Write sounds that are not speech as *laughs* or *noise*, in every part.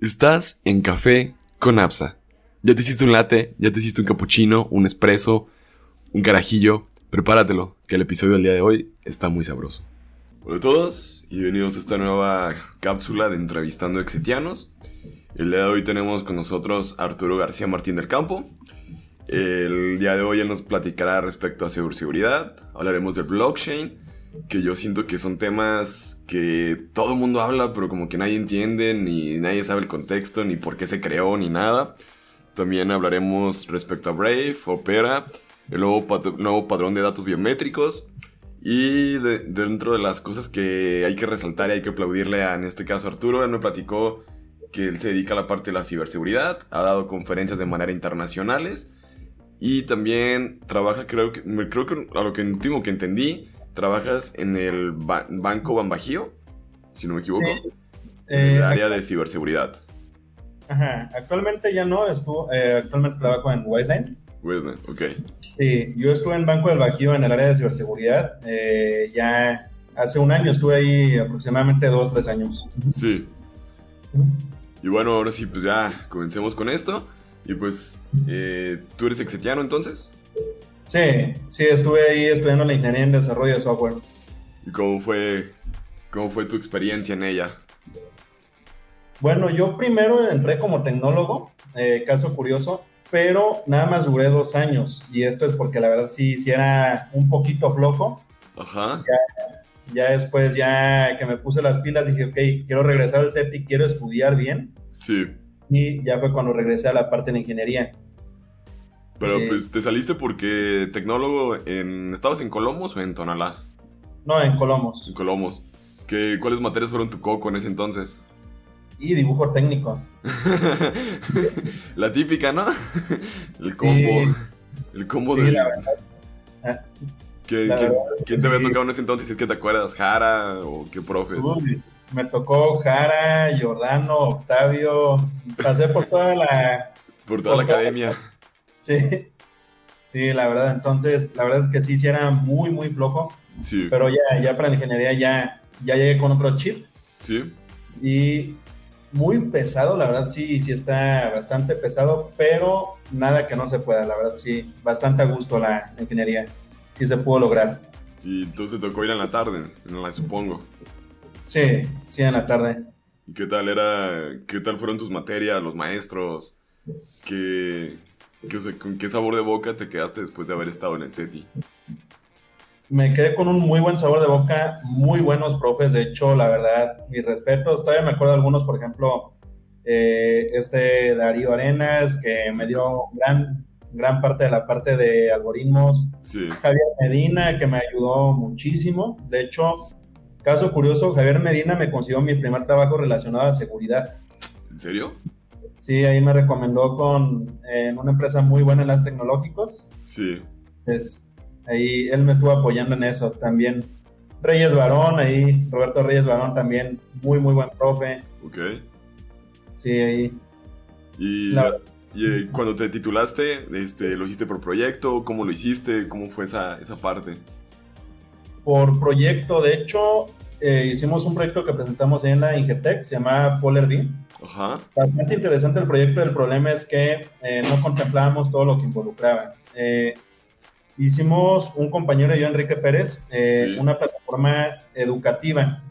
Estás en café con Apsa. Ya te hiciste un latte, ya te hiciste un cappuccino, un espresso, un carajillo. Prepáratelo, que el episodio del día de hoy está muy sabroso. Hola a todos y bienvenidos a esta nueva cápsula de entrevistando exetianos. El día de hoy tenemos con nosotros a Arturo García Martín del Campo. El día de hoy él nos platicará respecto a ciberseguridad, hablaremos del blockchain que yo siento que son temas que todo el mundo habla, pero como que nadie entiende, ni nadie sabe el contexto, ni por qué se creó, ni nada. También hablaremos respecto a Brave, Opera, el nuevo, nuevo padrón de datos biométricos. Y dentro de las cosas que hay que resaltar y hay que aplaudirle a, en este caso, Arturo, él me platicó que él se dedica a la parte de la ciberseguridad, ha dado conferencias de manera internacionales y también trabaja, creo que, creo que a lo último que entendí, trabajas en el Banco Bambajío, si no me equivoco, en el eh, área de ciberseguridad. Ajá, actualmente ya no, estuvo, eh, actualmente trabajo en Wiseline. Wiseline, ok. Sí, yo estuve en Banco del Bajío en el área de ciberseguridad, eh, ya hace un año, estuve ahí aproximadamente dos, tres años. Sí. Y bueno, ahora sí, pues ya comencemos con esto. Y pues, ¿tú eres exetiano entonces? Sí, sí, estuve ahí estudiando la ingeniería en desarrollo de software. ¿Y cómo fue, cómo fue tu experiencia en ella? Bueno, yo primero entré como tecnólogo, eh, caso curioso, pero nada más duré dos años. Y esto es porque la verdad sí, sí era un poquito flojo. Ajá. Ya, ya después, ya que me puse las pilas, dije, ok, quiero regresar al CETI, quiero estudiar bien. Sí. Y ya fue cuando regresé a la parte de ingeniería. Pero pues te saliste porque tecnólogo en... ¿Estabas en Colomos o en Tonalá? No, en Colomos. En Colomos. ¿Qué, ¿Cuáles materias fueron tu coco en ese entonces? Y dibujo técnico. *laughs* la típica, ¿no? El *laughs* combo. El combo sí, de... La verdad. ¿Quién, te había tocado en ese entonces? Si es que te acuerdas, Jara o qué profes. me tocó Jara, Jordano, Octavio. Pasé por toda la. Por toda la academia. Sí, sí, la verdad. Entonces, la verdad es que sí, sí era muy, muy flojo. Sí. Pero ya, ya para la ingeniería ya, ya llegué con otro chip. Sí. Y muy pesado, la verdad sí, sí está bastante pesado, pero nada que no se pueda, la verdad sí, bastante a gusto la ingeniería, sí se pudo lograr. Y entonces tocó ir en la tarde, en la supongo. Sí, sí, en la tarde. ¿Y qué tal era, qué tal fueron tus materias, los maestros? ¿Qué, ¿Con qué sabor de boca te quedaste después de haber estado en el SETI? Me quedé con un muy buen sabor de boca, muy buenos profes, de hecho, la verdad, mis respetos. Todavía me acuerdo de algunos, por ejemplo, eh, este Darío Arenas, que me dio gran, gran parte de la parte de algoritmos. Sí. Javier Medina, que me ayudó muchísimo. De hecho, caso curioso, Javier Medina me consiguió mi primer trabajo relacionado a seguridad. ¿En serio? Sí, ahí me recomendó con una empresa muy buena en las tecnológicos. Sí. Pues ahí él me estuvo apoyando en eso también. Reyes Barón, ahí, Roberto Reyes Barón también, muy, muy buen profe. Ok. Sí, ahí. Y, eh, cuando te titulaste, este, ¿lo hiciste por proyecto? ¿Cómo lo hiciste? ¿Cómo fue esa, esa parte? Por proyecto, de hecho, eh, hicimos un proyecto que presentamos en la Ingetec, se llama Polar Ajá. Bastante interesante el proyecto, el problema es que eh, no contemplábamos todo lo que involucraba. Eh, hicimos un compañero y yo, Enrique Pérez, una plataforma educativa.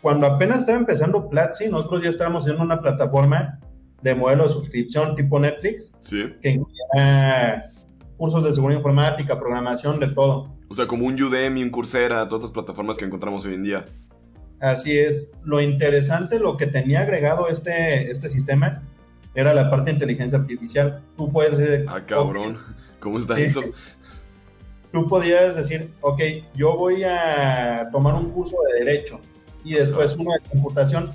Cuando apenas estaba empezando Platzi, nosotros ya estábamos haciendo una plataforma de modelo de suscripción tipo Netflix, que incluía cursos de seguridad informática, programación, de todo. O sea, como un Udemy, un Coursera, todas estas plataformas que encontramos hoy en día. Así es. Lo interesante, lo que tenía agregado este, este sistema, era la parte de inteligencia artificial. Tú puedes decir... Ah, cabrón. ¿Cómo está eso? Tú podías decir, ok, yo voy a tomar un curso de derecho y después uno de computación.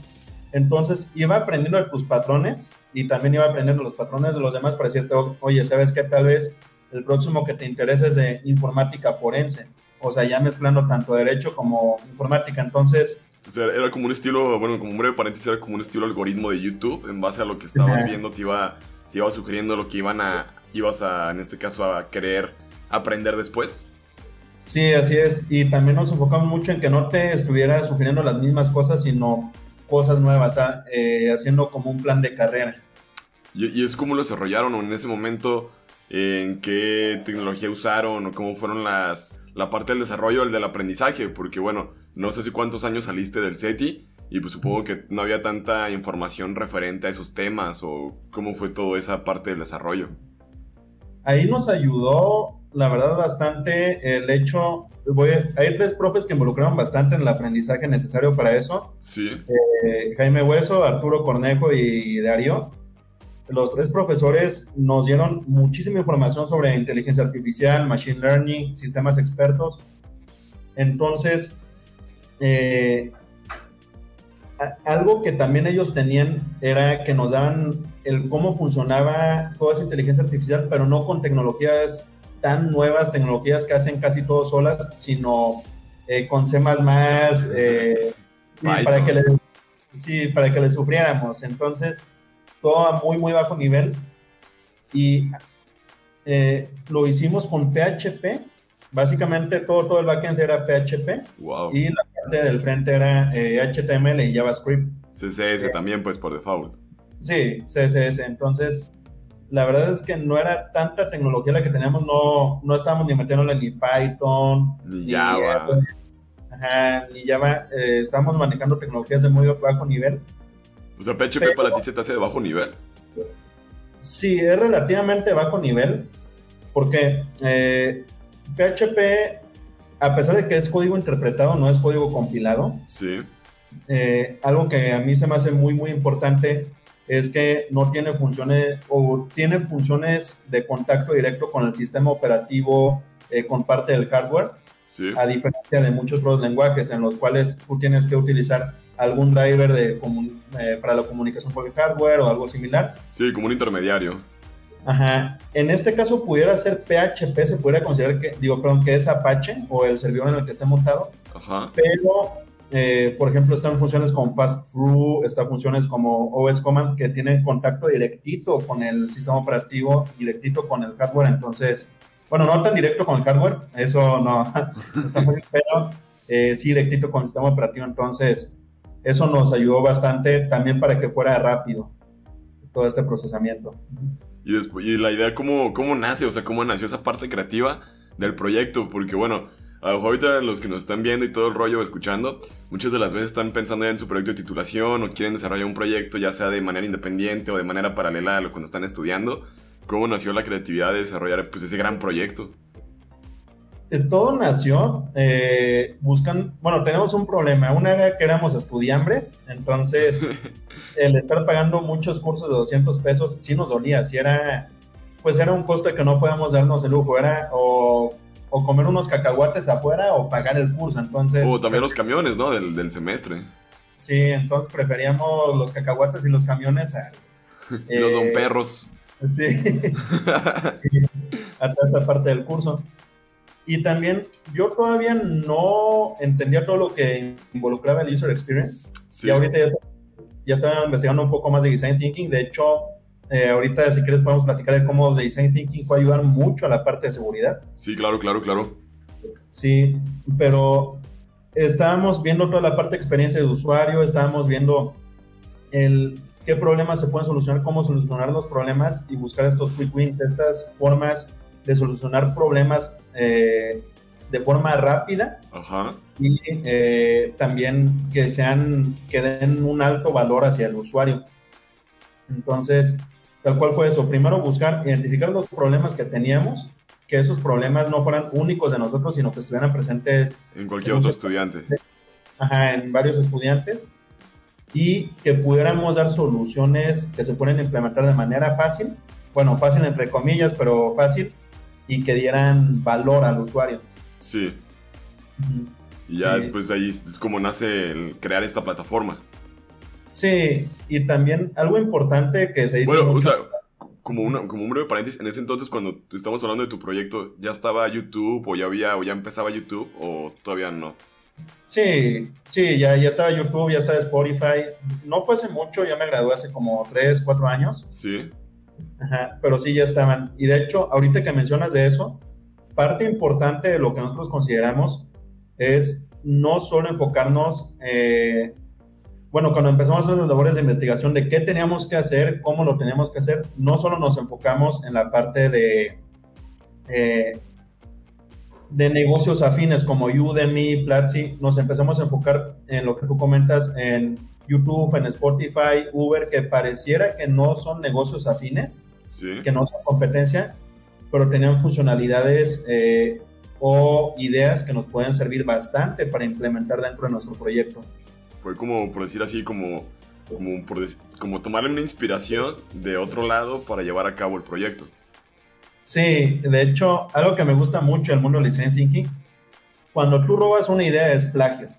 Entonces iba aprendiendo de tus patrones y también iba aprendiendo los patrones de los demás para decirte, oye, ¿sabes qué? Tal vez el próximo que te interesa es de informática forense. O sea, ya mezclando tanto derecho como informática. Entonces, o sea, era como un estilo, bueno, como un breve paréntesis, era como un estilo algoritmo de YouTube. En base a lo que estabas viendo, te iba, te iba sugiriendo lo que iban a, ibas a, en este caso, a querer aprender después. Sí, así es. Y también nos enfocamos mucho en que no te estuviera sugiriendo las mismas cosas, sino cosas nuevas, ah, eh, haciendo como un plan de carrera. ¿Y, es como lo desarrollaron en ese momento? ¿En qué tecnología usaron o cómo fueron las, la parte del desarrollo, el del aprendizaje? Porque bueno, no sé si cuántos años saliste del SETI y pues supongo que no había tanta información referente a esos temas o cómo fue toda esa parte del desarrollo. Ahí nos ayudó, la verdad, bastante el hecho, voy hay tres profes que involucraron bastante en el aprendizaje necesario para eso. Sí. Eh, Jaime Hueso, Arturo Cornejo y Darío. Los tres profesores nos dieron muchísima información sobre inteligencia artificial, machine learning, sistemas expertos. Entonces, eh, algo que también ellos tenían era que nos daban el cómo funcionaba toda esa inteligencia artificial, pero no con tecnologías tan nuevas, tecnologías que hacen casi todo solas, sino eh, con C++, eh, para que le, sí, para que le sufriéramos. Entonces, todo a muy, muy bajo nivel. Y eh, lo hicimos con PHP. Básicamente todo, todo el backend era PHP. Y la del frente era HTML eh, y JavaScript. CSS eh, también, pues por default. Sí, CSS. Entonces, la verdad es que no era tanta tecnología la que teníamos, no, no estábamos ni metiéndole ni Python, ni, Java. ajá, ni Java. Eh, estábamos manejando tecnologías de muy bajo nivel. O sea, PHP para ti se te hace de bajo nivel. Sí, es relativamente bajo nivel, porque PHP a pesar de que es código interpretado, no es código compilado. Sí. Eh, algo que a mí se me hace muy, muy importante es que no tiene funciones o tiene funciones de contacto directo con el sistema operativo, eh, con parte del hardware. Sí. A diferencia de muchos otros lenguajes en los cuales tú tienes que utilizar algún driver de eh, para la comunicación por el hardware o algo similar. Sí, como un intermediario. Ajá. En este caso pudiera ser PHP, se pudiera considerar que, digo, perdón, que es Apache o el servidor en el que esté montado. Ajá. Pero, eh, por ejemplo, están funciones como pass-through, están funciones como OS Command que tienen contacto directito con el sistema operativo, directito con el hardware. Entonces, bueno, no tan directo con el hardware, eso no, *laughs* está muy, pero eh, sí directito con el sistema operativo. Entonces, eso nos ayudó bastante también para que fuera rápido todo este procesamiento. Y, después, y la idea, ¿cómo, ¿cómo nace? O sea, ¿cómo nació esa parte creativa del proyecto? Porque bueno, ahorita los que nos están viendo y todo el rollo escuchando, muchas de las veces están pensando ya en su proyecto de titulación o quieren desarrollar un proyecto ya sea de manera independiente o de manera paralela a lo cuando están estudiando. ¿Cómo nació la creatividad de desarrollar pues, ese gran proyecto? Todo nació eh, buscan, bueno, tenemos un problema, una era que éramos estudiambres, entonces *laughs* el estar pagando muchos cursos de 200 pesos sí nos dolía, si era, pues era un costo que no podíamos darnos el lujo, era o, comer unos cacahuates afuera o pagar el curso, entonces... O también los camiones, ¿no? Del, semestre. Sí, entonces preferíamos los cacahuates y los camiones a... *laughs* y los don eh, perros. Sí. *laughs* a toda esta parte del curso. Y también yo todavía no entendía todo lo que involucraba el user experience. Y ahorita ya, estaba investigando un poco más de design thinking. De hecho, eh, ahorita si quieres podemos platicar de cómo design thinking puede ayudar mucho a la parte de seguridad. Sí, claro, claro, claro. Sí, pero estábamos viendo toda la parte de experiencia de usuario, estábamos viendo el qué problemas se pueden solucionar, cómo solucionar los problemas y buscar estos quick wins, estas formas de solucionar problemas eh, de forma rápida y eh, también que sean que den un alto valor hacia el usuario. Entonces, tal cual fue eso. Primero buscar identificar los problemas que teníamos, que esos problemas no fueran únicos de nosotros, sino que estuvieran presentes en cualquier otro estudiante. Ajá, en varios estudiantes y que pudiéramos dar soluciones que se pueden implementar de manera fácil, bueno, fácil entre comillas, pero fácil, y que dieran valor al usuario. Sí. Y ya después ahí es como nace el crear esta plataforma. Sí, y también algo importante que se dice... Bueno, o sea, como, una, como un breve paréntesis, en ese entonces cuando estamos hablando de tu proyecto, ¿ya estaba YouTube o ya había o ya empezaba YouTube o todavía no? Sí, sí, ya, ya estaba YouTube, ya estaba Spotify. No fue hace mucho, ya me gradué hace como 3, 4 años. Sí. Ajá, pero sí ya estaban. Y de hecho, ahorita que mencionas de eso, parte importante de lo que nosotros consideramos es no solo enfocarnos eh, bueno, cuando empezamos a hacer las labores de investigación de qué teníamos que hacer, cómo lo teníamos que hacer, no solo nos enfocamos en la parte de, eh, de negocios afines como Udemy, Platzi, nos empezamos a enfocar en lo que tú comentas en YouTube, en Spotify, Uber, que pareciera que no son negocios afines, que no son competencia, pero tenían funcionalidades eh, o ideas que nos pueden servir bastante para implementar dentro de nuestro proyecto. Fue como, por decir así, como, como, por como tomarle una inspiración de otro lado para llevar a cabo el proyecto. Sí, de hecho, algo que me gusta mucho del mundo del design thinking, cuando tú robas una idea es plagio.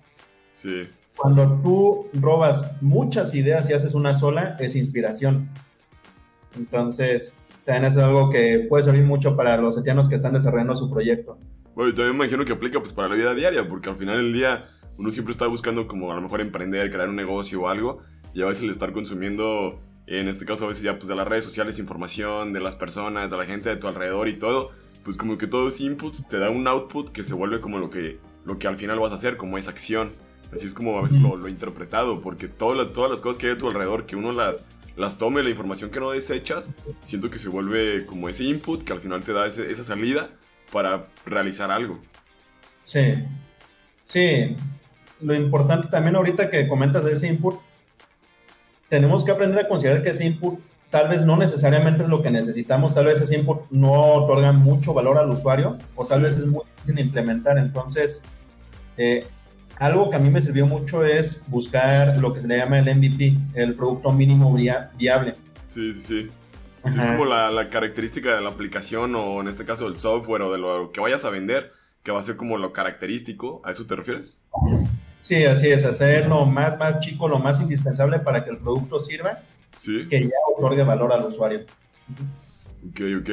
Sí. Cuando tú robas muchas ideas y haces una sola, es inspiración. Entonces, también es algo que puede servir mucho para los etianos que están desarrollando su proyecto. Bueno, y también me imagino que aplica pues para la vida diaria, porque al final del día uno siempre está buscando como a lo mejor emprender, crear un negocio o algo, y a veces el estar consumiendo en este caso a veces ya pues de las redes sociales, información de las personas, de la gente de tu alrededor y todo, pues como que todo ese input te da un output que se vuelve como lo que, lo que al final vas a hacer, como esa acción. Así es como a veces lo, he interpretado, porque todas las cosas que hay a tu alrededor, que uno las, las tome, la información que no desechas, siento que se vuelve como ese input que al final te da esa salida para realizar algo. Sí, sí. Lo importante también ahorita que comentas de ese input, tenemos que aprender a considerar que ese input tal vez no necesariamente es lo que necesitamos, tal vez ese input no otorga mucho valor al usuario o tal vez es muy difícil de implementar. Entonces, eh, algo que a mí me sirvió mucho es buscar lo que se le llama el MVP, el producto mínimo viable. Sí, sí, sí. es como la, la, característica de la aplicación o en este caso del software o de lo que vayas a vender, que va a ser como lo característico. ¿A eso te refieres? Sí, así es, hacer lo más, más chico, lo más indispensable para que el producto sirva, sí. que ya otorgue valor al usuario. Ok, ok.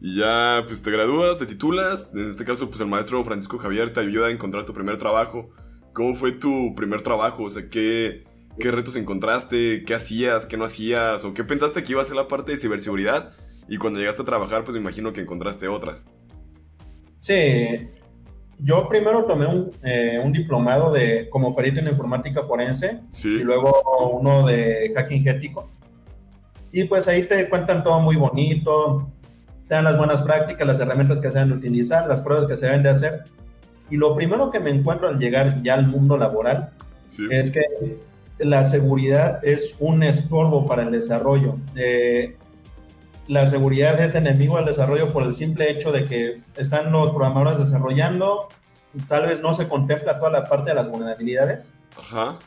Y ya, pues te gradúas, te titulas. En este caso, pues el maestro Francisco Javier te ayuda a encontrar tu primer trabajo. ¿Cómo fue tu primer trabajo? O sea, ¿qué, qué retos encontraste? ¿Qué hacías? ¿Qué no hacías? ¿O qué pensaste que iba a ser la parte de ciberseguridad? Y cuando llegaste a trabajar, pues me imagino que encontraste otra. Sí, yo primero tomé un, eh, un, diplomado de, como perito en informática forense y luego uno de hacking ético. Y pues ahí te cuentan todo muy bonito, te dan las buenas prácticas, las herramientas que se deben utilizar, las pruebas que se deben de hacer. Y lo primero que me encuentro al llegar ya al mundo laboral es que la seguridad es un estorbo para el desarrollo. Eh, la seguridad es enemigo al desarrollo por el simple hecho de que están los programadores desarrollando, tal vez no se contempla toda la parte de las vulnerabilidades. Ajá.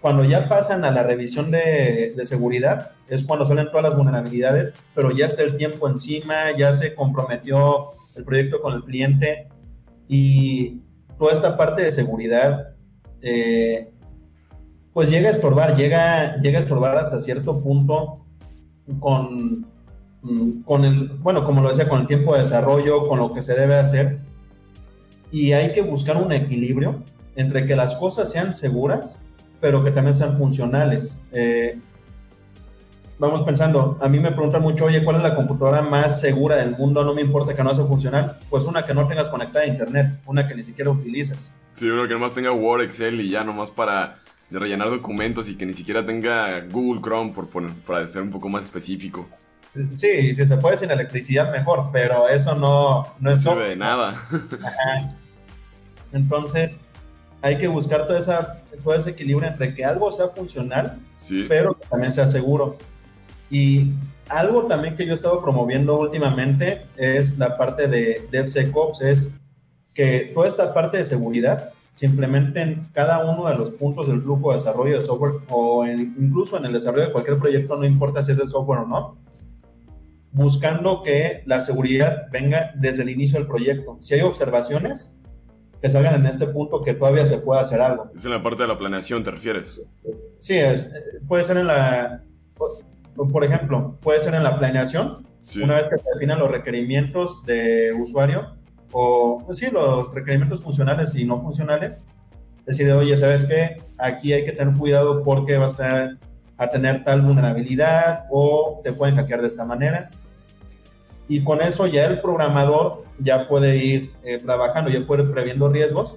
Cuando ya pasan a la revisión de, seguridad, es cuando salen todas las vulnerabilidades, pero ya está el tiempo encima, ya se comprometió el proyecto con el cliente y toda esta parte de seguridad, eh, pues llega a estorbar, llega, llega a estorbar hasta cierto punto con con el, bueno, como lo decía, con el tiempo de desarrollo, con lo que se debe hacer. Y hay que buscar un equilibrio entre que las cosas sean seguras, pero que también sean funcionales. Eh, vamos pensando, a mí me preguntan mucho, oye, ¿cuál es la computadora más segura del mundo? No me importa que no sea funcional. Pues una que no tengas conectada a internet, una que ni siquiera utilizas. Sí, una que nomás tenga Word, Excel y ya nomás para rellenar documentos y que ni siquiera tenga Google Chrome, por poner, para ser un poco más específico. Sí, si se puede sin electricidad, mejor, pero eso no, no es... No de nada. Entonces, hay que buscar toda esa, todo ese equilibrio entre que algo sea funcional, pero que también sea seguro. Y algo también que yo he estado promoviendo últimamente es la parte de DevSecOps, es que toda esta parte de seguridad se implemente en cada uno de los puntos del flujo de desarrollo de software o incluso en el desarrollo de cualquier proyecto, no importa si es el software o no, buscando que la seguridad venga desde el inicio del proyecto. Si hay observaciones, que salgan en este punto que todavía se pueda hacer algo. Es en la parte de la planeación, ¿te refieres? Sí, es, puede ser en la, por ejemplo, puede ser en la planeación, una vez que se definan los requerimientos de usuario, o pues sí, los requerimientos funcionales y no funcionales, decir, oye, ¿sabes qué? Aquí hay que tener cuidado porque vas a a tener tal vulnerabilidad o te pueden hackear de esta manera y con eso ya el programador ya puede ir eh, trabajando, ya puede ir previendo riesgos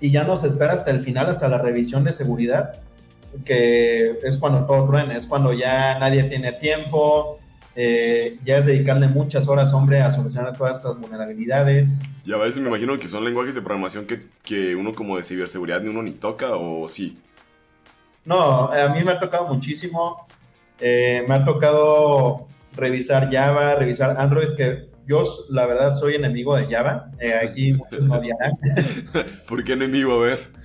y ya no se espera hasta el final, hasta la revisión de seguridad que es cuando todo truena, es cuando ya nadie tiene tiempo, eh, ya es dedicarle muchas horas, hombre, a solucionar todas estas vulnerabilidades. Y a veces me imagino que son lenguajes de programación que, que uno como de ciberseguridad ni uno ni toca, o sí. No, a mí me ha tocado muchísimo. Eh, me ha tocado revisar Java, revisar Android, que yo la verdad soy enemigo de Java. Eh, aquí muchos no odiarán. *laughs* ¿Por qué enemigo? A ver.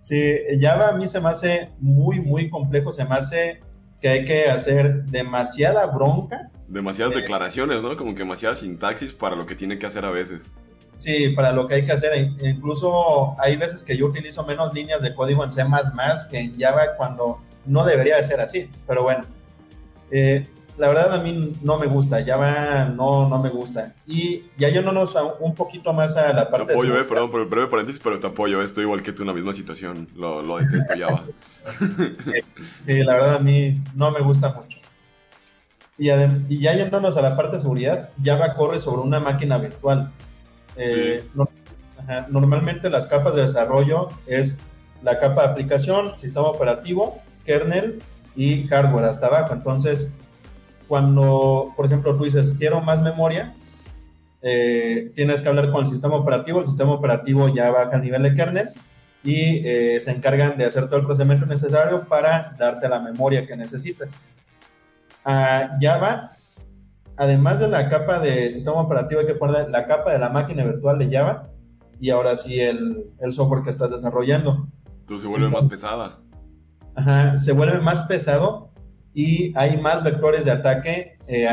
Sí, Java a mí se me hace muy, muy complejo. Se me hace que hay que hacer demasiada bronca. Demasiadas eh, declaraciones, ¿no? Como que demasiada sintaxis para lo que tiene que hacer a veces. Sí, para lo que hay que hacer. E incluso hay veces que yo utilizo menos líneas de código en C que en Java cuando no debería de ser así. Pero bueno, eh, la verdad a mí no me gusta, Java no, no me gusta. Y ya yéndonos un poquito más a la parte... Te apoyo, eh, perdón por el breve paréntesis, pero te apoyo, estoy igual que tú en la misma situación, lo, lo detesto Java. *laughs* sí, la verdad a mí no me gusta mucho. Y, y ya yéndonos a la parte de seguridad, Java corre sobre una máquina virtual. Eh, normalmente las capas de desarrollo es la capa de aplicación, sistema operativo, kernel y hardware hasta abajo. Entonces, cuando, por ejemplo, tú dices, quiero más memoria, eh, tienes que hablar con el sistema operativo, el sistema operativo ya baja el nivel de kernel y eh, se encargan de hacer todo el procedimiento necesario para darte la memoria que necesitas. A Java, además de la capa de sistema operativo, hay que poner la capa de la máquina virtual de Java y ahora sí el, el software que estás desarrollando. Entonces se vuelve más pesada. Ajá, se vuelve más pesado y hay más vectores de ataque, eh,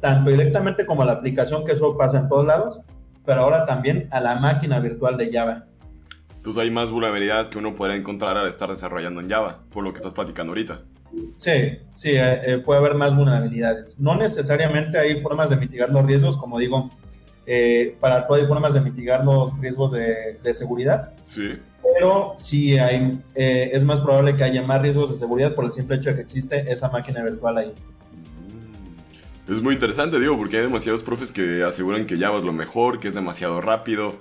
tanto directamente como a la aplicación, que eso pasa en todos lados, pero ahora también a la máquina virtual de Java. Entonces hay más vulnerabilidades que uno puede encontrar al estar desarrollando en Java, por lo que estás platicando ahorita. Sí, sí, eh, eh, puede haber más vulnerabilidades. No necesariamente hay formas de mitigar los riesgos, como digo, para todo hay formas de mitigar los riesgos de, de seguridad. Sí pero sí hay, eh, es más probable que haya más riesgos de seguridad por el simple hecho de que existe esa máquina virtual ahí. Mm. Es muy interesante, digo, porque hay demasiados profes que aseguran que Java es lo mejor, que es demasiado rápido,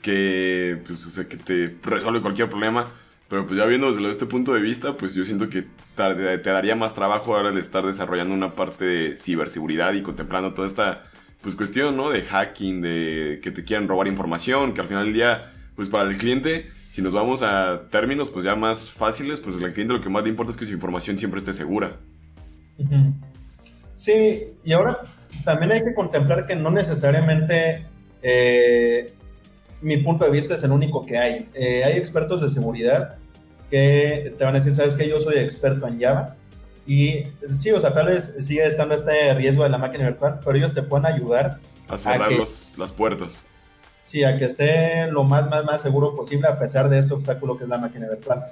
que, pues, que te resuelve cualquier problema. Pero pues ya viendo desde este punto de vista, pues yo siento que te, te daría más trabajo ahora el estar desarrollando una parte de ciberseguridad y contemplando toda esta pues cuestión, ¿no? De hacking, de que te quieran robar información, que al final del día, pues para el cliente si nos vamos a términos pues ya más fáciles, pues al cliente lo que más le importa es que su información siempre esté segura. Sí, y ahora también hay que contemplar que no necesariamente eh, mi punto de vista es el único que hay. Eh, hay expertos de seguridad que te van a decir, sabes que yo soy experto en Java. Y sí, o sea, tal vez sigue estando este riesgo de la máquina virtual, pero ellos te pueden ayudar a cerrar las puertas. Sí, a que esté lo más, más, más seguro posible a pesar de este obstáculo que es la máquina virtual.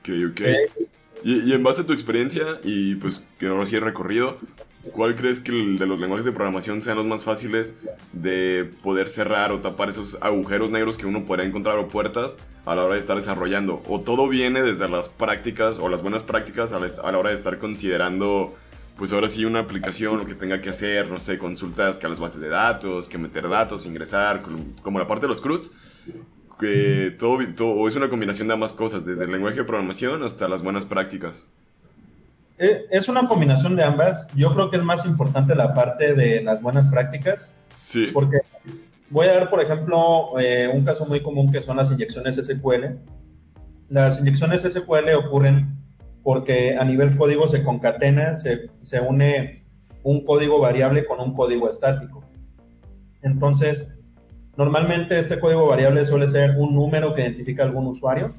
Ok, ok. Eh, y, en base a tu experiencia y pues que ahora sí he recorrido, ¿cuál crees que de los lenguajes de programación sean los más fáciles de poder cerrar o tapar esos agujeros negros que uno podría encontrar o puertas a la hora de estar desarrollando? ¿O todo viene desde las prácticas o las buenas prácticas a la hora de estar considerando pues ahora sí una aplicación lo que tenga que hacer, no sé, consultas que a las bases de datos, que meter datos, ingresar, como la parte de los CRUDs, que todo, todo es una combinación de ambas cosas, desde el lenguaje de programación hasta las buenas prácticas. Eh, es una combinación de ambas. Yo creo que es más importante la parte de las buenas prácticas. Sí. Porque voy a dar, por ejemplo, eh, un caso muy común que son las inyecciones SQL. Las inyecciones SQL ocurren porque a nivel código se concatena, se, se une un código variable con un código estático. Entonces, normalmente este código variable suele ser un número que identifica algún usuario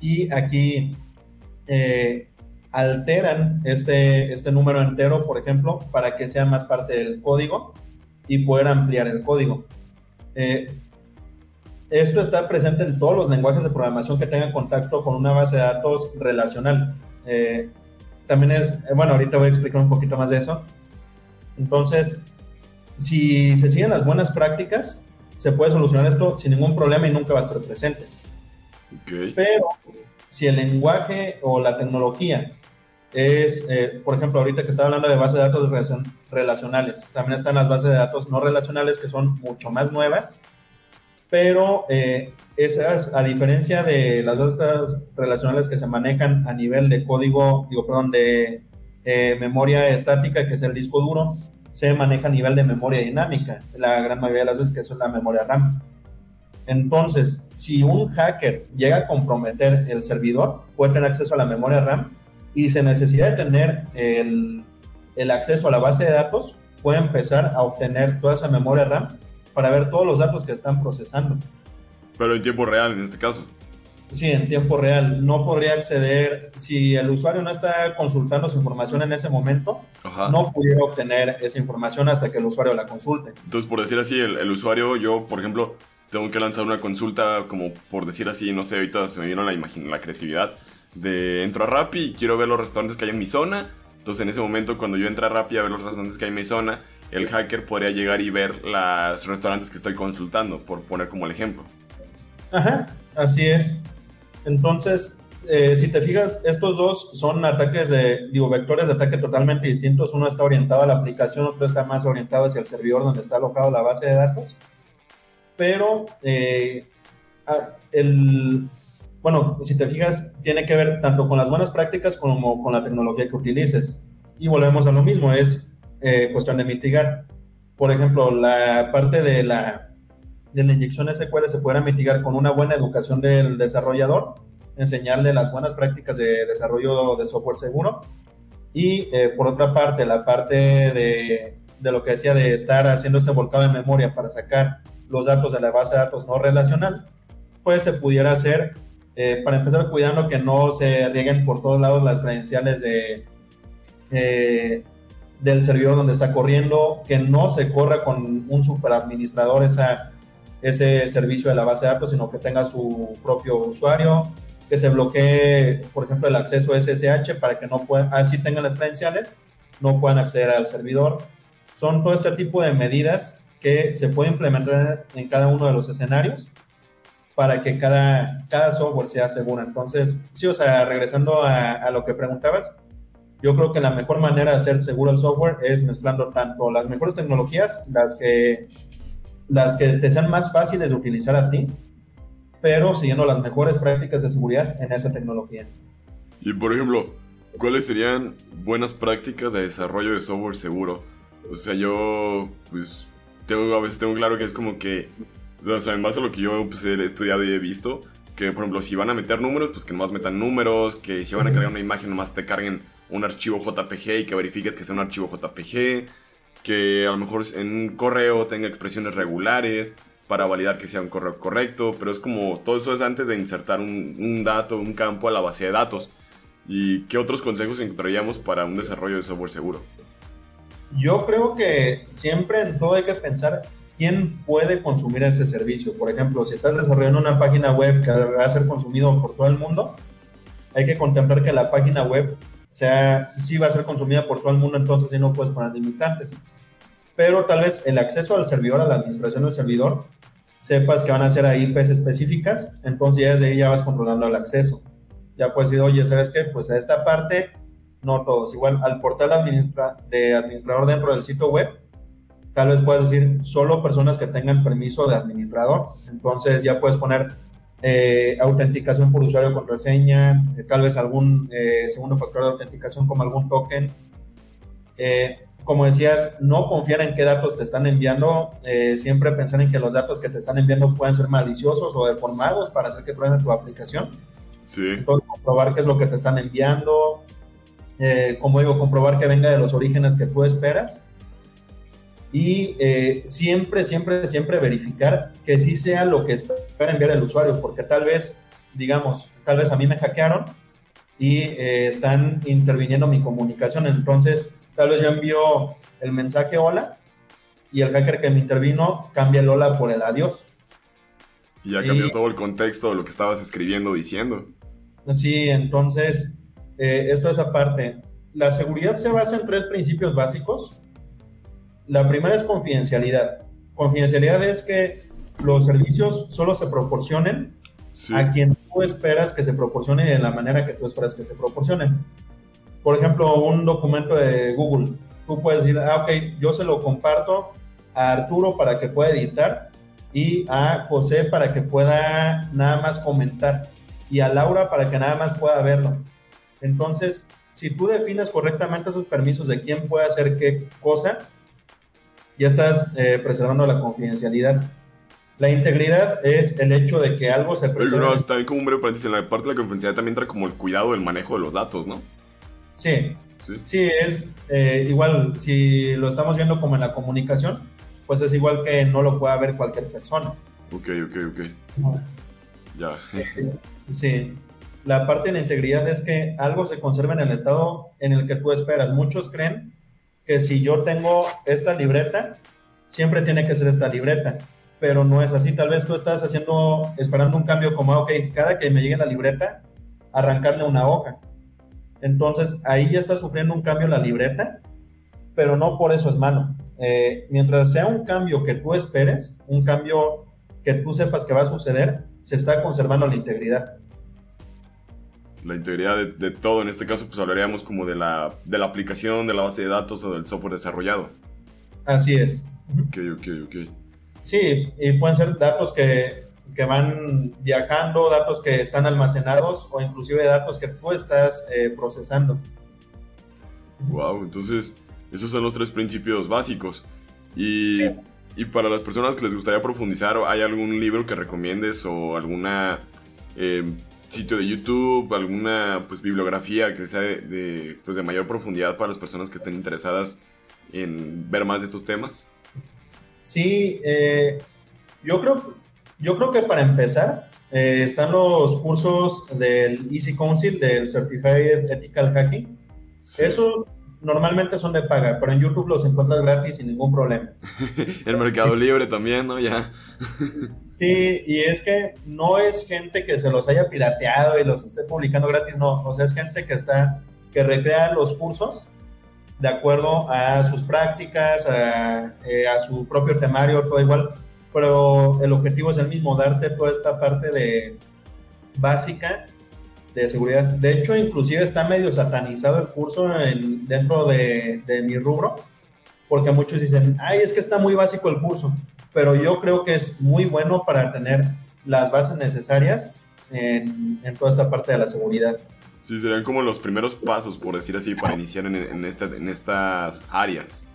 y aquí eh, alteran este, este número entero, por ejemplo, para que sea más parte del código y poder ampliar el código. Eh, esto está presente en todos los lenguajes de programación que tengan contacto con una base de datos relacional. Eh, también es, eh, bueno, ahorita voy a explicar un poquito más de eso. Entonces, si se siguen las buenas prácticas, se puede solucionar esto sin ningún problema y nunca va a estar presente. Pero si el lenguaje o la tecnología es, eh, por ejemplo, ahorita que estaba hablando de bases de datos relacionales, también están las bases de datos no relacionales que son mucho más nuevas pero eh, esas, a diferencia de las datas relacionales que se manejan a nivel de código, digo, perdón, de eh, memoria estática, que es el disco duro, se maneja a nivel de memoria dinámica, la gran mayoría de las veces que es la memoria RAM. Entonces, si un hacker llega a comprometer el servidor, puede tener acceso a la memoria RAM y sin necesidad de tener el acceso a la base de datos, puede empezar a obtener toda esa memoria RAM para ver todos los datos que están procesando. Pero en tiempo real, en este caso. Sí, en tiempo real. No podría acceder, si el usuario no está consultando su información en ese momento, no pudiera obtener esa información hasta que el usuario la consulte. Entonces, por decir así, el, usuario, yo, por ejemplo, tengo que lanzar una consulta, como por decir así, no sé, ahorita se me vino la, la creatividad, de entro a Rappi y quiero ver los restaurantes que hay en mi zona. Entonces, en ese momento, cuando yo entro a Rappi a ver los restaurantes que hay en mi zona, el hacker podría llegar y ver los restaurantes que estoy consultando, por poner como el ejemplo. Ajá, así es. Entonces, eh, si te fijas, estos dos son ataques de, digo, vectores de ataque totalmente distintos. Uno está orientado a la aplicación, otro está más orientado hacia el servidor donde está alojado la base de datos. Pero eh, el, bueno, si te fijas, tiene que ver tanto con las buenas prácticas como con la tecnología que utilices. Y volvemos a lo mismo, es eh, cuestión de mitigar. Por ejemplo, la parte de la, de la inyección SQL se puede mitigar con una buena educación del desarrollador, enseñarle las buenas prácticas de desarrollo de software seguro. Y eh, por otra parte, la parte de, de lo que decía de estar haciendo este volcado de memoria para sacar los datos de la base de datos no relacional, pues se pudiera hacer, eh, para empezar cuidando que no se rieguen por todos lados las credenciales de, del servidor donde está corriendo, que no se corra con un superadministrador esa, ese servicio de la base de datos, sino que tenga su propio usuario, que se bloquee, por ejemplo, el acceso SSH para que no puedan, así tengan las credenciales, no puedan acceder al servidor. Son todo este tipo de medidas que se pueden implementar en cada uno de los escenarios para que cada, cada software sea seguro. Entonces, sí, o sea, regresando a lo que preguntabas, yo creo que la mejor manera de hacer seguro el software es mezclando tanto las mejores tecnologías, las que, las que te sean más fáciles de utilizar a ti, pero siguiendo las mejores prácticas de seguridad en esa tecnología. Y por ejemplo, ¿cuáles serían buenas prácticas de desarrollo de software seguro? O sea, yo, pues, tengo, a veces tengo claro que es como que, o sea, en base a lo que yo pues, he estudiado y he visto, que por ejemplo, si van a meter números, pues que nomás metan números, que si van a cargar una imagen, nomás te carguen un archivo JPG y que verifiques que sea un archivo JPG, que a lo mejor en un correo tenga expresiones regulares para validar que sea un correo correcto, pero es como todo eso es antes de insertar un, dato, un campo a la base de datos. ¿Y qué otros consejos encontraríamos para un desarrollo de software seguro? Yo creo que siempre en todo hay que pensar quién puede consumir ese servicio. Por ejemplo, si estás desarrollando una página web que va a ser consumido por todo el mundo, hay que contemplar que la página web sea, sí va a ser consumida por todo el mundo, entonces sí no puedes poner limitantes. Pero tal vez el acceso al servidor, a la administración del servidor, sepas que van a ser ahí IPs específicas, entonces ya desde ahí ya vas controlando el acceso. Ya puedes decir, oye, ¿sabes qué? Pues a esta parte, no todos. Igual al portal de administrador dentro del sitio web, tal vez puedes decir solo personas que tengan permiso de administrador. Entonces ya puedes poner eh, autenticación por usuario contraseña, eh, tal vez algún eh, segundo factor de autenticación como algún token. como decías, no confiar en qué datos te están enviando, siempre pensar en que los datos que te están enviando pueden ser maliciosos o deformados para hacer que prueben tu aplicación. Sí. Entonces, comprobar qué es lo que te están enviando, como digo, comprobar que venga de los orígenes que tú esperas y eh, siempre, siempre, siempre verificar que sí sea lo que espera enviar el usuario, porque tal vez, digamos, tal vez a mí me hackearon y eh, están interviniendo mi comunicación, entonces tal vez yo envío el mensaje hola y el hacker que me intervino cambia el hola por el adiós. Y ya cambió todo el contexto de lo que estabas escribiendo, diciendo. Sí, entonces, eh, esto es aparte. La seguridad se basa en tres principios básicos la primera es confidencialidad. Confidencialidad es que los servicios solo se proporcionen a quien tú esperas que se proporcione de la manera que tú esperas que se proporcionen. Por ejemplo, un documento de Google. Tú puedes decir, ah, ok, yo se lo comparto a Arturo para que pueda editar y a José para que pueda nada más comentar y a Laura para que nada más pueda verlo. Entonces, si tú defines correctamente esos permisos de quién puede hacer qué cosa, ya estás eh, preservando la confidencialidad. La integridad es el hecho de que algo se preserve. Pero también como un breve paréntesis, en la parte de la confidencialidad también entra como el cuidado del manejo de los datos, ¿no? Sí. Sí, es eh, igual, si lo estamos viendo como en la comunicación, pues es igual que no lo pueda ver cualquier persona. Ok, ok, ok. Ya. *laughs* Sí. La parte de la integridad es que algo se conserva en el estado en el que tú esperas. Muchos creen que si yo tengo esta libreta, siempre tiene que ser esta libreta, pero no es así. Tal vez tú estás haciendo, esperando un cambio como, ok, cada que me llegue la libreta, arrancarle una hoja. Entonces ahí ya está sufriendo un cambio la libreta, pero no por eso es malo. Eh, mientras sea un cambio que tú esperes, un cambio que tú sepas que va a suceder, se está conservando la integridad. La integridad de, todo, en este caso, pues hablaríamos como de la, de la aplicación, de la base de datos o del software desarrollado. Así es. Ok, ok, ok. Sí, y pueden ser datos que, que van viajando, datos que están almacenados o inclusive datos que tú estás eh, procesando. Wow, entonces esos son los tres principios básicos. Y, y, para las personas que les gustaría profundizar, ¿hay algún libro que recomiendes o alguna eh, sitio de YouTube, alguna pues, bibliografía que sea de, pues, de mayor profundidad para las personas que estén interesadas en ver más de estos temas? Sí, eh, yo creo yo creo que para empezar, eh, están los cursos del Easy Council, del Certified Ethical Hacking. Eso normalmente son de paga, pero en YouTube los encuentras gratis sin ningún problema. *laughs* El Mercado Libre también, ¿no? Ya. *laughs* sí, y es que no es gente que se los haya pirateado y los esté publicando gratis, no. O sea, es gente que está, que recrea los cursos de acuerdo a sus prácticas, a, eh, a su propio temario, todo igual pero el objetivo es el mismo, darte toda esta parte de básica de seguridad. De hecho, inclusive está medio satanizado el curso en, dentro de, de, mi rubro, porque muchos dicen, ay, es que está muy básico el curso, pero yo creo que es muy bueno para tener las bases necesarias en, en toda esta parte de la seguridad. Sí, serían como los primeros pasos, por decir así, para iniciar en, en, en estas áreas.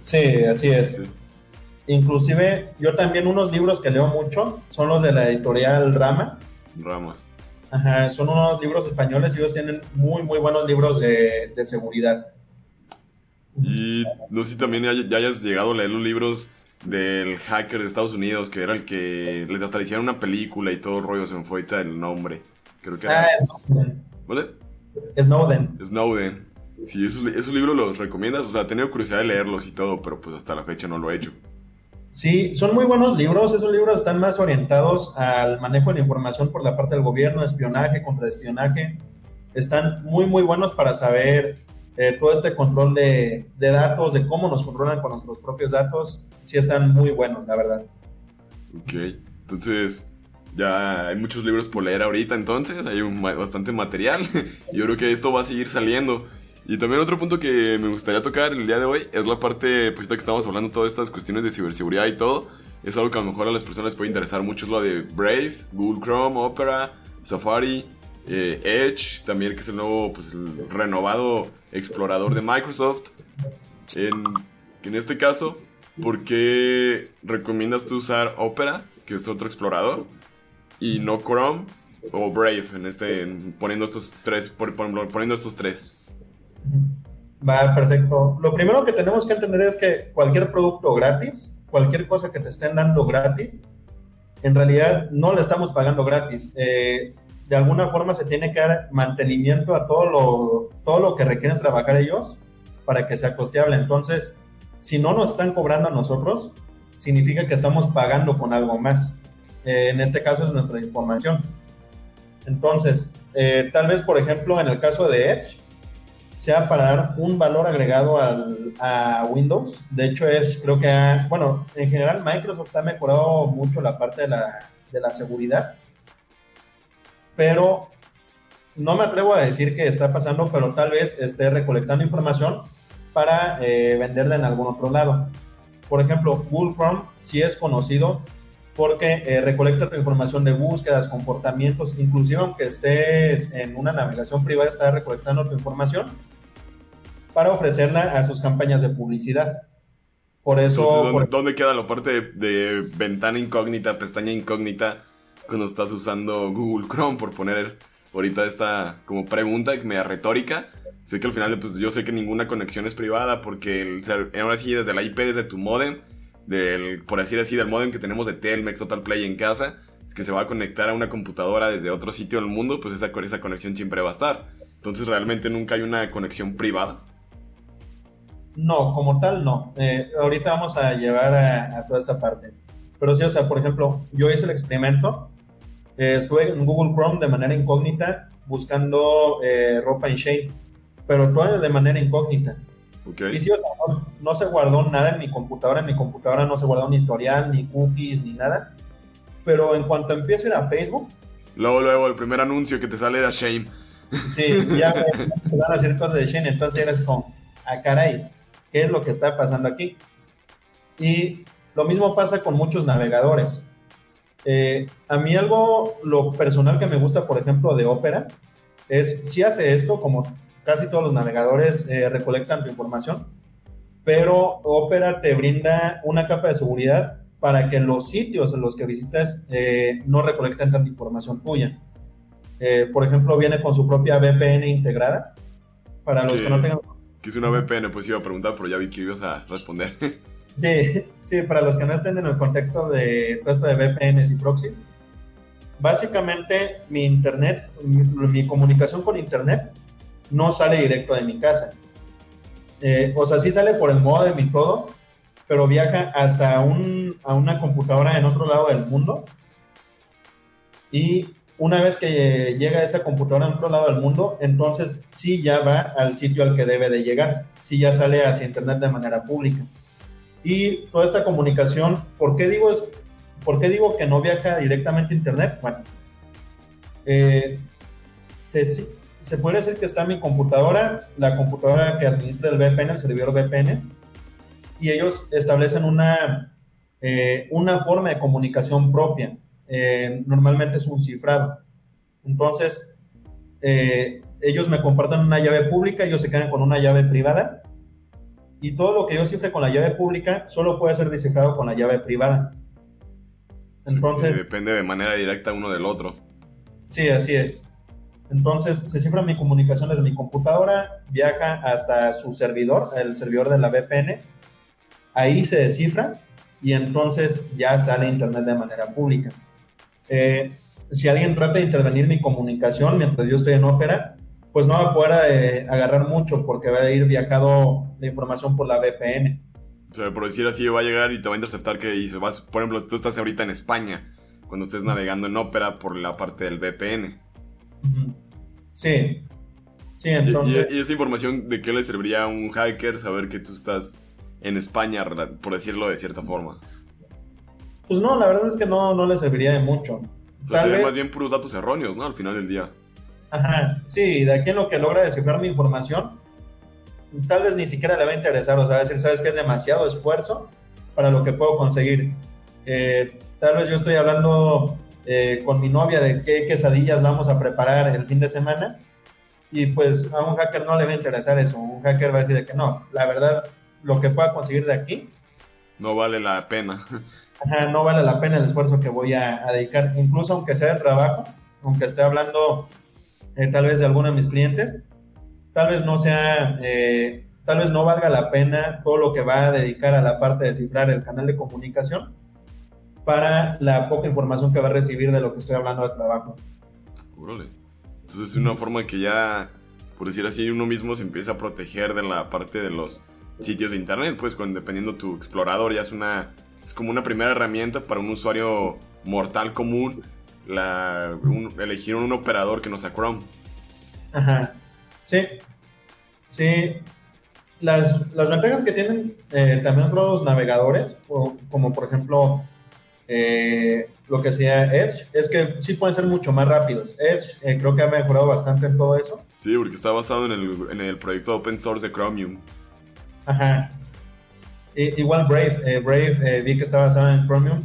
Sí, así es. Inclusive yo también unos libros que leo mucho son los de la editorial Rama. Rama. Ajá, son unos libros españoles y ellos tienen muy, muy buenos libros de, seguridad. Y no sé si también ya, hayas llegado a leer los libros del hacker de Estados Unidos, que era el que les hasta le hicieron una película y todo el rollo, se me fue el nombre. Creo que ah, Snowden. ¿Dónde? Snowden. Snowden. Sí, esos, esos libros los recomiendas, o sea, he tenido curiosidad de leerlos y todo, pero pues hasta la fecha no lo he hecho. Sí, son muy buenos libros. Esos libros están más orientados al manejo de la información por la parte del gobierno, espionaje, contraespionaje. Están muy, muy buenos para saber eh, todo este control de, datos, de cómo nos controlan con nuestros propios datos. Sí, están muy buenos, la verdad. Ok, entonces ya hay muchos libros por leer ahorita, entonces hay bastante material. *laughs* Yo creo que esto va a seguir saliendo. Y también otro punto que me gustaría tocar el día de hoy es la parte, pues que estamos hablando todas estas cuestiones de ciberseguridad y todo, es algo que a lo mejor a las personas les puede interesar mucho, es lo de Brave, Google Chrome, Opera, Safari, eh, Edge, también que es el nuevo, pues el renovado explorador de Microsoft. En, en este caso, ¿por qué recomiendas tú usar Opera, que es otro explorador, y no Chrome o Brave, en este, poniendo estos tres, poniendo estos tres? Va, perfecto. Lo primero que tenemos que entender es que cualquier producto gratis, cualquier cosa que te estén dando gratis, en realidad no le estamos pagando gratis. Eh, de alguna forma se tiene que dar mantenimiento a todo lo, todo lo que requieren trabajar ellos para que sea costeable. Entonces, si no nos están cobrando a nosotros, significa que estamos pagando con algo más. Eh, en este caso es nuestra información. Entonces, eh, tal vez, por ejemplo, en el caso de Edge, sea para dar un valor agregado al, a Windows. De hecho, es, creo que, bueno, en general Microsoft ha mejorado mucho la parte de la, de la seguridad, pero no me atrevo a decir que está pasando, pero tal vez esté recolectando información para eh, venderla en algún otro lado. Por ejemplo, Google Chrome sí es conocido porque eh, recolecta tu información de búsquedas, comportamientos, inclusive aunque estés en una navegación privada, está recolectando tu información para ofrecerla a sus campañas de publicidad. Por eso... ¿dónde, queda la parte de, ventana incógnita, pestaña incógnita, cuando estás usando Google Chrome, por poner ahorita esta como pregunta media retórica? Sé que al final, pues yo sé que ninguna conexión es privada porque el, ahora sí desde la IP, desde tu modem, del, por decir así, del modem que tenemos de Telmex Total Play en casa, es que se va a conectar a una computadora desde otro sitio del mundo, pues esa, esa conexión siempre va a estar. Entonces realmente nunca hay una conexión privada. No, como tal no. Eh, ahorita vamos a llevar a, toda esta parte. Pero sí, o sea, por ejemplo, yo hice el experimento. Eh, estuve en Google Chrome de manera incógnita buscando eh, ropa en Shane, pero todo de manera incógnita. Y sí, o sea, no, se guardó nada en mi computadora. En mi computadora no se guardó ni historial, ni cookies, ni nada. Pero en cuanto empiezo a ir a Facebook. Luego, luego, el primer anuncio que te sale era Shane. Sí, ya me van a hacer cosas de Shane. Entonces eres como, ah, caray qué es lo que está pasando aquí. Y lo mismo pasa con muchos navegadores. Eh, a mí algo, lo personal que me gusta, por ejemplo, de Opera, es si hace esto, como casi todos los navegadores eh, recolectan tu información, pero Opera te brinda una capa de seguridad para que los sitios en los que visitas eh, no recolecten tanta información tuya. por ejemplo, viene con su propia VPN integrada. Para los que no tengan que es una VPN, pues iba a preguntar, pero ya vi que ibas a responder. Sí, sí, para los que no estén en el contexto de todo esto de VPNs y proxies, básicamente mi internet, mi, comunicación con internet no sale directo de mi casa. Eh, o sea, sí sale por el modem y todo, pero viaja hasta un, a una computadora en otro lado del mundo y una vez que llega esa computadora en otro lado del mundo, entonces sí ya va al sitio al que debe de llegar, sí ya sale hacia Internet de manera pública. Y toda esta comunicación, ¿por qué digo, es, ¿por qué digo que no viaja directamente a Internet? Bueno, eh, se, puede decir que está mi computadora, la computadora que administra el VPN, el servidor VPN, y ellos establecen una, eh, una forma de comunicación propia eh, normalmente es un cifrado. Entonces, eh, ellos me comparten una llave pública, ellos se quedan con una llave privada y todo lo que yo cifre con la llave pública solo puede ser descifrado con la llave privada. Entonces, depende de manera directa uno del otro. Sí, así es. Entonces se cifra mi comunicación desde mi computadora, viaja hasta su servidor, el servidor de la VPN, ahí se descifra y entonces ya sale Internet de manera pública. Eh, si alguien trata de intervenir mi comunicación mientras yo estoy en ópera, pues no va a poder agarrar mucho porque va a ir viajado la información por la VPN. O sea, por decir así, va a llegar y te va a interceptar que vas, por ejemplo, tú estás ahorita en España, cuando estés navegando en ópera por la parte del VPN. Sí. Sí, entonces... ¿Y, esa información de qué le serviría a un hacker saber que tú estás en España, por decirlo de cierta forma? Pues no, la verdad es que no, no le serviría de mucho. O sea, sería más bien puros datos erróneos, ¿no? Al final del día. Ajá, sí, de aquí en lo que logra descifrar mi información, tal vez ni siquiera le va a interesar, o sea, decir, sabes que es demasiado esfuerzo para lo que puedo conseguir. Eh, tal vez yo estoy hablando eh, con mi novia de qué quesadillas vamos a preparar el fin de semana y pues a un hacker no le va a interesar eso, un hacker va a decir de que no, la verdad, lo que pueda conseguir de aquí. No vale la pena. no vale la pena el esfuerzo que voy a, dedicar, incluso aunque sea de trabajo, aunque esté hablando eh, tal vez de alguno de mis clientes, tal vez no sea, eh, tal vez no valga la pena todo lo que va a dedicar a la parte de cifrar el canal de comunicación para la poca información que va a recibir de lo que estoy hablando de trabajo. Entonces es una forma que ya, por decir así, uno mismo se empieza a proteger de la parte de los sitios de internet, pues con, dependiendo tu explorador ya es una es como una primera herramienta para un usuario mortal común la, elegir un operador que no sea Chrome. Ajá. Sí. Sí. Las, las ventajas que tienen eh, también los navegadores, como por ejemplo eh, lo que sea Edge, es que sí pueden ser mucho más rápidos. Edge eh, creo que ha mejorado bastante en todo eso. Sí, porque está basado en el, en el proyecto open source de Chromium. Ajá igual Brave, eh, Brave eh, vi que está basado en Chromium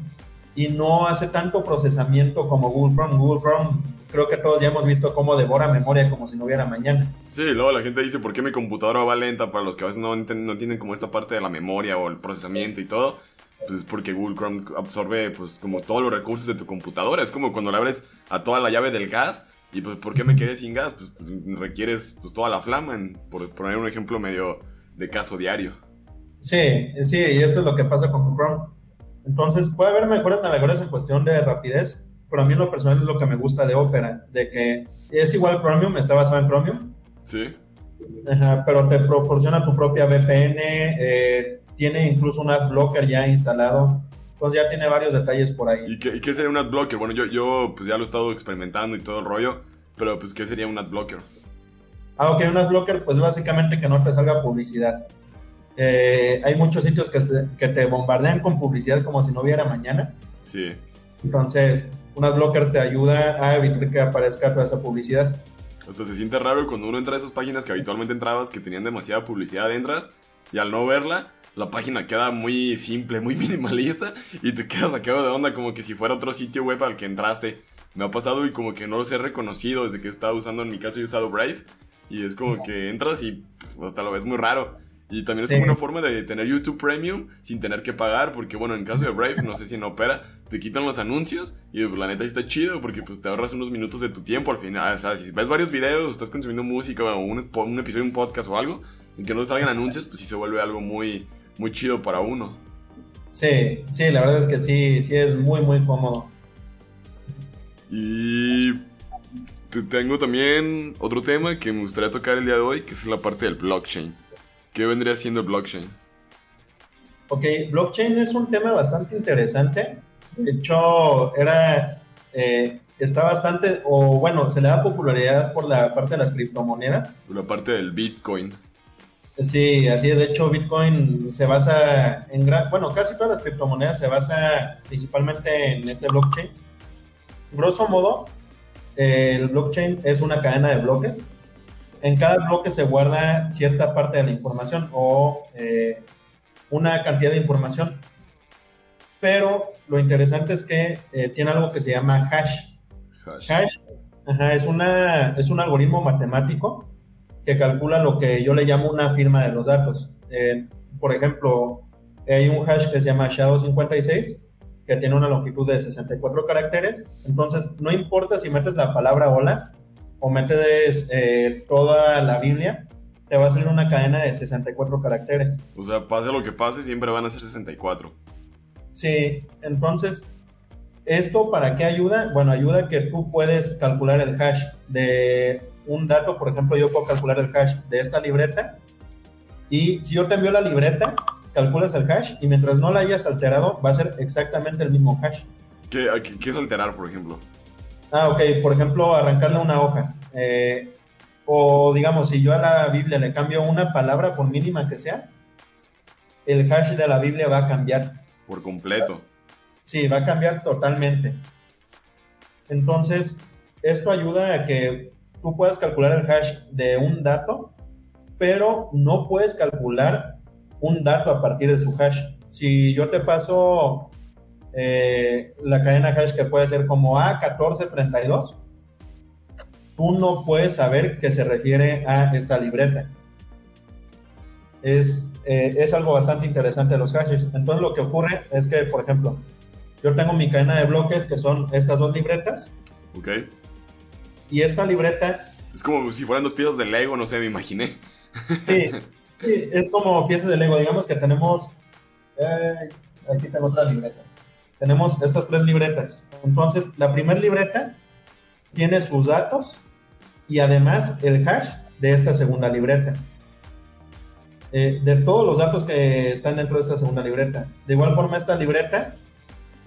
y no hace tanto procesamiento como Google Chrome. Google Chrome creo que todos ya hemos visto cómo devora memoria como si no hubiera mañana. Sí, luego la gente dice, ¿por qué mi computadora va lenta? Para los que a veces no, no entienden como esta parte de la memoria o el procesamiento y todo, pues es porque Google Chrome absorbe pues como todos los recursos de tu computadora. Es como cuando le abres a toda la llave del gas y pues ¿por qué me quedé sin gas? Pues, pues requieres pues toda la flama, por poner un ejemplo medio de caso diario. Sí, sí, y esto es lo que pasa con Chrome. Entonces puede haber mejores navegadores en cuestión de rapidez, pero a mí en lo personal es lo que me gusta de Opera, de que es igual Chromium, está basado en Chromium. Sí. Ajá, pero te proporciona tu propia VPN, eh, tiene incluso un adblocker ya instalado. Entonces ya tiene varios detalles por ahí. ¿Y qué, sería un adblocker? Bueno, yo, yo pues ya lo he estado experimentando y todo el rollo, pero pues ¿qué sería un adblocker? Ah, ok, un adblocker pues básicamente que no te salga publicidad. Eh, hay muchos sitios que, que te bombardean con publicidad como si no hubiera mañana. Sí. Entonces, un adblocker te ayuda a evitar que aparezca toda esa publicidad. Hasta se siente raro cuando uno entra a esas páginas que habitualmente entrabas que tenían demasiada publicidad, entras y al no verla, la página queda muy simple, muy *laughs* minimalista y te quedas sacado de onda como que si fuera otro sitio web al que entraste. Me ha pasado y como que no los he reconocido desde que estaba usando, en mi caso he usado Brave y es como que entras y hasta lo ves muy raro. Y también es como una forma de tener YouTube Premium sin tener que pagar, porque bueno, en caso de Brave, no sé si no opera, te quitan los anuncios y pues, la neta está chido porque pues te ahorras unos minutos de tu tiempo al final. O sea, si ves varios videos, estás consumiendo música o un, un episodio de un podcast o algo, en que no te salgan anuncios, pues sí se vuelve algo muy, muy chido para uno. Sí, sí, la verdad es que sí, sí es muy, muy cómodo. Y tengo también otro tema que me gustaría tocar el día de hoy, que es la parte del blockchain. ¿Qué vendría siendo blockchain? Ok, blockchain es un tema bastante interesante. De hecho, era, eh, está bastante, o bueno, se le da popularidad por la parte de las criptomonedas. Por la parte del Bitcoin. Sí, así es. De hecho, Bitcoin se basa en gran, bueno, casi todas las criptomonedas se basa principalmente en este blockchain. Grosso modo, el blockchain es una cadena de bloques en cada bloque se guarda cierta parte de la información o eh, una cantidad de información. Pero lo interesante es que eh, tiene algo que se llama hash. Hash, es, una, es un algoritmo matemático que calcula lo que yo le llamo una firma de los datos. Eh, por ejemplo, hay un hash que se llama SHA-256 que tiene una longitud de 64 caracteres. Entonces, no importa si metes la palabra hola, o metes eh, toda la Biblia, te va a salir una cadena de 64 caracteres. O sea, pase lo que pase, siempre van a ser 64. Sí, entonces, ¿esto para qué ayuda? Bueno, ayuda que tú puedes calcular el hash de un dato, por ejemplo, yo puedo calcular el hash de esta libreta y si yo te envío la libreta, calculas el hash y mientras no la hayas alterado, va a ser exactamente el mismo hash. ¿Qué, qué es alterar, por ejemplo? Ah, ok, por ejemplo, arrancarle una hoja. Eh, o digamos, si yo a la Biblia le cambio una palabra, por mínima que sea, el hash de la Biblia va a cambiar. Por completo. Sí, va a cambiar totalmente. Entonces, esto ayuda a que tú puedas calcular el hash de un dato, pero no puedes calcular un dato a partir de su hash. Si yo te paso eh, la cadena hash que puede ser como A1432, tú no puedes saber que se refiere a esta libreta. Es, eh, es algo bastante interesante los hashes. Entonces lo que ocurre es que, por ejemplo, yo tengo mi cadena de bloques que son estas dos libretas. Ok. Y esta libreta... Es como si fueran dos piezas de Lego, no sé, me imaginé. Sí, sí es como piezas de Lego. Digamos que tenemos... Eh, aquí tengo otra libreta tenemos estas tres libretas. Entonces, la primera libreta tiene sus datos y además el hash de esta segunda libreta. Eh, de todos los datos que están dentro de esta segunda libreta. De igual forma, esta libreta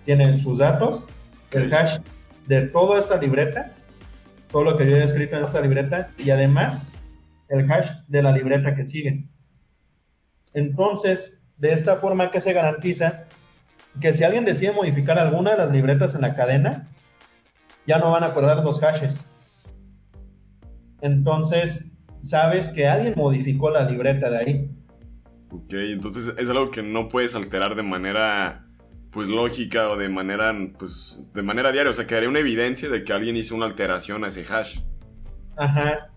tiene sus datos, el hash de toda esta libreta, todo lo que yo he escrito en esta libreta y además el hash de la libreta que sigue. Entonces, de esta forma que se garantiza que si alguien decide modificar alguna de las libretas en la cadena, ya no van a acordar los hashes. Entonces, sabes que alguien modificó la libreta de ahí. Ok, entonces es algo que no puedes alterar de manera pues lógica o de manera, pues, de manera diaria. O sea, quedaría una evidencia de que alguien hizo una alteración a ese hash. Ajá.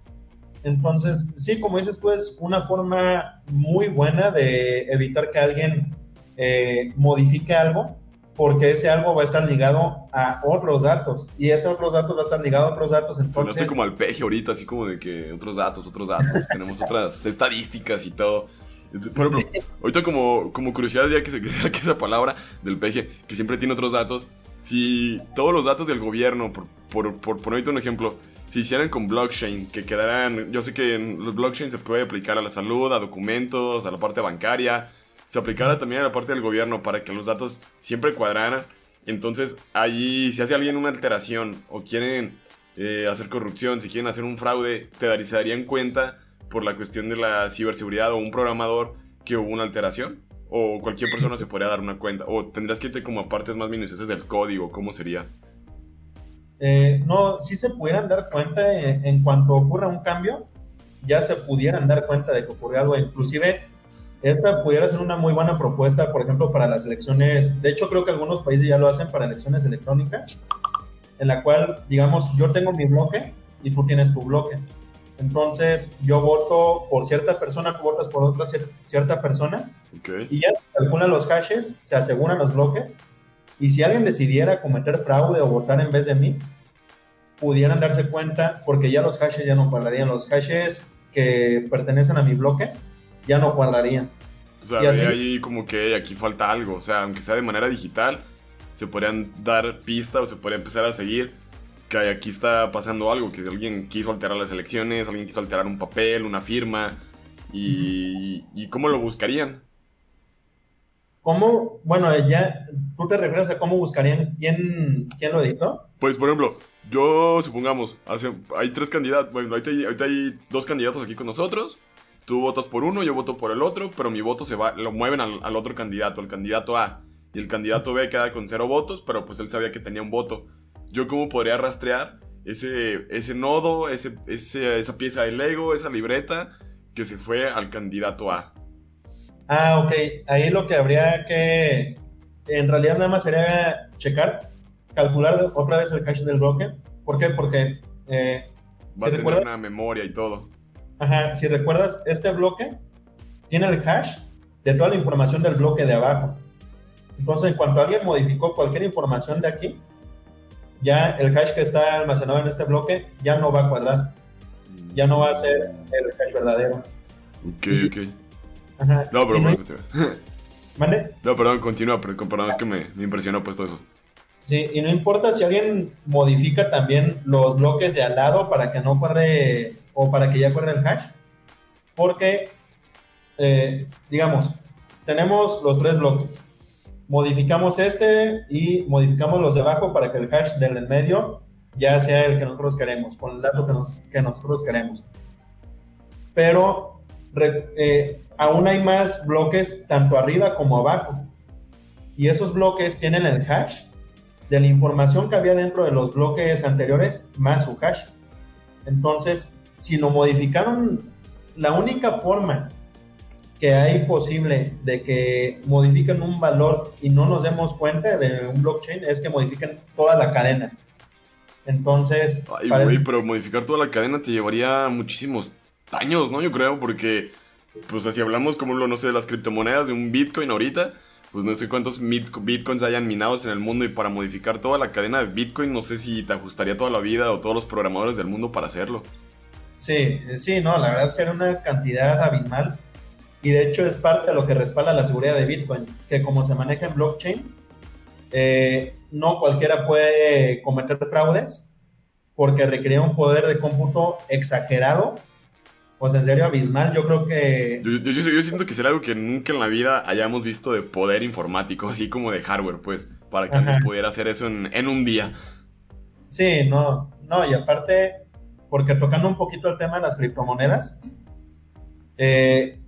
Entonces, sí, como dices tú, es una forma muy buena de evitar que alguien eh, modifique algo, porque ese algo va a estar ligado a otros datos, y ese otros datos va a estar ligado a otros datos. Entonces... estoy como al peje ahorita, así como de que otros datos, otros datos, *laughs* tenemos otras estadísticas y todo. Por ejemplo, ahorita como, como curiosidad, ya que se *laughs* que esa palabra del peje, que siempre tiene otros datos, si todos los datos del gobierno, por, por, por ponerte un ejemplo, si hicieran con blockchain, que quedaran, yo sé que en los blockchain se puede aplicar a la salud, a documentos, a la parte bancaria, se aplicara también a la parte del gobierno para que los datos siempre cuadraran. Entonces, allí, si hace alguien una alteración o quieren eh, hacer corrupción, si quieren hacer un fraude, te darían cuenta por la cuestión de la ciberseguridad o un programador que hubo una alteración? ¿O cualquier persona se podría dar una cuenta? ¿O tendrías que irte como a partes más minuciosas del código? ¿Cómo sería? Eh, no, si se pudieran dar cuenta en, cuanto ocurra un cambio, ya se pudieran dar cuenta de que ocurrió algo. Inclusive, esa pudiera ser una muy buena propuesta, por ejemplo, para las elecciones. De hecho, creo que algunos países ya lo hacen para elecciones electrónicas, en la cual, digamos, yo tengo mi bloque y tú tienes tu bloque. Entonces, yo voto por cierta persona, tú votas por otra cierta persona. Y ya se calculan los hashes, se aseguran los bloques. Y si alguien decidiera cometer fraude o votar en vez de mí, pudieran darse cuenta, porque ya los hashes ya no cuadrarían. Los hashes que pertenecen a mi bloque ya no cuadrarían. O sea, ahí como que aquí falta algo. O sea, aunque sea de manera digital, se podrían dar pistas o se podría empezar a seguir que aquí está pasando algo, que alguien quiso alterar las elecciones, alguien quiso alterar un papel, una firma, y, y cómo lo buscarían. ¿Cómo? Bueno, ya, ¿tú te refieres a cómo buscarían quién, quién lo editó? Pues, por ejemplo, yo, supongamos, hace, hay tres candidatos, bueno, ahorita, hay dos candidatos aquí con nosotros, tú votas por uno, yo voto por el otro, pero mi voto se va, lo mueven al, al otro candidato, el candidato A, y el candidato B queda con cero votos, pero pues él sabía que tenía un voto yo cómo podría rastrear ese, ese nodo, ese, esa pieza de Lego, esa libreta que se fue al candidato A. Ah, ok. Ahí lo que habría que, en realidad nada más sería checar, calcular otra vez el hash del bloque. ¿Por qué? Porque... Eh, Va a tener una memoria y todo. Ajá, si recuerdas, este bloque tiene el hash de toda la información del bloque de abajo. Entonces, en cuanto alguien modificó cualquier información de aquí, ya el hash que está almacenado en este bloque ya no va a cuadrar. Ya no va a ser el hash verdadero. Ok, ok. Ajá. No, pero no, continúa. *laughs* ¿Mande? No, perdón, continúa, pero perdón, es que me, me impresionó pues todo eso. Sí, y no importa si alguien modifica también los bloques de al lado para que no corre o para que ya corra el hash, porque, eh, digamos, tenemos los tres bloques modificamos este y modificamos los de abajo para que el hash del medio ya sea el que nosotros queremos, con el dato que, nosotros queremos. Pero eh, aún hay más bloques tanto arriba como abajo. Y esos bloques tienen el hash de la información que había dentro de los bloques anteriores más su hash. Entonces, si lo modificaron, la única forma que hay posible de que modifiquen un valor y no nos demos cuenta de un blockchain es que modifiquen toda la cadena. Entonces... Ay, güey, pero modificar toda la cadena te llevaría muchísimos años, ¿no? Yo creo, porque, pues si hablamos como lo, no sé, de las criptomonedas, de un Bitcoin ahorita, pues no sé cuántos Bitcoins hayan minados en el mundo y para modificar toda la cadena de Bitcoin, no sé si te ajustaría toda la vida o todos los programadores del mundo para hacerlo. Sí, sí, no, la verdad sería una cantidad abismal y de hecho es parte de lo que respalda la seguridad de Bitcoin, que como se maneja en blockchain, eh, no cualquiera puede cometer fraudes porque requiere un poder de cómputo exagerado. Pues en serio, abismal, yo creo que... Yo, siento que será algo que nunca en la vida hayamos visto de poder informático, *laughs* así como de hardware, pues, para que pudiera hacer eso en, un día. Sí, no, no, y aparte, porque tocando un poquito el tema de las criptomonedas, eh,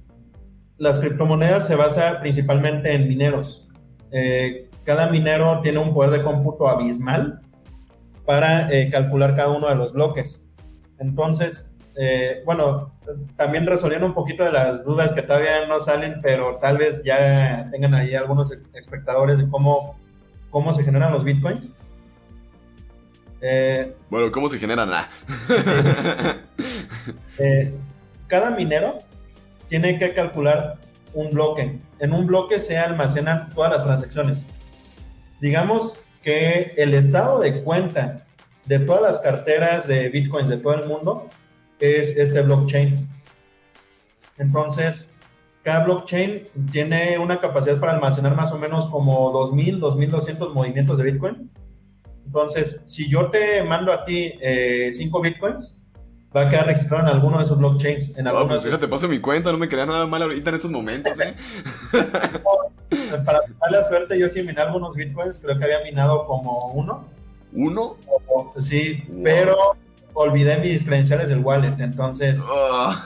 las criptomonedas se basan principalmente en mineros. Eh, cada minero tiene un poder de cómputo abismal para eh, calcular cada uno de los bloques. Entonces, eh, bueno, también resolviendo un poquito de las dudas que todavía no salen, pero tal vez ya tengan ahí algunos espectadores de cómo, cómo se generan los bitcoins. Bueno, ¿cómo se generan? Ah. *laughs* Cada minero tiene que calcular un bloque. En un bloque se almacenan todas las transacciones. Digamos que el estado de cuenta de todas las carteras de bitcoins de todo el mundo es este blockchain. Entonces, cada blockchain tiene una capacidad para almacenar más o menos como 2.000, 2.200 movimientos de bitcoin. Entonces, si yo te mando a ti 5 eh, bitcoins, va a quedar registrado en alguno de esos blockchains. En ah, pues fíjate, paso mi cuenta, no me quedaría nada mal ahorita en estos momentos, ¿eh? *laughs* Para la suerte, yo sí miné algunos bitcoins, creo que había minado como uno. ¿Uno? Sí, pero olvidé mis credenciales del wallet, entonces... Ah.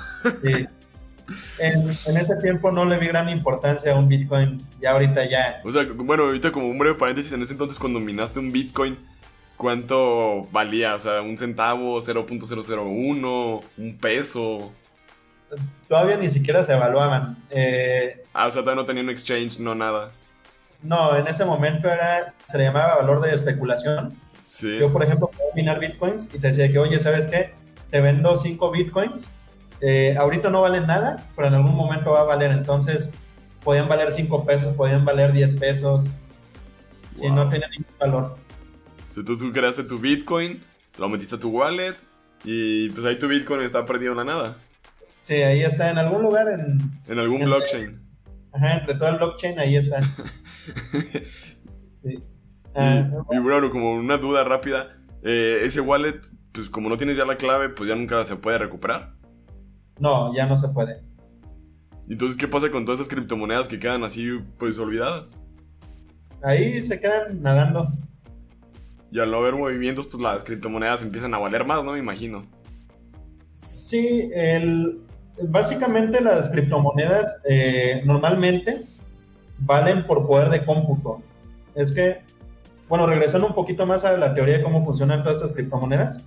En, ese tiempo no le vi gran importancia a un Bitcoin, ya ahorita ya. O sea, bueno, ahorita como un breve paréntesis, en ese entonces cuando minaste un Bitcoin, ¿cuánto valía? O sea, un centavo, 0.001, un peso. Todavía ni siquiera se evaluaban. Eh, ah, o sea, todavía no tenía un exchange, no nada. No, en ese momento era, se le llamaba valor de especulación yo, por ejemplo, puedo minar bitcoins y te decía que, oye, ¿sabes qué? Te vendo 5 bitcoins. Eh, ahorita no valen nada, pero en algún momento va a valer. Entonces, podían valer 5 pesos, podían valer 10 pesos. Si no tenía ningún valor. Entonces tú creaste tu bitcoin, lo metiste a tu wallet y pues ahí tu bitcoin está perdido en la nada. Sí, ahí está, en algún lugar en... En algún blockchain. Ajá, entre todo el blockchain, ahí está. *laughs* sí. Ah, y, bueno, como una duda rápida, eh, ese wallet, pues como no tienes ya la clave, pues ya nunca se puede recuperar. No, ya no se puede. Entonces, ¿qué pasa con todas esas criptomonedas que quedan así, pues olvidadas? Ahí se quedan nadando. Y al no haber movimientos, pues las criptomonedas empiezan a valer más, ¿no? Me imagino. Sí, el, básicamente las criptomonedas eh, normalmente valen por poder de cómputo. Es que bueno, regresando un poquito más a la teoría de cómo funcionan todas estas criptomonedas.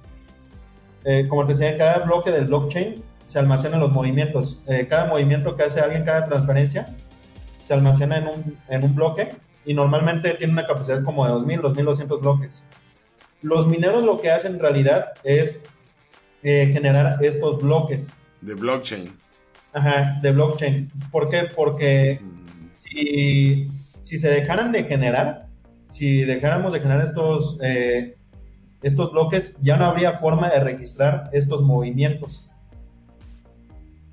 Eh, como te decía, en cada bloque del blockchain se almacenan los movimientos. Eh, cada movimiento que hace alguien, cada transferencia, se almacena en un, en un bloque y normalmente tiene una capacidad como de 2.000, 2.200 bloques. Los mineros lo que hacen en realidad es eh, generar estos bloques. De blockchain. Ajá, de blockchain. ¿Por qué? Porque mm. si, si se dejaran de generar, si dejáramos de generar estos, eh, estos bloques, ya no habría forma de registrar estos movimientos.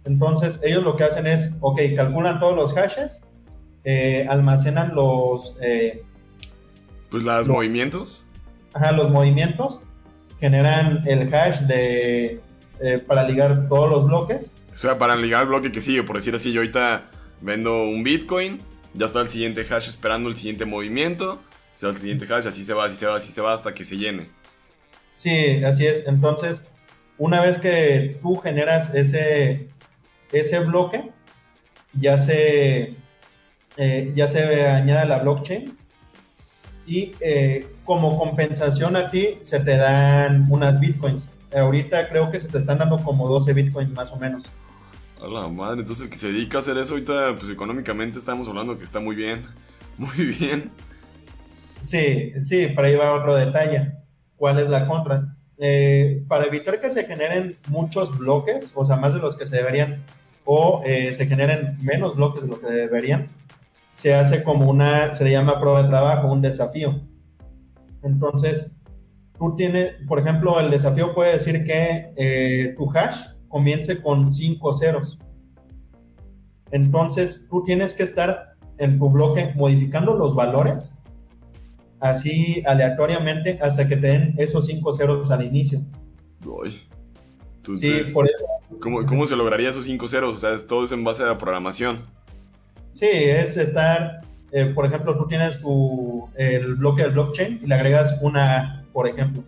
Entonces, ellos lo que hacen es, ok, calculan todos los hashes, eh, almacenan los... Eh, pues los movimientos. Ajá, los movimientos, generan el hash de, para ligar todos los bloques. O sea, para ligar el bloque que sigue, por decir así, yo ahorita vendo un Bitcoin, ya está el siguiente hash esperando el siguiente movimiento, sea el siguiente hash, así se va, así se va, así se va hasta que se llene. Sí, así es. Entonces, una vez que tú generas ese, ese bloque, ya se, eh, ya se añade a la blockchain y eh, como compensación a ti se te dan unas bitcoins. Ahorita creo que se te están dando como 12 bitcoins más o menos. A la madre, entonces el que se dedica a hacer eso ahorita, pues económicamente estamos hablando que está muy bien. *laughs* Muy bien. Sí, sí, para ahí va otro detalle. ¿Cuál es la contra? Eh, para evitar que se generen muchos bloques, o sea, más de los que se deberían, o eh, se generen menos bloques de lo que deberían, se hace como una, se le llama prueba de trabajo, un desafío. Entonces, tú tienes, por ejemplo, el desafío puede decir que eh, tu hash comience con cinco ceros. Entonces, tú tienes que estar en tu bloque modificando los valores así aleatoriamente hasta que te den esos cinco ceros al inicio. sí, por eso. ¿cómo, se lograría esos cinco ceros? O sea, todo es en base a la programación. Sí, es estar, eh, por ejemplo, tú tienes tu, el bloque del blockchain y le agregas una por ejemplo.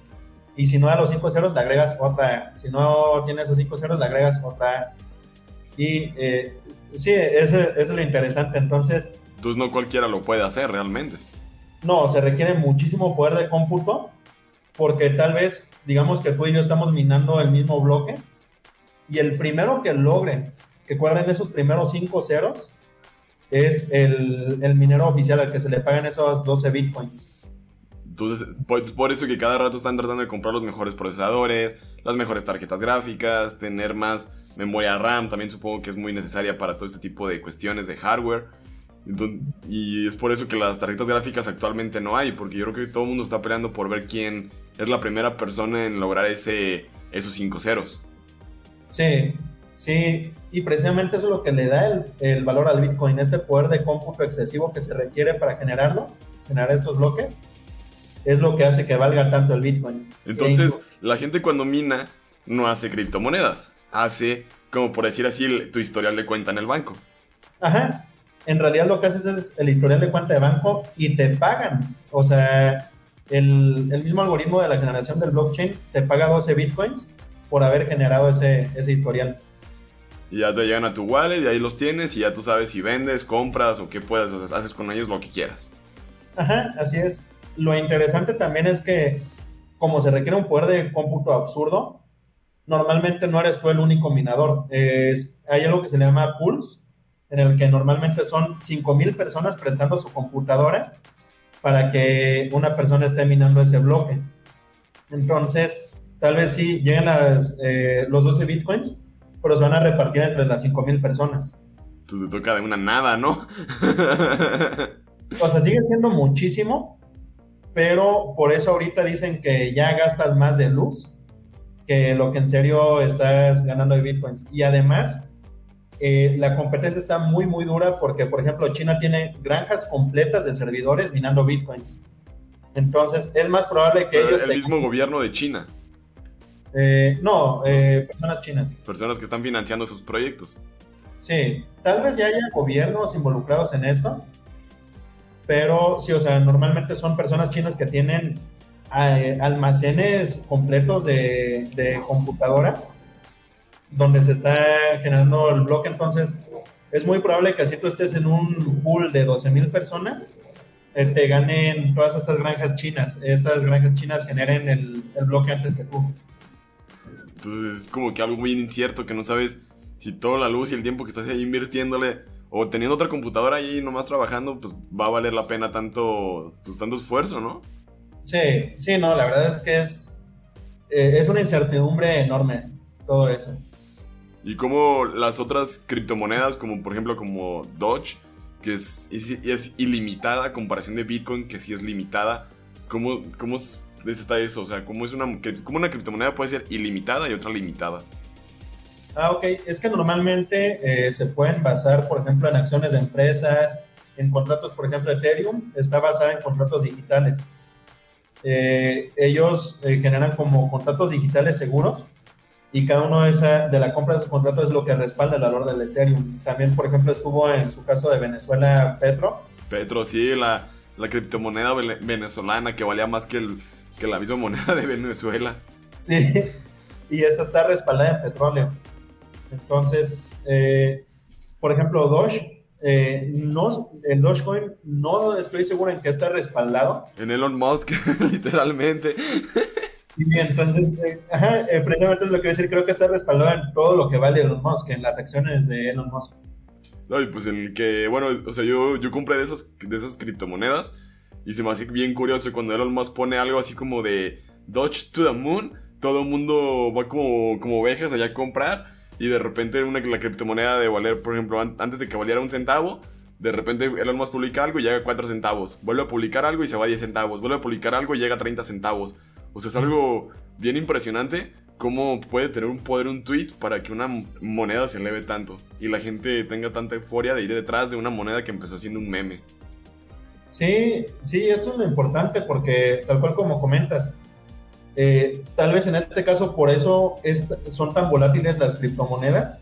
Y si no da los cinco ceros, le agregas otra Si no tiene esos cinco ceros, le agregas otra Y eh, sí, eso es lo interesante. Entonces... Entonces no cualquiera lo puede hacer realmente. No, se requiere muchísimo poder de cómputo porque tal vez, digamos que tú y yo estamos minando el mismo bloque Y el primero que logre que cuadren esos primeros cinco ceros es el, el minero oficial al que se le pagan esos 12 bitcoins. Entonces, por, por, eso que cada rato están tratando de comprar los mejores procesadores, las mejores tarjetas gráficas, tener más memoria RAM, también supongo que es muy necesaria para todo este tipo de cuestiones de hardware. y es por eso que las tarjetas gráficas actualmente no hay, porque yo creo que todo el mundo está peleando por ver quién es la primera persona en lograr ese, esos cinco ceros. Sí, sí, y precisamente eso es lo que le da el, el valor al Bitcoin, este poder de cómputo excesivo que se requiere para generarlo, generar estos bloques, es lo que hace que valga tanto el Bitcoin. Entonces, la gente cuando mina no hace criptomonedas, hace, como por decir así, tu historial de cuenta en el banco. Ajá. En realidad lo que haces es el historial de cuenta de banco y te pagan. O sea, el, el mismo algoritmo de la generación del blockchain te paga 12 bitcoins por haber generado ese, ese historial. Y ya te llegan a tu wallet y ahí los tienes y ya tú sabes si vendes, compras o qué puedes, o sea, haces con ellos lo que quieras. Ajá, así es. Lo interesante también es que como se requiere un poder de cómputo absurdo, normalmente no eres tú el único minador. Es, hay algo que se llama pools, en el que normalmente son 5.000 personas prestando su computadora para que una persona esté minando ese bloque. Entonces, tal vez sí lleguen las, eh, los 12 bitcoins, pero se van a repartir entre las 5.000 personas. Entonces te toca de una nada, ¿no? o sea, sigue siendo muchísimo, pero por eso ahorita dicen que ya gastas más de luz que lo que en serio estás ganando de bitcoins. Y además, eh, la competencia está muy, muy dura porque, por ejemplo, China tiene granjas completas de servidores minando bitcoins. Entonces, es más probable que ellos... El mismo gobierno de China. Eh, no, eh, personas chinas. Personas que están financiando sus proyectos. Sí, tal vez ya haya gobiernos involucrados en esto, pero sí, o sea, normalmente son personas chinas que tienen almacenes completos de, computadoras donde se está generando el bloque. Entonces, es muy probable que si tú estés en un pool de 12 mil personas, eh, te ganen todas estas granjas chinas. Estas granjas chinas generen el, el, bloque antes que tú. Entonces, es como que algo muy incierto que no sabes si toda la luz y el tiempo que estás ahí invirtiéndole o teniendo otra computadora ahí nomás trabajando, pues va a valer la pena tanto, pues, tanto esfuerzo, ¿no? Sí, sí, no, la verdad es que es, eh, es una incertidumbre enorme todo eso. Y como las otras criptomonedas, como por ejemplo como Doge, que es, es, ilimitada a comparación de Bitcoin, que sí es limitada, ¿cómo, cómo está eso? O sea, ¿cómo, es una, ¿cómo una criptomoneda puede ser ilimitada y otra limitada? Ah, ok. Es que normalmente eh, se pueden basar, por ejemplo, en acciones de empresas, en contratos, por ejemplo, Ethereum está basada en contratos digitales. Eh, ellos eh, generan como contratos digitales seguros y cada uno de, esa, de la compra de esos contratos es lo que respalda el valor del Ethereum. También, por ejemplo, estuvo en su caso de Venezuela Petro. Petro, sí, la, la criptomoneda venezolana que valía más que, el, que la misma moneda de Venezuela. Sí, y esa está respaldada en petróleo. Entonces, eh, por ejemplo, Doge eh, no, el Dogecoin no estoy seguro en que está respaldado. En Elon Musk, *laughs* literalmente. Y entonces, eh, precisamente es lo que voy a decir, creo que está respaldado en todo lo que vale Elon Musk, en las acciones de Elon Musk. No, y pues en que, bueno, o sea, yo, yo compré de esas, de esas criptomonedas y se me hace bien curioso cuando Elon Musk pone algo así como de Dodge to the Moon, todo el mundo va como, como ovejas allá a comprar y de repente una, la criptomoneda de valer, por ejemplo, antes de que valiera un centavo, de repente Elon Musk publica algo y llega a 4 centavos. Vuelve a publicar algo y se va a 10 centavos. Vuelve a publicar algo y llega a 30 centavos. O sea, es algo bien impresionante cómo puede tener un poder un tweet para que una moneda se eleve tanto y la gente tenga tanta euforia de ir detrás de una moneda que empezó siendo un meme. Sí, sí, esto es lo importante porque tal cual como comentas, eh, tal vez en este caso por eso son tan volátiles las criptomonedas.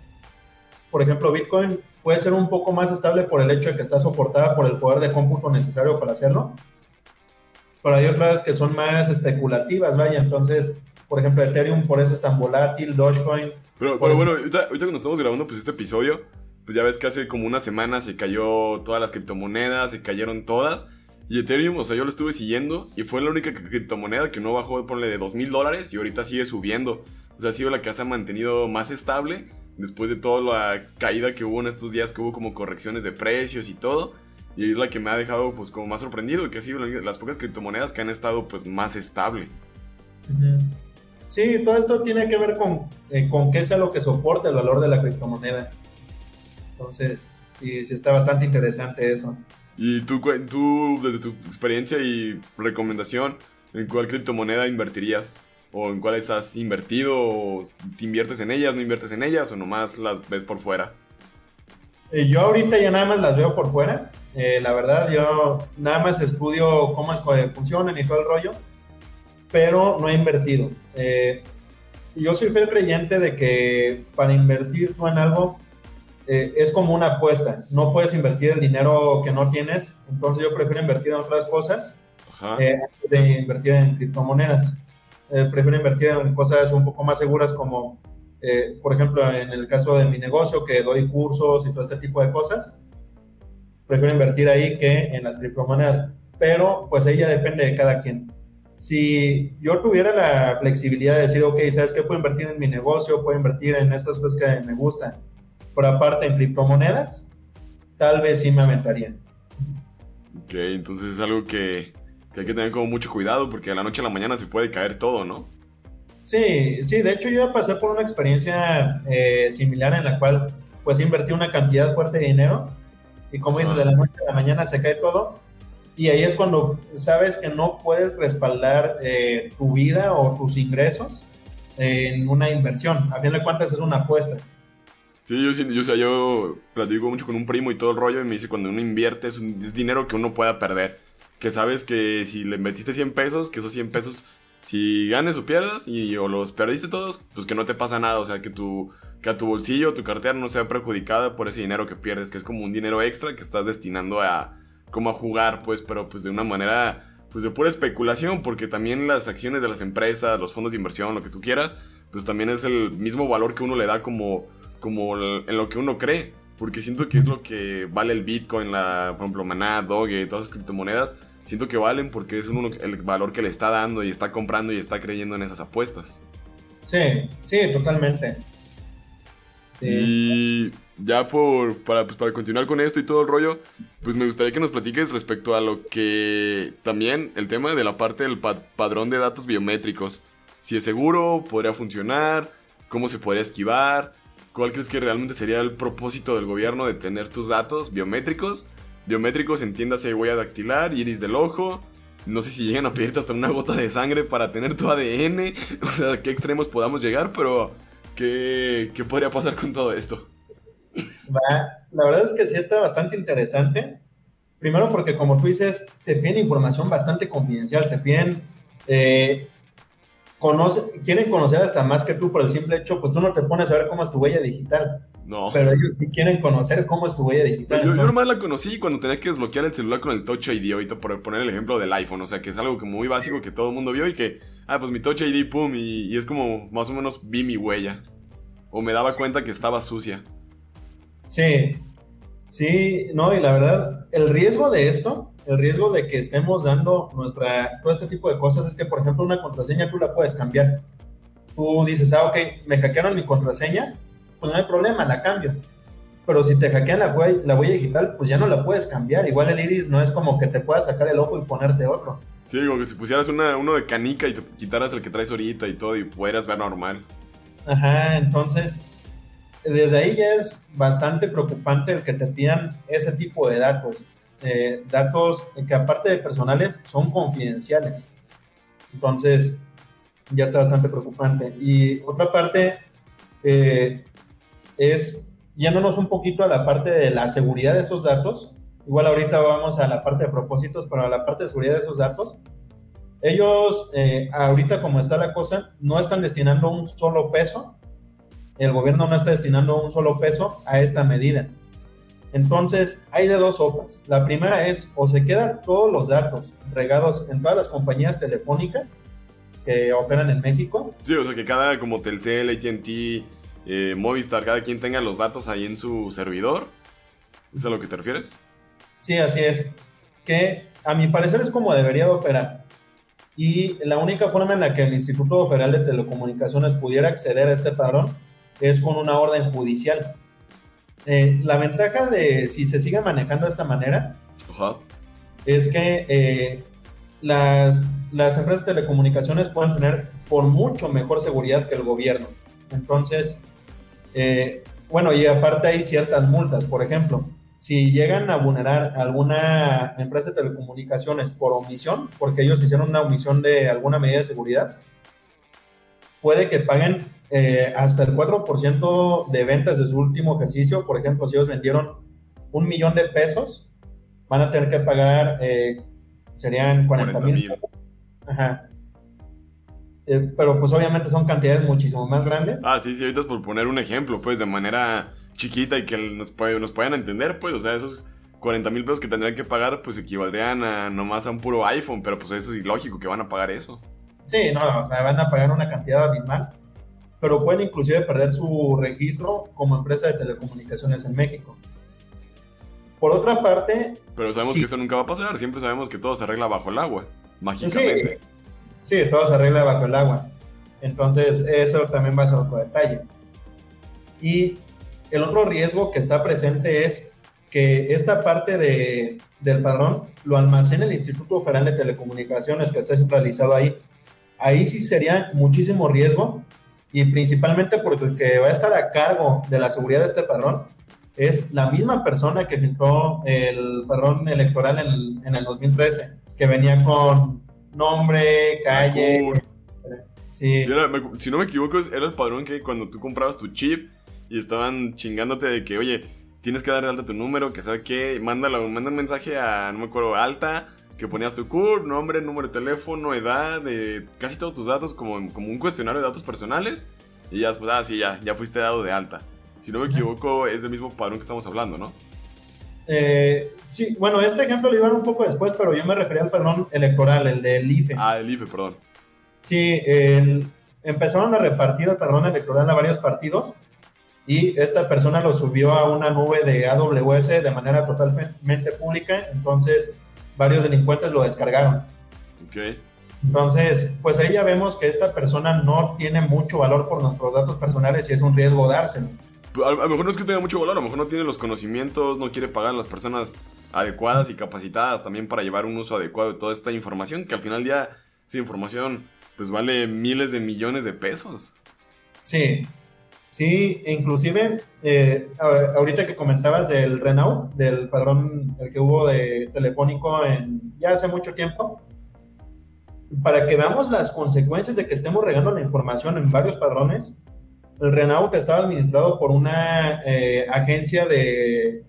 Por ejemplo, Bitcoin puede ser un poco más estable por el hecho de que está soportada por el poder de cómputo necesario para hacerlo. Pero hay otras que son más especulativas, vaya. Entonces, por ejemplo, Ethereum por eso es tan volátil, Dogecoin. Pero, bueno, ahorita, ahorita, cuando estamos grabando pues este episodio, pues ya ves que hace como una semana se cayó todas las criptomonedas, se cayeron todas. Y Ethereum, o sea, yo lo estuve siguiendo y fue la única criptomoneda que no bajó, ponle de 2 mil dólares y ahorita sigue subiendo. O sea, ha sido la que se ha mantenido más estable después de toda la caída que hubo en estos días, que hubo como correcciones de precios y todo. Y es la que me ha dejado pues como más sorprendido, que ha sido las pocas criptomonedas que han estado pues más estable. Sí, todo esto tiene que ver con, eh, con qué sea lo que soporta el valor de la criptomoneda. Entonces, sí, sí está bastante interesante eso. Y tú, tú, desde tu experiencia y recomendación, ¿en cuál criptomoneda invertirías? ¿O en cuáles has invertido? ¿O te inviertes en ellas, no inviertes en ellas? ¿O nomás las ves por fuera? Eh, yo ahorita ya nada más las veo por fuera. Eh, la verdad, yo nada más estudio cómo es, que funcionan y todo el rollo, pero no he invertido. Eh, yo soy fiel creyente de que para invertir tú en algo es como una apuesta. No puedes invertir el dinero que no tienes, entonces yo prefiero invertir en otras cosas antes de invertir en criptomonedas. prefiero invertir en cosas un poco más seguras como eh, por ejemplo, en el caso de mi negocio, que doy cursos y todo este tipo de cosas, prefiero invertir ahí que en las criptomonedas, pero pues ahí ya depende de cada quien. Si yo tuviera la flexibilidad de decir, ok, ¿sabes qué? Puedo invertir en mi negocio, puedo invertir en estas cosas que me gustan, pero aparte en criptomonedas, tal vez sí me aventaría. Ok, entonces es algo que, que hay que tener como mucho cuidado porque a la noche a la mañana se puede caer todo, ¿no? Sí, sí, de hecho yo pasé por una experiencia eh, similar en la cual pues invertí una cantidad fuerte de dinero y como dices, de la noche a la mañana se cae todo y ahí es cuando sabes que no puedes respaldar eh, tu vida o tus ingresos en una inversión. A fin de cuentas es una apuesta. Sí, yo, yo, o sea, yo platico mucho con un primo y todo el rollo y me dice cuando uno invierte es, dinero que uno pueda perder. Que sabes que si le metiste 100 pesos, que esos 100 pesos si ganes o pierdas y o los perdiste todos, pues que no te pasa nada, o sea, que tu que a tu bolsillo, tu cartera no sea perjudicada por ese dinero que pierdes, que es como un dinero extra que estás destinando a como a jugar, pues, pero pues de una manera pues de pura especulación, porque también las acciones de las empresas, los fondos de inversión, lo que tú quieras, pues también es el mismo valor que uno le da como como en lo que uno cree, porque siento que es lo que vale el Bitcoin, la por ejemplo Maná, Doge, todas esas criptomonedas siento que valen porque es uno el valor que le está dando y está comprando y está creyendo en esas apuestas. Sí, sí, totalmente. Y ya por, para, pues para continuar con esto y todo el rollo, pues me gustaría que nos platiques respecto a lo que también el tema de la parte del padrón de datos biométricos. Si es seguro, podría funcionar, cómo se podría esquivar, cuál crees que realmente sería el propósito del gobierno de tener tus datos biométricos Biométricos, entiéndase huella dactilar, iris del ojo. No sé si llegan a pedirte hasta una gota de sangre para tener tu ADN. *laughs* O sea, qué extremos podamos llegar, pero ¿qué, qué podría pasar con todo esto? La verdad es que sí está bastante interesante. Primero porque como tú dices, te piden información bastante confidencial, te piden eh, conoce, quieren conocer hasta más que tú por el simple hecho, pues tú no te pones a ver cómo es tu huella digital. No. Pero ellos sí quieren conocer cómo es tu huella digital. Yo, yo nomás la conocí cuando tenía que desbloquear el celular con el Touch ID, ahorita por poner el ejemplo del iPhone, o sea, que es algo como muy básico que todo el mundo vio y que, ah, pues mi Touch ID, pum, y, es como más o menos vi mi huella. O me daba cuenta que estaba sucia. Sí, sí, no, y la verdad, el riesgo de esto el riesgo de que estemos dando nuestra, todo este tipo de cosas es que, por ejemplo, una contraseña tú la puedes cambiar. Tú dices, ah, ok, me hackearon mi contraseña, pues no hay problema, la cambio. Pero si te hackean la huella, la huella digital, pues ya no la puedes cambiar. Igual el iris no es como que te puedas sacar el ojo y ponerte otro. Sí, como que si pusieras uno de canica y te quitaras el que traes ahorita y todo y pudieras ver normal. Ajá, entonces, desde ahí ya es bastante preocupante el que te pidan ese tipo de datos. Eh, datos que aparte de personales son confidenciales. Entonces, ya está bastante preocupante. Y otra parte eh, es yéndonos un poquito a la parte de la seguridad de esos datos. Igual ahorita vamos a la parte de propósitos, pero a la parte de seguridad de esos datos. Ellos, eh, ahorita como está la cosa, no están destinando un solo peso. El gobierno no está destinando un solo peso a esta medida. Entonces, hay de dos sopas. La primera es, o se quedan todos los datos regados en todas las compañías telefónicas que operan en México. Sí, o sea, que cada, como Telcel, ATT, eh, Movistar, cada quien tenga los datos ahí en su servidor. ¿Es a lo que te refieres? Sí, así es. Que a mi parecer es como debería de operar. y la única forma en la que el Instituto Federal de Telecomunicaciones pudiera acceder a este padrón es con una orden judicial. Eh, la ventaja de si se sigue manejando de esta manera es que eh, las, las empresas de telecomunicaciones pueden tener por mucho mejor seguridad que el gobierno. Entonces, eh, bueno, y aparte hay ciertas multas. Por ejemplo, si llegan a vulnerar alguna empresa de telecomunicaciones por omisión, porque ellos hicieron una omisión de alguna medida de seguridad, puede que paguen eh, hasta el 4% de ventas de su último ejercicio. Por ejemplo, si ellos vendieron un millón de pesos, van a tener que pagar, eh, serían 40 mil. Ajá. Eh, pero pues obviamente son cantidades muchísimo más grandes. Ah, sí, sí, ahorita es por poner un ejemplo, pues de manera chiquita y que nos, nos puedan entender, pues, o sea, esos 40 mil pesos que tendrían que pagar, pues equivaldrían a nomás a un puro iPhone, pero pues eso es ilógico que van a pagar eso. Sí, no, o sea, van a pagar una cantidad abismal, pero pueden inclusive perder su registro como empresa de telecomunicaciones en México. Por otra parte... Pero sabemos que eso nunca va a pasar, siempre sabemos que todo se arregla bajo el agua, mágicamente. Sí. Sí, todo se arregla bajo el agua. Entonces, eso también va a ser otro detalle. Y el otro riesgo que está presente es que esta parte de, del padrón lo almacena el Instituto Federal de Telecomunicaciones que está centralizado ahí. Ahí sí sería muchísimo riesgo y principalmente porque el que va a estar a cargo de la seguridad de este padrón es la misma persona que filtró el padrón electoral en en el 2013, que venía con nombre, calle. Sí. si no me equivoco, era el padrón que cuando tú comprabas tu chip y estaban chingándote de que, oye, tienes que darle alta tu número, que sabe qué, mándalo, manda un mensaje a, no me acuerdo, alta, que ponías tu CURP, nombre, número de teléfono, edad, de casi todos tus datos, como, como un cuestionario de datos personales, y ya después, ah, sí, ya, ya fuiste dado de alta. Si no me equivoco, es el mismo padrón que estamos hablando, ¿no? Eh, sí, bueno, este ejemplo lo iban un poco después, pero yo me refería al perdón electoral, el del IFE. Ah, el IFE, perdón. Sí, empezaron a repartir el perdón electoral a varios partidos y esta persona lo subió a una nube de AWS de manera totalmente pública, entonces varios delincuentes lo descargaron. Ok. Entonces, pues ahí ya vemos que esta persona no tiene mucho valor por nuestros datos personales y es un riesgo dárselo. A, lo mejor no es que tenga mucho valor, a lo mejor no tiene los conocimientos, no quiere pagar a las personas adecuadas y capacitadas también para llevar un uso adecuado de toda esta información, que al final día esa información pues vale miles de millones de pesos. Sí, sí, inclusive eh, ahorita que comentabas del Renault, del padrón el que hubo de telefónico en ya hace mucho tiempo, para que veamos las consecuencias de que estemos regando la información en varios padrones, el Renault estaba administrado por una eh, agencia de,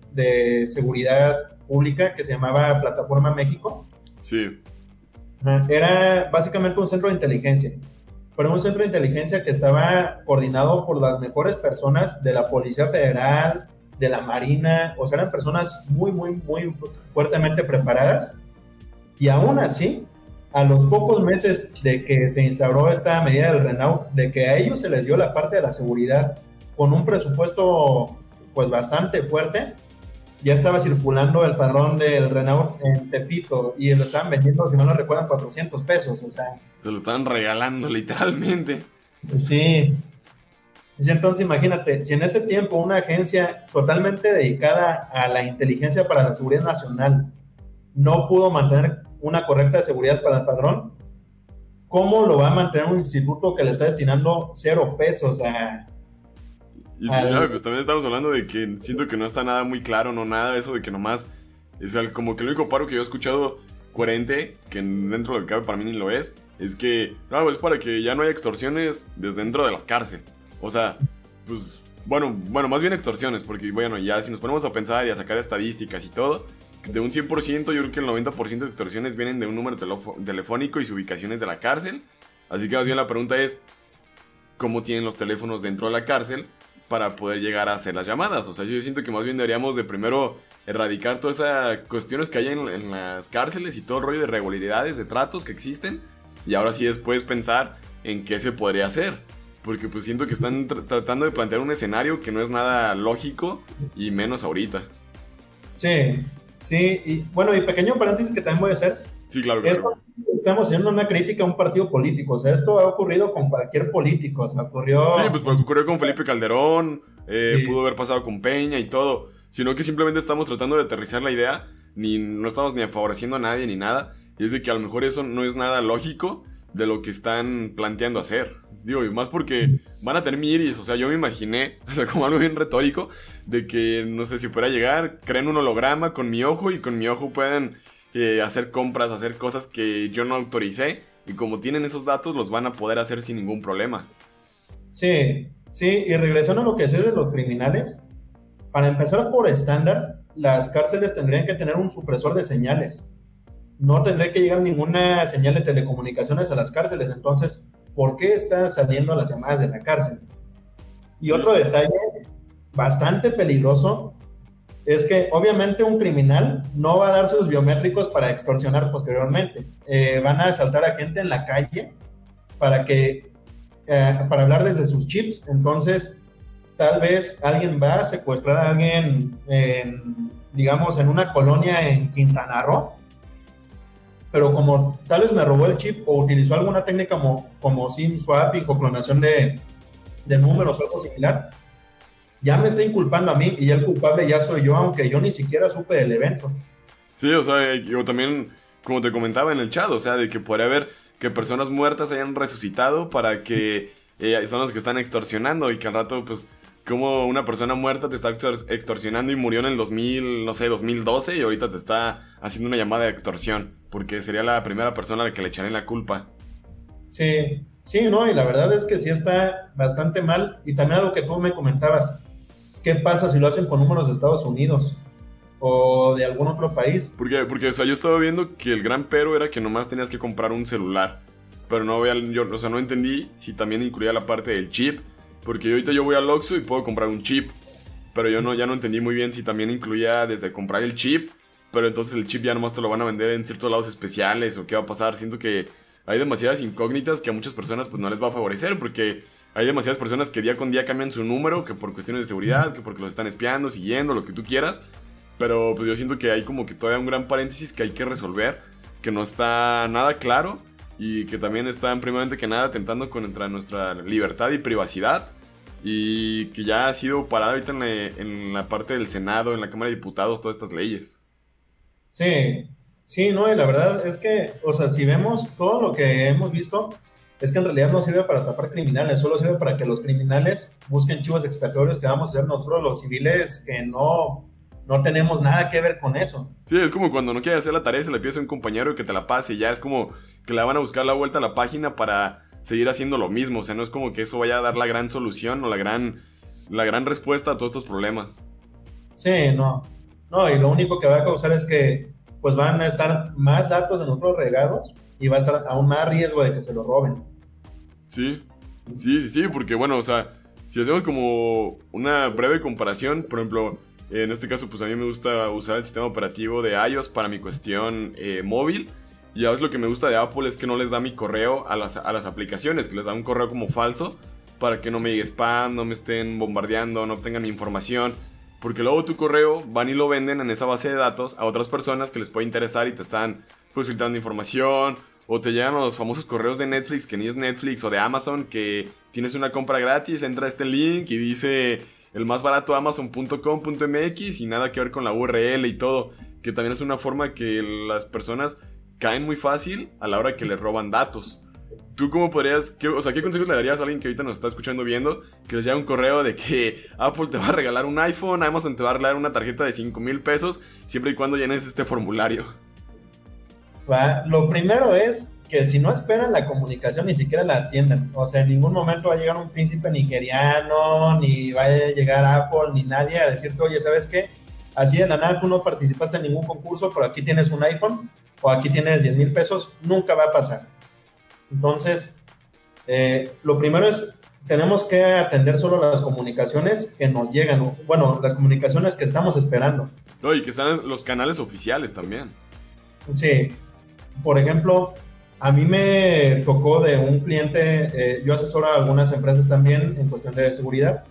seguridad pública que se llamaba Plataforma México. Sí. Era básicamente un centro de inteligencia, pero un centro de inteligencia que estaba coordinado por las mejores personas de la Policía Federal, de la Marina, o sea, eran personas muy, muy, muy fuertemente preparadas. Y aún así, a los pocos meses de que se instauró esta medida del Renault, de que a ellos se les dio la parte de la seguridad con un presupuesto pues bastante fuerte, ya estaba circulando el padrón del Renault en Tepito y lo estaban vendiendo, si no lo recuerdan, 400 pesos, o sea. Se lo estaban regalando literalmente. Sí. Entonces imagínate, si en ese tiempo una agencia totalmente dedicada a la inteligencia para la seguridad nacional no pudo mantener una correcta seguridad para el padrón, ¿cómo lo va a mantener un instituto que le está destinando cero pesos a... Y pues también estamos hablando de que siento que no está nada muy claro, no nada, eso de que nomás, es como que el único paro que yo he escuchado coherente, que dentro de lo que cabe para mí ni lo es, es que, no, es para que ya no haya extorsiones desde dentro de la cárcel. O sea, pues, bueno, bueno, más bien extorsiones, porque bueno, ya si nos ponemos a pensar y a sacar estadísticas y todo, de un 100%, yo creo que el 90% de extorsiones vienen de un número telefónico y su ubicación es de la cárcel. Así que más bien la pregunta es, ¿cómo tienen los teléfonos dentro de la cárcel para poder llegar a hacer las llamadas? O sea, yo siento que más bien deberíamos de primero erradicar todas esas cuestiones que hay en, las cárceles y todo el rollo de regularidades, de tratos que existen. Y ahora sí después pensar en qué se podría hacer. Porque pues siento que están tratando de plantear un escenario que no es nada lógico y menos ahorita. Sí, Sí, y bueno, y pequeño paréntesis que también voy a hacer. Sí, claro, claro. Estamos haciendo una crítica a un partido político, o sea, esto ha ocurrido con cualquier político, o sea, ocurrió... Sí, pues, pues ocurrió con Felipe Calderón, eh, pudo haber pasado con Peña y todo, sino que simplemente estamos tratando de aterrizar la idea, ni no estamos ni favoreciendo a nadie ni nada, y es de que a lo mejor eso no es nada lógico de lo que están planteando hacer. Digo, y más porque van a tener miris, o sea, yo me imaginé, *laughs* o sea, como algo bien retórico, de que, no sé, si fuera llegar, creen un holograma con mi ojo y con mi ojo pueden eh, hacer compras, hacer cosas que yo no autoricé, y como tienen esos datos, los van a poder hacer sin ningún problema. Sí, sí, y regresando a lo que sé de los criminales, para empezar por estándar, las cárceles tendrían que tener un supresor de señales. No tendría que llegar ninguna señal de telecomunicaciones a las cárceles. Entonces, ¿por qué están saliendo las llamadas de la cárcel? Y otro detalle bastante peligroso es que obviamente un criminal no va a dar sus biométricos para extorsionar posteriormente. Eh, van a asaltar a gente en la calle para que eh, para hablar desde sus chips. Entonces, tal vez alguien va a secuestrar a alguien, en, digamos, en una colonia en Quintana Roo, pero como tal vez me robó el chip o utilizó alguna técnica como, como SIM swap y clonación de, de números o algo similar, ya me está inculpando a mí y el culpable ya soy yo, aunque yo ni siquiera supe del evento. Sí, o sea, yo también, como te comentaba en el chat, o sea, de que podría haber que personas muertas hayan resucitado para que eh, son los que están extorsionando y que al rato, pues, como una persona muerta te está extorsionando y murió en el 2000, no sé, 2012 y ahorita te está haciendo una llamada de extorsión, porque sería la primera persona a la que le echaré la culpa. Sí, sí, no, y la verdad es que sí está bastante mal. Y también algo que tú me comentabas, ¿qué pasa si lo hacen con números de Estados Unidos? o de algún otro país. Porque, porque o sea, yo estaba viendo que el gran pero era que nomás tenías que comprar un celular. Pero no, yo, o sea, no entendí si también incluía la parte del chip porque ahorita yo voy al Oxxo y puedo comprar un chip. Pero yo no, ya no entendí muy bien si también incluía desde comprar el chip. Pero entonces el chip ya nomás te lo van a vender en ciertos lados especiales o qué va a pasar. Siento que hay demasiadas incógnitas que a muchas personas pues no les va a favorecer porque hay demasiadas personas que día con día cambian su número, que por cuestiones de seguridad, que porque los están espiando, siguiendo, lo que tú quieras. Pero pues yo siento que hay como que todavía un gran paréntesis que hay que resolver, que no está nada claro y que también están primeramente que nada atentando contra nuestra libertad y privacidad y que ya ha sido parada ahorita en la, parte del Senado, en la Cámara de Diputados, todas estas leyes. Sí, sí, no, y la verdad es que, o sea, si vemos todo lo que hemos visto, es que en realidad no sirve para tapar criminales, solo sirve para que los criminales busquen chivos expiatorios que vamos a ser nosotros los civiles que no, no tenemos nada que ver con eso. Sí, es como cuando no quieres hacer la tarea, se le pides a un compañero que te la pase, y ya es como que le van a buscar la vuelta a la página para seguir haciendo lo mismo. O sea, no es como que eso vaya a dar la gran solución o la gran, la gran respuesta a todos estos problemas. Sí, no. No, y lo único que va a causar es que pues van a estar más datos de nosotros regados y va a estar aún más riesgo de que se lo roben. Sí, sí, sí, sí, porque bueno, o sea, si hacemos como una breve comparación, por ejemplo, en este caso, pues a mí me gusta usar el sistema operativo de iOS para mi cuestión eh, móvil. Y a veces lo que me gusta de Apple es que no les da mi correo a las, a las aplicaciones, que les da un correo como falso para que no me llegue spam, no me estén bombardeando, no obtengan mi información. Porque luego tu correo van y lo venden en esa base de datos a otras personas que les puede interesar y te están pues filtrando información. O te llegan los famosos correos de Netflix que ni es Netflix o de Amazon que tienes una compra gratis, entra este link y dice el más barato amazon.com.mx y nada que ver con la URL y todo. Que también es una forma que las personas caen muy fácil a la hora que les roban datos. ¿Tú cómo podrías, qué, o sea, qué consejos le darías a alguien que ahorita nos está escuchando viendo, que les llegue un correo de que Apple te va a regalar un iPhone, Amazon te va a regalar una tarjeta de 5 mil pesos, siempre y cuando llenes este formulario? Lo primero es que si no esperan la comunicación, ni siquiera la atiendan. O sea, en ningún momento va a llegar un príncipe nigeriano, ni va a llegar Apple, ni nadie a decirte, oye, ¿sabes qué? Así de la nada tú no participaste en ningún concurso, pero aquí tienes un iPhone o aquí tienes 10 mil pesos, nunca va a pasar. Entonces, eh, lo primero es, tenemos que atender solo las comunicaciones que nos llegan, bueno, las comunicaciones que estamos esperando. No, y que están los canales oficiales también. Sí, por ejemplo, a mí me tocó de un cliente, eh, yo asesoro a algunas empresas también en cuestión de seguridad,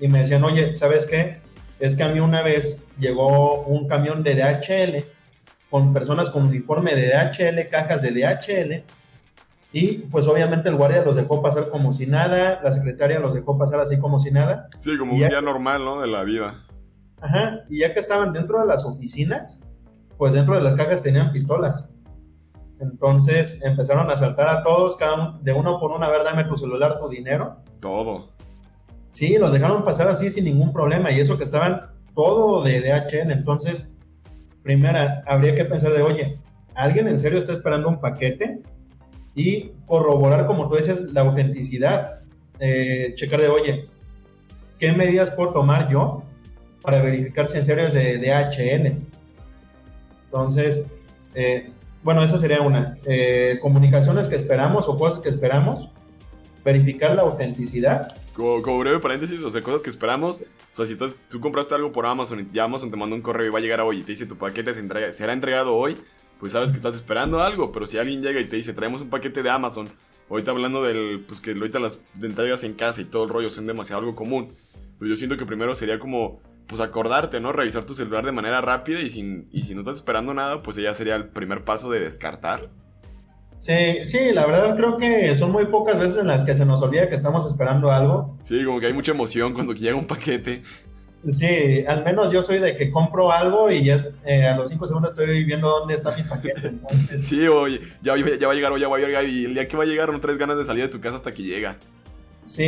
y me decían, oye, ¿sabes qué? Es que a mí una vez llegó un camión de DHL con personas con uniforme de DHL, cajas de DHL, y pues obviamente el guardia los dejó pasar como si nada, la secretaria los dejó pasar así como si nada. Sí, como un día normal, ¿no? De la vida. Ajá, y ya que estaban dentro de las oficinas, pues dentro de las cajas tenían pistolas. Entonces empezaron a asaltar a todos, cada uno, de uno por una, a ver, dame tu celular, tu dinero. Todo. Sí, los dejaron pasar así sin ningún problema, y eso que estaban todo de DHL. Entonces, primera, habría que pensar de, oye, ¿alguien en serio está esperando un paquete? Y corroborar, como tú dices, la autenticidad. Eh, checar de, oye, ¿qué medidas puedo tomar yo para verificar si en serio es de DHL? Entonces, eh, bueno, esa sería una. Eh, comunicaciones que esperamos o cosas que esperamos, verificar la autenticidad. Como, breve paréntesis, o sea, cosas que esperamos. O sea, si estás, tú compraste algo por Amazon y Amazon te manda un correo y va a llegar hoy y te dice tu paquete se entrega, será entregado hoy, pues sabes que estás esperando algo. Pero si alguien llega y te dice, traemos un paquete de Amazon, ahorita hablando del, pues que ahorita las entregas en casa y todo el rollo son demasiado algo común. Pues yo siento que primero sería como pues acordarte, ¿no? Revisar tu celular de manera rápida y, sin, y si no estás esperando nada, pues ya sería el primer paso de descartar. Sí, sí, la verdad creo que son muy pocas veces en las que se nos olvida que estamos esperando algo. Sí, como que hay mucha emoción cuando llega un paquete. Sí, al menos yo soy de que compro algo y ya eh, a los cinco segundos estoy viendo dónde está mi paquete. *laughs* Sí, oye, ya, ya, va a llegar o ya va a llegar y el día que va a llegar no traes ganas de salir de tu casa hasta que llega. Sí,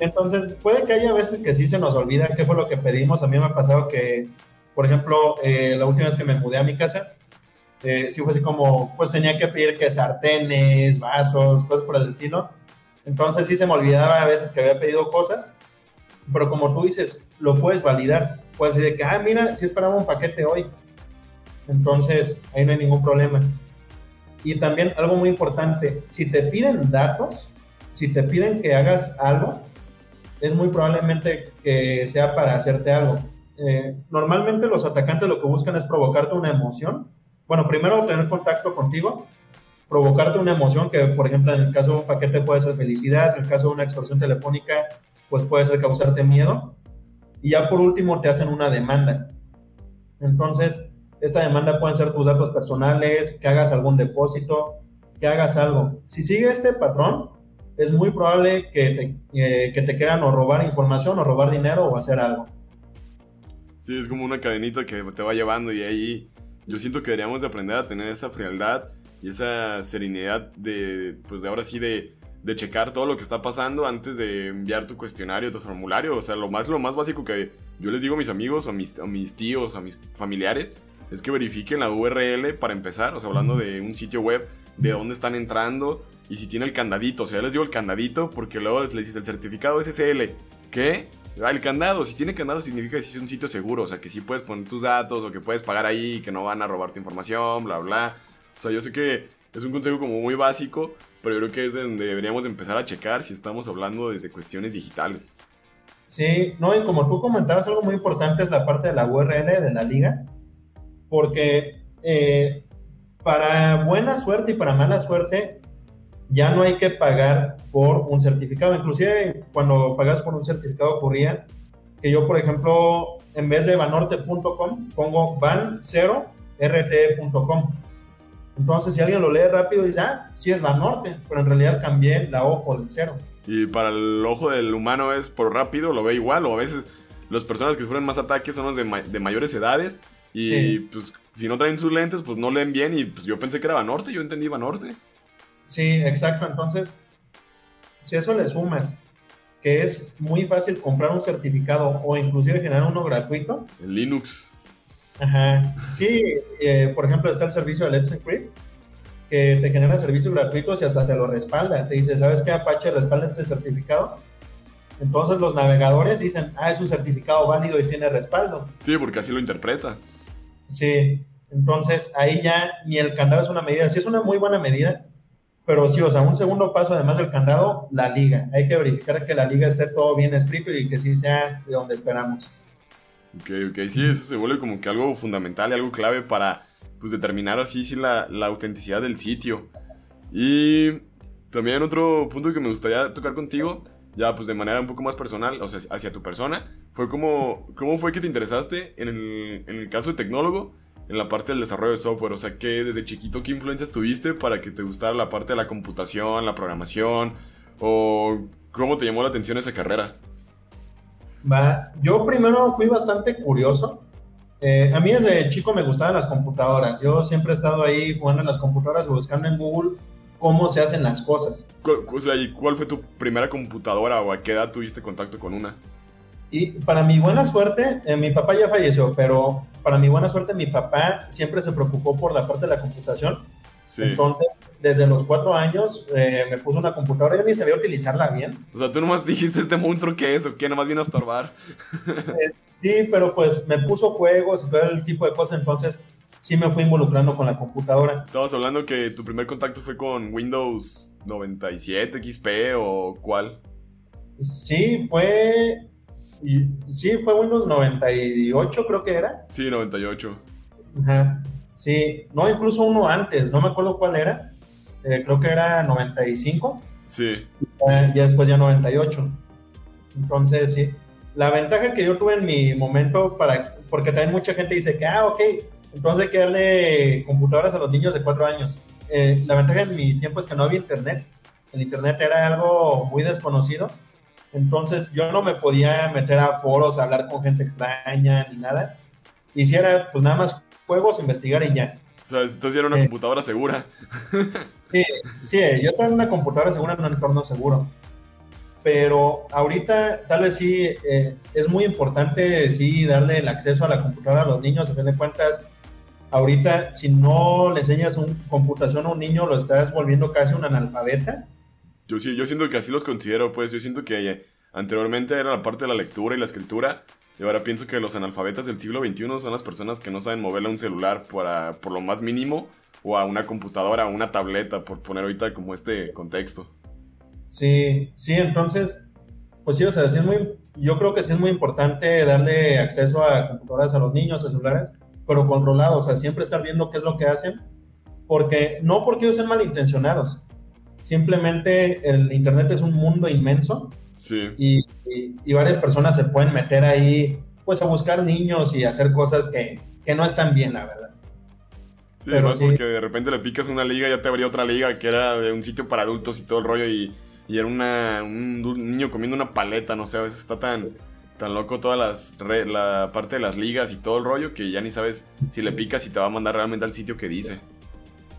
entonces puede que haya veces que sí se nos olvida qué fue lo que pedimos. A mí me ha pasado que, por ejemplo, eh, la última vez que me mudé a mi casa, eh, sí fue así como, pues tenía que pedir que sartenes, vasos, cosas por el destino. Entonces sí se me olvidaba a veces que había pedido cosas, pero como tú dices, lo puedes validar. Puedes decir que, ah, mira, sí esperaba un paquete hoy. Entonces ahí no hay ningún problema. Y también algo muy importante, si te piden datos, si te piden que hagas algo, es muy probablemente que sea para hacerte algo. Eh, normalmente los atacantes lo que buscan es provocarte una emoción. Bueno, primero tener contacto contigo, provocarte una emoción que, por ejemplo, en el caso de un paquete puede ser felicidad, en el caso de una extorsión telefónica, pues puede ser causarte miedo. Y ya por último te hacen una demanda. Entonces, esta demanda pueden ser tus datos personales, que hagas algún depósito, que hagas algo. Si sigue este patrón, es muy probable que te, eh, que te quieran o robar información o robar dinero o hacer algo. Sí, es como una cadenita que te va llevando y ahí yo siento que deberíamos de aprender a tener esa frialdad y esa serenidad de, pues de ahora sí, de, de checar todo lo que está pasando antes de enviar tu cuestionario, tu formulario. O sea, lo más, lo más básico que yo les digo a mis amigos, o a mis, a mis tíos, a mis familiares, es que verifiquen la URL para empezar. O sea, hablando de un sitio web, de dónde están entrando, y si tiene el candadito, o sea, les digo el candadito porque luego les, dice el certificado SSL. ¿Qué? Ah, el candado, si tiene candado significa que es un sitio seguro, o sea, que sí puedes poner tus datos o que puedes pagar ahí, que no van a robar tu información, bla, bla. O sea, yo sé que es un consejo como muy básico, pero yo creo que es donde deberíamos empezar a checar si estamos hablando desde cuestiones digitales. Sí, no, y como tú comentabas, algo muy importante es la parte de la URL de la liga, porque eh, para buena suerte y para mala suerte, ya no hay que pagar por un certificado. Inclusive cuando pagas por un certificado ocurría que yo, por ejemplo, en vez de banorte.com, pongo ban0rt.com. Entonces, si alguien lo lee rápido, dice, ah, sí es Banorte, pero en realidad cambié la O por el cero. Y para el ojo del humano es por rápido, lo ve igual, o a veces las personas que sufren más ataques son los de, de mayores edades, y pues si no traen sus lentes, pues no leen bien, y pues yo pensé que era Banorte, yo entendí Banorte. Sí, exacto. Entonces, si eso le sumas que es muy fácil comprar un certificado o inclusive generar uno gratuito. En Linux. Ajá. Sí, eh, por ejemplo, está el servicio de Let's Encrypt, que te genera servicios gratuitos y hasta te lo respalda. Te dice, ¿sabes qué Apache respalda este certificado? Entonces los navegadores dicen, ah, es un certificado válido y tiene respaldo. Sí, porque así lo interpreta. Sí, entonces ahí ya ni el candado es una medida. Sí es una muy buena medida, pero sí, o sea, un segundo paso, además del candado, la liga. Hay que verificar que la liga esté todo bien escrito y que sí sea de donde esperamos. Ok, ok, sí, eso se vuelve como que algo fundamental y algo clave para pues, determinar así sí, la, la autenticidad del sitio. Y también otro punto que me gustaría tocar contigo, ya pues de manera un poco más personal, o sea, hacia tu persona, fue como, ¿cómo fue que te interesaste en el, en el caso de tecnólogo en la parte del desarrollo de software? O sea, ¿qué, desde chiquito, qué influencias tuviste para que te gustara la parte de la computación, la programación? ¿O cómo te llamó la atención esa carrera? Va, yo primero fui bastante curioso. Eh, a mí desde chico me gustaban las computadoras. Yo siempre he estado ahí jugando en las computadoras, buscando en Google cómo se hacen las cosas. O sea, ¿y cuál fue tu primera computadora o a qué edad tuviste contacto con una? Y para mi buena suerte, eh, mi papá ya falleció, pero para mi buena suerte, mi papá siempre se preocupó por la parte de la computación. Sí. Entonces, desde los cuatro años eh, me puso una computadora, yo ni sabía utilizarla bien. O sea, tú nomás *laughs* dijiste este monstruo que es o que nomás viene a estorbar. Eh, sí, pero pues me puso juegos y todo el tipo de cosas, entonces sí me fui involucrando con la computadora. Estabas hablando que tu primer contacto fue con Windows 97 XP o cuál? Sí, fue. Sí, fue Windows 98, creo que era. Sí, 98. Ajá. Sí, no, incluso uno antes, no me acuerdo cuál era. Eh, creo que era 95. Sí. Ya, ya después ya 98. Entonces, sí. La ventaja que yo tuve en mi momento, para, porque también mucha gente dice que, ah, ok, entonces hay que darle computadoras a los niños de cuatro años. Eh, la ventaja en mi tiempo es que no había internet. El internet era algo muy desconocido. Entonces yo no me podía meter a foros a hablar con gente extraña ni nada. Hiciera pues nada más juegos, investigar y ya. O sea, entonces era una eh, computadora segura. *laughs* Sí, sí, yo tengo una computadora segura en un entorno seguro. Pero ahorita tal vez sí eh, es muy importante sí darle el acceso a la computadora a los niños. A fin de cuentas, ahorita si no le enseñas un, computación a un niño, lo estás volviendo casi un analfabeta. Yo sí, yo siento que así los considero, pues yo siento que eh, anteriormente era la parte de la lectura y la escritura, y ahora pienso que los analfabetas del siglo XXI son las personas que no saben moverle un celular para, por lo más mínimo, o a una computadora, o una tableta, por poner ahorita como este contexto. Sí, sí, entonces, pues sí, o sea, sí es muy, yo creo que sí es muy importante darle acceso a computadoras a los niños, a celulares, pero controlado, o sea, siempre estar viendo qué es lo que hacen, porque no porque ellos sean malintencionados, simplemente el Internet es un mundo inmenso sí. y, y, varias personas se pueden meter ahí, pues a buscar niños y hacer cosas que, que no están bien, la verdad. Sí, además porque de repente le picas una liga, ya te abría otra liga que era de un sitio para adultos y todo el rollo y, y era una, un niño comiendo una paleta, no sé, a veces está tan tan loco toda las la parte de las ligas y todo el rollo que ya ni sabes si le picas y te va a mandar realmente al sitio que dice.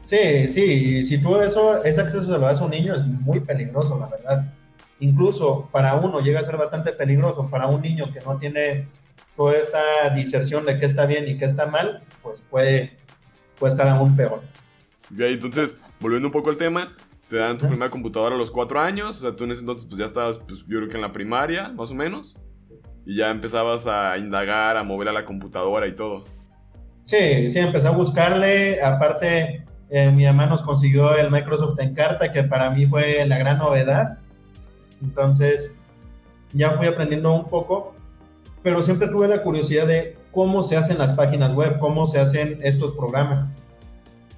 Sí, sí, si tú eso, ese acceso se lo das a un niño es muy peligroso, la verdad. Incluso para uno llega a ser bastante peligroso, para un niño que no tiene toda esta diserción de qué está bien y qué está mal, pues puede, puede estar aún peor. Ok, entonces, volviendo un poco al tema, te dan tu primera computadora a los cuatro años, o sea, tú en ese entonces pues ya estabas, pues yo creo que en la primaria, más o menos y ya empezabas a indagar, a mover a la computadora y todo. Sí, sí, empecé a buscarle. Aparte, eh, mi mamá nos consiguió el Microsoft Encarta, que para mí fue la gran novedad. Entonces, ya fui aprendiendo un poco, pero siempre tuve la curiosidad de cómo se hacen las páginas web, cómo se hacen estos programas.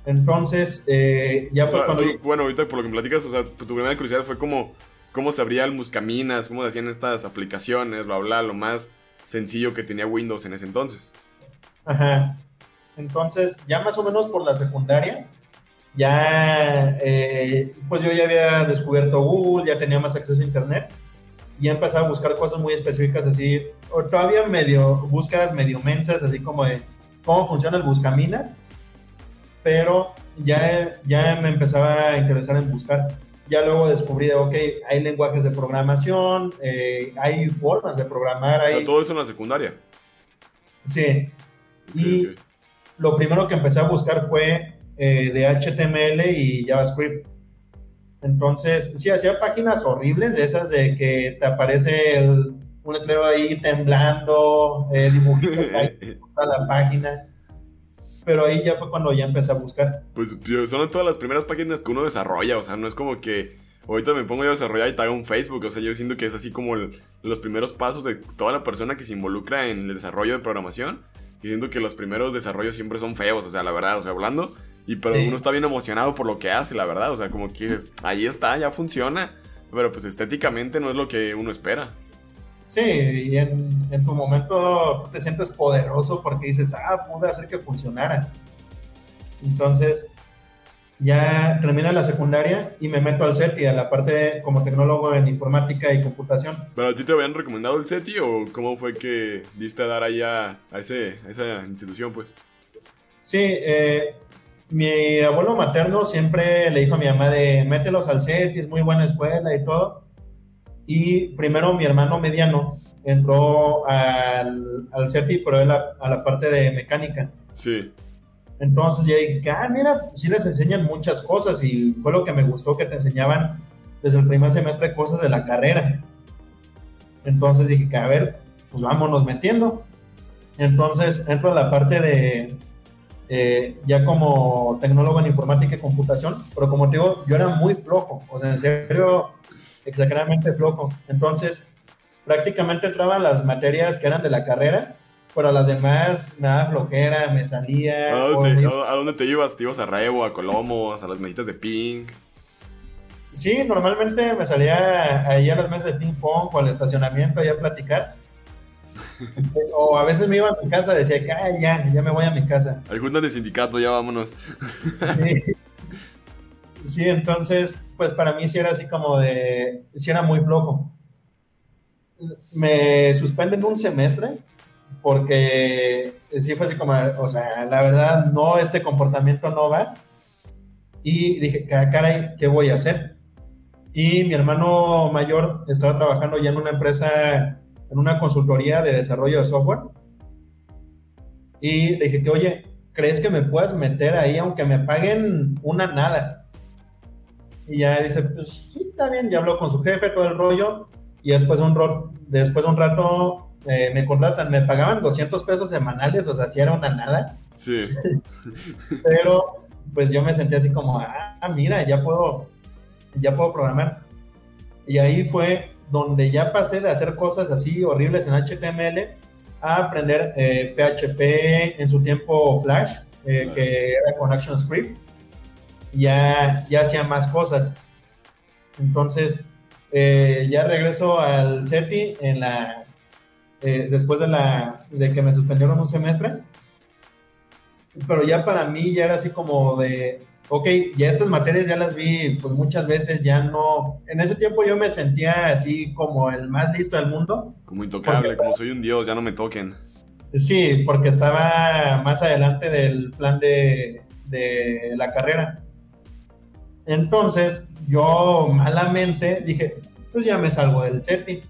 Entonces, eh, ya fue cuando... bueno, ahorita por lo que me platicas, o sea, tu primera curiosidad fue como cómo se abría el Muscaminas, cómo se hacían estas aplicaciones, bla, bla, lo más sencillo que tenía Windows en ese entonces. Ajá. Entonces, ya más o menos por la secundaria, ya, eh, pues yo ya había descubierto Google, ya tenía más acceso a Internet y empezaba a buscar cosas muy específicas así, o todavía medio, búsquedas medio mensas, así como de cómo funciona el Buscaminas, pero ya, ya me empezaba a interesar en buscar ya luego descubrí de, ok, hay lenguajes de programación, eh, hay formas de programar. Hay... todo eso en la secundaria. Sí. y lo primero que empecé a buscar fue eh, de HTML y JavaScript. Entonces, sí, hacía páginas horribles de esas de que te aparece un letrero ahí temblando, eh, dibujitos *laughs* ahí, toda la página pero ahí ya fue cuando ya empecé a buscar. Pues son todas las primeras páginas que uno desarrolla, o sea, no es como que ahorita me pongo yo a desarrollar y te hago un Facebook, o sea, yo siento que es así como los primeros pasos de toda la persona que se involucra en el desarrollo de programación. Y siento que los primeros desarrollos siempre son feos, o sea, la verdad, o sea, hablando. Y pero uno está bien emocionado por lo que hace, la verdad, o sea, como que dices, ahí está, ya funciona. Pero pues estéticamente no es lo que uno espera. Sí, y en, en, tu momento te sientes poderoso porque dices, ah, pude hacer que funcionara. Entonces, ya termina la secundaria y me meto al CETI, a la parte como tecnólogo en informática y computación. ¿Pero a ti te habían recomendado el CETI o cómo fue que diste a dar allá a, ese, a esa institución, pues? Sí, eh, mi abuelo materno siempre le dijo a mi mamá de mételos al CETI, es muy buena escuela y todo. Y primero mi hermano mediano entró al, al CETI, pero él a, a, la parte de mecánica. Sí. Entonces ya dije, ah, mira, sí les enseñan muchas cosas y fue lo que me gustó que te enseñaban desde el primer semestre cosas de la carrera. Entonces dije a ver, pues vámonos metiendo. Entonces entro a la parte de, eh, ya como tecnólogo en informática y computación, pero como te digo, yo era muy flojo, o sea, en serio, exageradamente flojo. Entonces, prácticamente entraba las materias que eran de la carrera, pero las demás me daba flojera, me salía. ¿A dónde, te, ¿A dónde, te, ibas? ¿Te ibas a Rebo, a Colomos, a las mesitas de ping? Sí, normalmente me salía ahí a las mesas de ping pong o al estacionamiento ahí a platicar. *laughs* o a veces me iba a mi casa, decía ah, ya, ya me voy a mi casa. Juntas de sindicato, ya vámonos. Sí. sí, entonces, pues para mí sí era así como de, sí era muy flojo. Me suspenden un semestre porque sí fue así como, o sea, la verdad, no, este comportamiento no va. Y dije, caray, ¿qué voy a hacer? Y mi hermano mayor estaba trabajando ya en una empresa en una consultoría de desarrollo de software. Y le dije que, oye, ¿crees que me puedas meter ahí aunque me paguen una nada? Y ya dice, pues sí, está bien, ya habló con su jefe, todo el rollo. Y después de un, después de un rato eh, me contratan, me pagaban 200 pesos semanales, o sea, si era una nada. Sí. *laughs* Pero pues yo me sentí así como, ah, mira, ya puedo, ya puedo programar. Y ahí fue donde ya pasé de hacer cosas así horribles en HTML a aprender PHP eh, en su tiempo Flash, eh, que era con ActionScript. Ya, ya hacía más cosas. Entonces, eh, ya regreso al CETI en la, después de, la, de que me suspendieron un semestre. Pero ya para mí ya era así como de, ok, ya estas materias ya las vi pues muchas veces, ya no, en ese tiempo yo me sentía así como el más listo del mundo. Como intocable, como soy un dios, ya no me toquen. Sí, porque estaba más adelante del plan de, de la carrera. Entonces yo malamente dije, pues ya me salgo del CETI.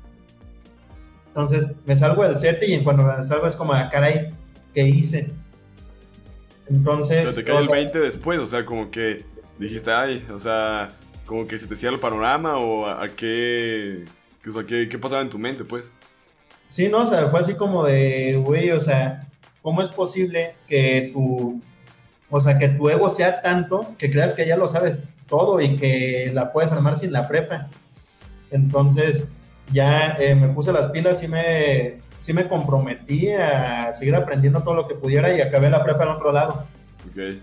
Entonces me salgo del CETI y cuando me salgo es como, ah, caray, ¿qué hice? Entonces. O sea, te cae el 20 después, o sea, como que dijiste, ay, o sea, como que se te hacía el panorama o a, qué, o sea, qué, qué pasaba en tu mente, pues. Sí, no, o sea, fue así como de, güey, o sea, ¿cómo es posible que tu, o sea, que tu ego sea tanto que creas que ya lo sabes todo y que la puedes armar sin la prepa? Entonces, ya eh, me puse las pilas y me, sí me comprometí a seguir aprendiendo todo lo que pudiera y acabé la prepa en otro lado. Okay.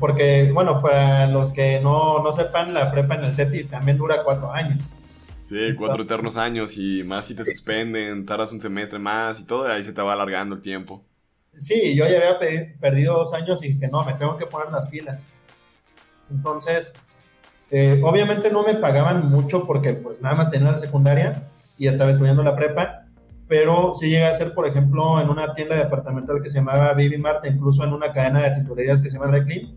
Porque, bueno, para los que no, no sepan, la prepa en el CETI también dura cuatro años. Sí, cuatro eternos años y más si te suspenden, tardas un semestre más y todo, y ahí se te va alargando el tiempo. Sí, yo ya había perdido dos años y que no, me tengo que poner las pilas. Entonces, eh, obviamente no me pagaban mucho porque pues nada más tenía la secundaria y estaba estudiando la prepa, pero sí llegué a ser, por ejemplo, en una tienda departamental que se llamaba Baby Mart, incluso en una cadena de titularidades que se llama Reclim.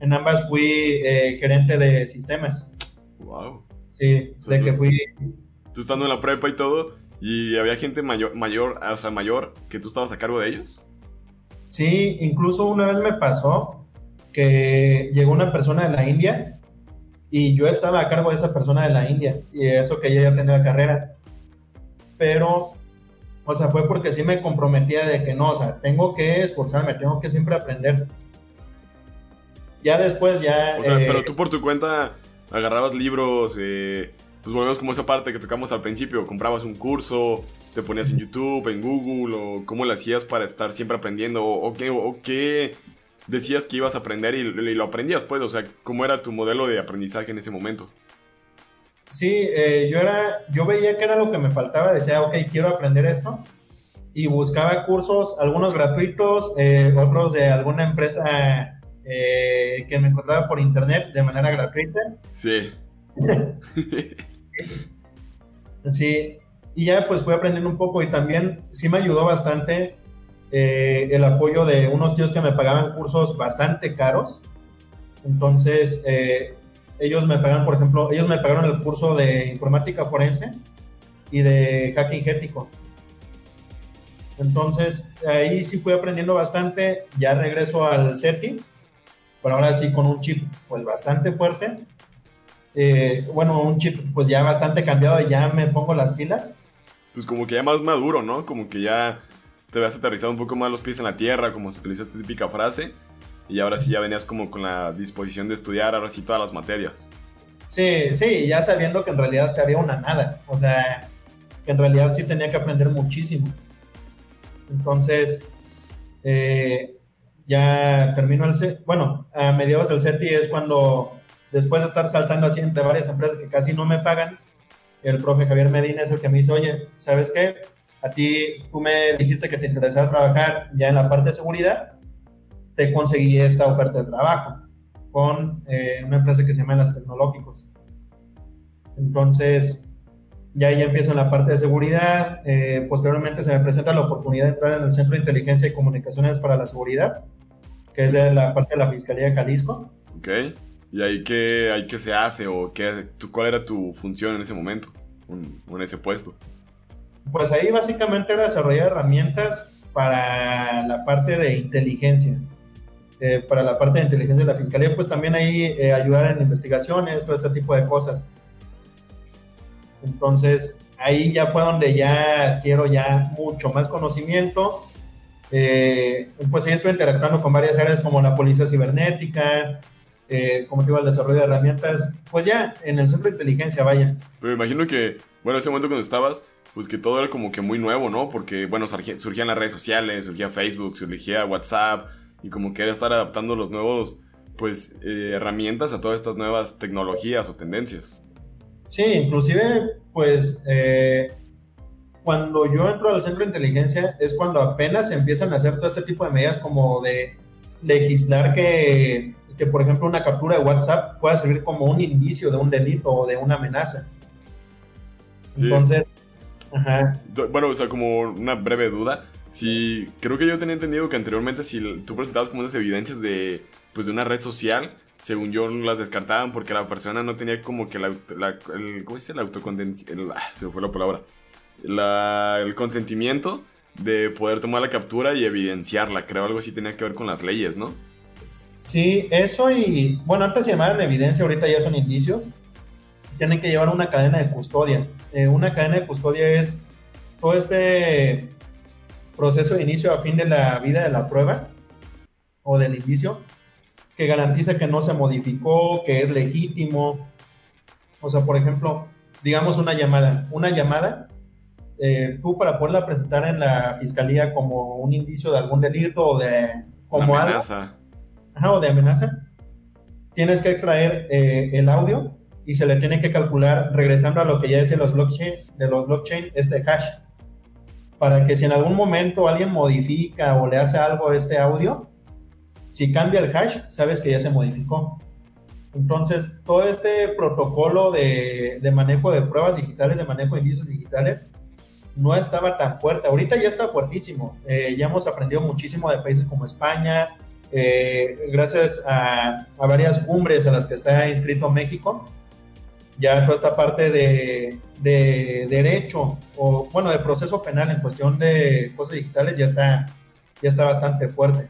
En ambas fui eh, gerente de sistemas. Wow. Sí, de que fui... Tú estando en la prepa y todo, ¿y había gente mayor, mayor, o sea, mayor que tú estabas a cargo de ellos? Sí, incluso una vez me pasó que llegó una persona de la India y yo estaba a cargo de esa persona de la India y eso que ella ya tenía carrera. Pero o sea, fue porque sí me comprometía de que no, o sea, tengo que esforzarme, tengo que siempre aprender. Ya después, ya. O sea, pero eh, tú por tu cuenta agarrabas libros, eh, pues volvemos como esa parte que tocamos al principio, comprabas un curso, te ponías en YouTube, en Google, o cómo lo hacías para estar siempre aprendiendo, o, qué, o qué decías que ibas a aprender y, y, lo aprendías, pues, o sea, cómo era tu modelo de aprendizaje en ese momento. Sí, eh, yo, era, yo veía que era lo que me faltaba, decía, ok, quiero aprender esto, y buscaba cursos, algunos gratuitos, eh, otros de alguna empresa eh, que me encontraba por internet de manera gratuita. Sí. *laughs* sí, y ya pues fui aprendiendo un poco y también sí me ayudó bastante el apoyo de unos tíos que me pagaban cursos bastante caros. Entonces, ellos me pagaron, por ejemplo, ellos me pagaron el curso de informática forense y de hacking ético. Entonces, ahí sí fui aprendiendo bastante. Ya regreso al SETI, pero ahora sí con un chip pues bastante fuerte. Eh, bueno, un chip pues ya bastante cambiado ya me pongo las pilas. Pues como que ya más maduro, ¿no? Como que ya te habías aterrizado un poco más los pies en la tierra, como se utiliza esta típica frase y ahora sí ya venías como con la disposición de estudiar ahora sí todas las materias. Sí, sí, ya sabiendo que en realidad se había una nada, o sea, que en realidad sí tenía que aprender muchísimo. Entonces, eh, ya terminó el CETI, bueno, a mediados del CETI es cuando, después de estar saltando así entre varias empresas que casi no me pagan, el profe Javier Medina es el que me dice, oye, ¿sabes qué? A ti, tú me dijiste que te interesaba trabajar ya en la parte de seguridad, te conseguí esta oferta de trabajo con eh, una empresa que se llama Las Tecnológicos. Entonces, ya ahí empiezo en la parte de seguridad. Eh, posteriormente se me presenta la oportunidad de entrar en el Centro de Inteligencia y Comunicaciones para la Seguridad, que es de la parte de la Fiscalía de Jalisco. Ok. ¿Y ahí qué, ahí qué se hace o qué, cuál era tu función en ese momento o en ese puesto? Pues ahí básicamente era desarrollar herramientas para la parte de inteligencia. Eh, para la parte de inteligencia de la fiscalía, pues también ahí eh, ayudar en investigaciones, todo este tipo de cosas. Entonces, ahí ya fue donde ya quiero ya mucho más conocimiento. Eh, pues ahí estoy interactuando con varias áreas como la policía cibernética, como te el desarrollo de herramientas, pues ya en el centro de inteligencia, vaya. Pero me imagino que, bueno, ese momento cuando estabas, pues que todo era como que muy nuevo, ¿no? Porque, bueno, surgían las redes sociales, surgía Facebook, surgía WhatsApp, y como que estar adaptando los nuevos, pues, eh, herramientas a todas estas nuevas tecnologías o tendencias. Sí, inclusive, pues, eh, cuando yo entro al centro de inteligencia es cuando apenas empiezan a hacer todo este tipo de medidas como de legislar que, que, por ejemplo, una captura de WhatsApp pueda servir como un indicio de un delito o de una amenaza. Entonces, ajá. Bueno, o sea, como una breve duda. Sí, creo que yo tenía entendido que anteriormente si tú presentabas como unas evidencias de, pues, de una red social, según yo las descartaban porque la persona no tenía como que la, el, ¿cómo se dice? Autocondenación, ah, se me fue la palabra, el consentimiento de poder tomar la captura y evidenciarla. Creo algo así tenía que ver con las leyes, ¿no? Sí, eso y, bueno, antes se llamaban evidencia, ahorita ya son indicios. Tienen que llevar una cadena de custodia. Eh, una cadena de custodia es todo este proceso de inicio a fin de la vida de la prueba o del indicio que garantiza que no se modificó, que es legítimo. O sea, por ejemplo, digamos una llamada. Una llamada, eh, tú para poderla presentar en la fiscalía como un indicio de algún delito o de como amenaza. o de amenaza, tienes que extraer eh, el audio y se le tiene que calcular, regresando a lo que ya decía los blockchain, de los blockchain, este hash para que si en algún momento alguien modifica o le hace algo a este audio, si cambia el hash, sabes que ya se modificó. Entonces, todo este protocolo de, manejo de pruebas digitales, de manejo de indicios digitales, no estaba tan fuerte. Ahorita ya está fuertísimo. Eh, ya hemos aprendido muchísimo de países como España, eh, gracias a, a, varias cumbres a las que está inscrito México ya toda esta parte de, derecho o, bueno, de proceso penal en cuestión de cosas digitales ya está, ya está bastante fuerte.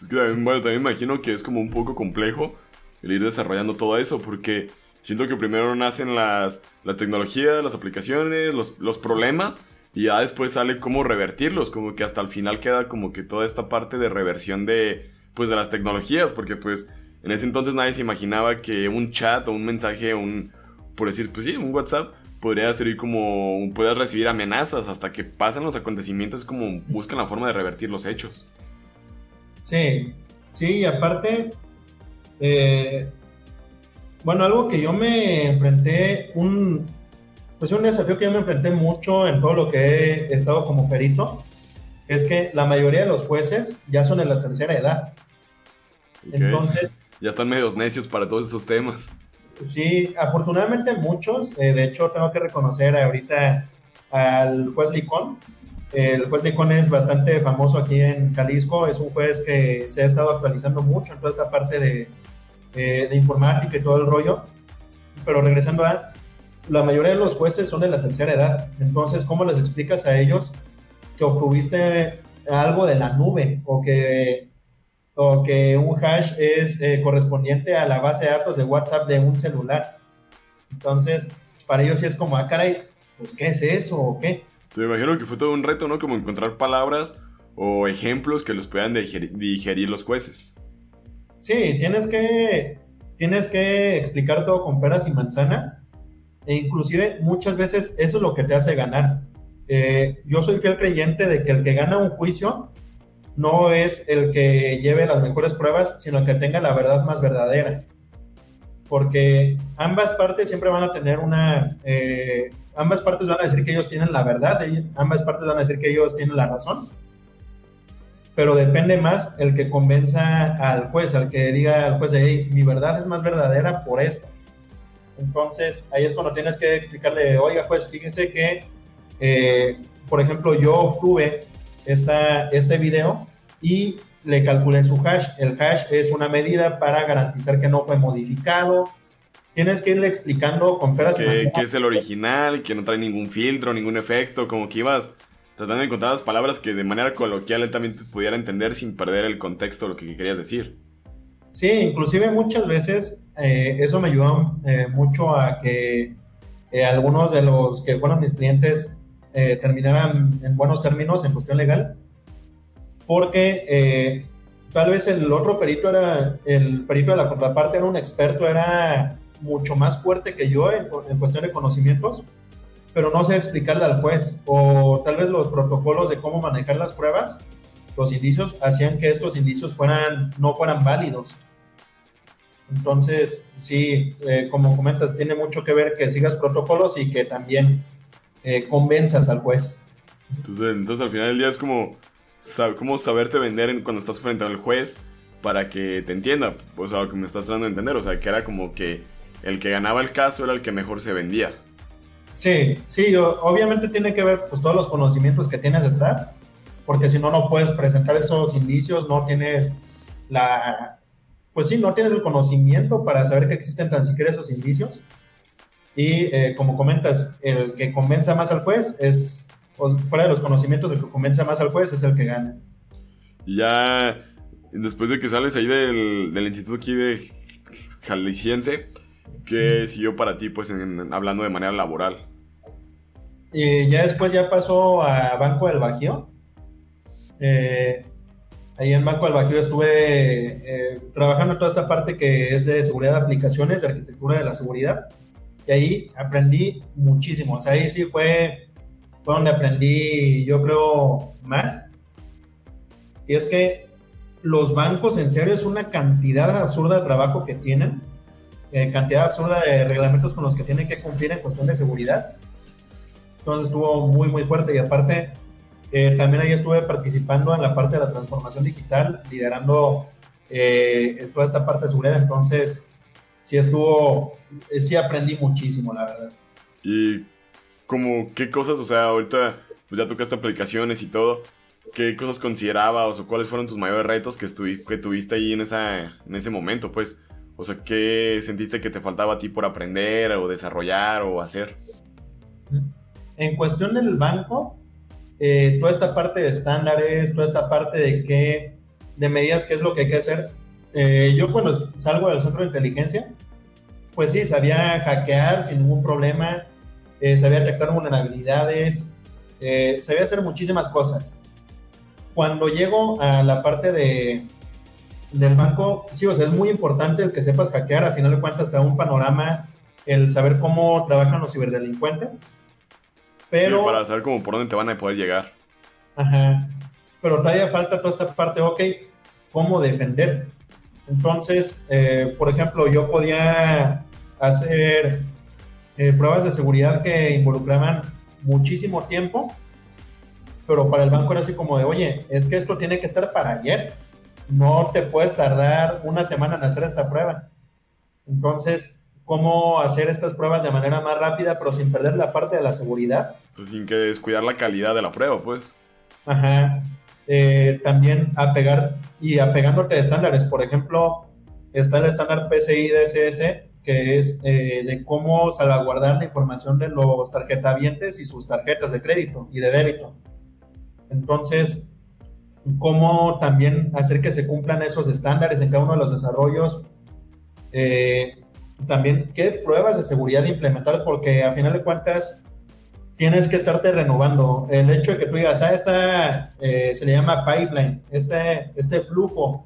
Es que también, bueno, también imagino que es como un poco complejo el ir desarrollando todo eso, porque siento que primero nacen las, las tecnologías, las aplicaciones, los, los problemas, y ya después sale cómo revertirlos, como que hasta el final queda como que toda esta parte de reversión de, pues, de las tecnologías, porque pues en ese entonces nadie se imaginaba que un chat o un mensaje, un, por decir, pues sí, un WhatsApp podría servir como, puedes recibir amenazas hasta que pasan los acontecimientos, como buscan la forma de revertir los hechos. Sí, sí, y aparte, eh, Bueno, algo que yo me enfrenté, un, pues un desafío que yo me enfrenté mucho en todo lo que he estado como perito, es que la mayoría de los jueces ya son de la tercera edad. Entonces... Ya están medios necios para todos estos temas. Sí, afortunadamente muchos. Eh, de hecho, tengo que reconocer ahorita al juez Licón. El juez Licón es bastante famoso aquí en Jalisco. Es un juez que se ha estado actualizando mucho en toda esta parte de, eh, de informática y todo el rollo. Pero regresando a, la mayoría de los jueces son de la tercera edad. Entonces, ¿cómo les explicas a ellos que obtuviste algo de la nube o que, o que un hash es eh, correspondiente a la base de datos de WhatsApp de un celular? Entonces, para ellos sí es como, ah, caray, pues, ¿qué es eso o qué? Se me imagino que fue todo un reto, ¿no? Como encontrar palabras o ejemplos que los puedan digerir los jueces. Sí, tienes que, tienes que explicar todo con peras y manzanas. E inclusive muchas veces eso es lo que te hace ganar. Eh, yo soy fiel creyente de que el que gana un juicio no es el que lleve las mejores pruebas, sino que tenga la verdad más verdadera. Porque ambas partes siempre van a tener una... Eh, ambas partes van a decir que ellos tienen la verdad, ambas partes van a decir que ellos tienen la razón pero depende más el que convenza al juez, al que diga al juez hey, mi verdad es más verdadera por esto. Entonces, ahí es cuando tienes que explicarle, oiga, juez, fíjese que, eh, por ejemplo, yo obtuve esta, este video y le calculé su hash. El hash es una medida para garantizar que no fue modificado. Tienes que irle explicando con peras que, que es el original, que no trae ningún filtro, ningún efecto, como que ibas tratando de encontrar las palabras que de manera coloquial él también pudiera entender sin perder el contexto de lo que querías decir. Sí, inclusive muchas veces eh, eso me ayudó eh, mucho a que eh, algunos de los que fueron mis clientes terminaran en buenos términos en cuestión legal, porque tal vez el otro perito era, el perito de la contraparte era un experto, era mucho más fuerte que yo en, en cuestión de conocimientos, pero no sé explicarle al juez, o tal vez los protocolos de cómo manejar las pruebas, los indicios, hacían que estos indicios fueran, no fueran válidos. Entonces, sí, eh, como comentas, tiene mucho que ver que sigas protocolos y que también eh, convenzas al juez. Entonces, entonces, al final del día es como, como saberte vender cuando estás frente al juez para que te entienda, o sea, lo que me estás tratando de entender, o sea, que era como que el que ganaba el caso era el que mejor se vendía. Sí, sí, obviamente tiene que ver pues todos los conocimientos que tienes detrás, porque si no, no puedes presentar esos indicios, no tienes la, pues sí, no tienes el conocimiento para saber que existen tan siquiera esos indicios. Y eh, como comentas, el que convenza más al juez es, fuera de los conocimientos, el que convenza más al juez es el que gana. Y ya, después de que sales ahí del, del instituto aquí de Jalisciense, ¿Qué siguió para ti, pues, hablando de manera laboral? Y ya después ya pasó a Banco del Bajío. Eh, ahí en Banco del Bajío estuve eh, trabajando en toda esta parte que es de seguridad de aplicaciones, de arquitectura de la seguridad. Y ahí aprendí muchísimo. O sea, ahí sí fue, fue donde aprendí, yo creo, más. Y es que los bancos, en serio, es una cantidad absurda de trabajo que tienen eh, cantidad absurda de reglamentos con los que tienen que cumplir en cuestión de seguridad. Entonces estuvo muy, muy fuerte y aparte eh, también ahí estuve participando en la parte de la transformación digital, liderando eh, toda esta parte de seguridad. Entonces sí estuvo, sí aprendí muchísimo, la verdad. ¿Y como qué cosas, o sea, ahorita pues ya tocaste aplicaciones y todo, ¿qué cosas considerabas o cuáles fueron tus mayores retos que, que tuviste ahí en, esa, en ese momento? Pues o sea, ¿qué sentiste que te faltaba a ti por aprender o desarrollar o hacer? En cuestión del banco, eh, toda esta parte de estándares, toda esta parte de qué, de medidas, qué es lo que hay que hacer. Eh, yo cuando salgo del centro de inteligencia, pues sí, sabía hackear sin ningún problema, eh, sabía detectar vulnerabilidades, sabía hacer muchísimas cosas. Cuando llego a la parte de, del banco, sí, o sea, es muy importante el que sepas hackear, a final de cuentas te da un panorama, el saber cómo trabajan los ciberdelincuentes. Pero... para saber cómo por dónde te van a poder llegar. Ajá. Pero todavía falta toda esta parte, ok, cómo defender. Entonces, eh, por ejemplo, yo podía hacer eh, pruebas de seguridad que involucraban muchísimo tiempo, pero para el banco era así como de, oye, es que esto tiene que estar para ayer, no te puedes tardar una semana en hacer esta prueba. Entonces, ¿cómo hacer estas pruebas de manera más rápida, pero sin perder la parte de la seguridad? sin que descuidar la calidad de la prueba, pues. Ajá. Eh, también apegar y apegándote a estándares. Por ejemplo, está el estándar PCI DSS, que es eh, de cómo salvaguardar la información de los tarjetavientes y sus tarjetas de crédito y de débito. Entonces, cómo también hacer que se cumplan esos estándares en cada uno de los desarrollos. Eh, también qué pruebas de seguridad implementar, porque a final de cuentas tienes que estarte renovando. El hecho de que tú digas, ah, esta eh, se le llama pipeline, este, este flujo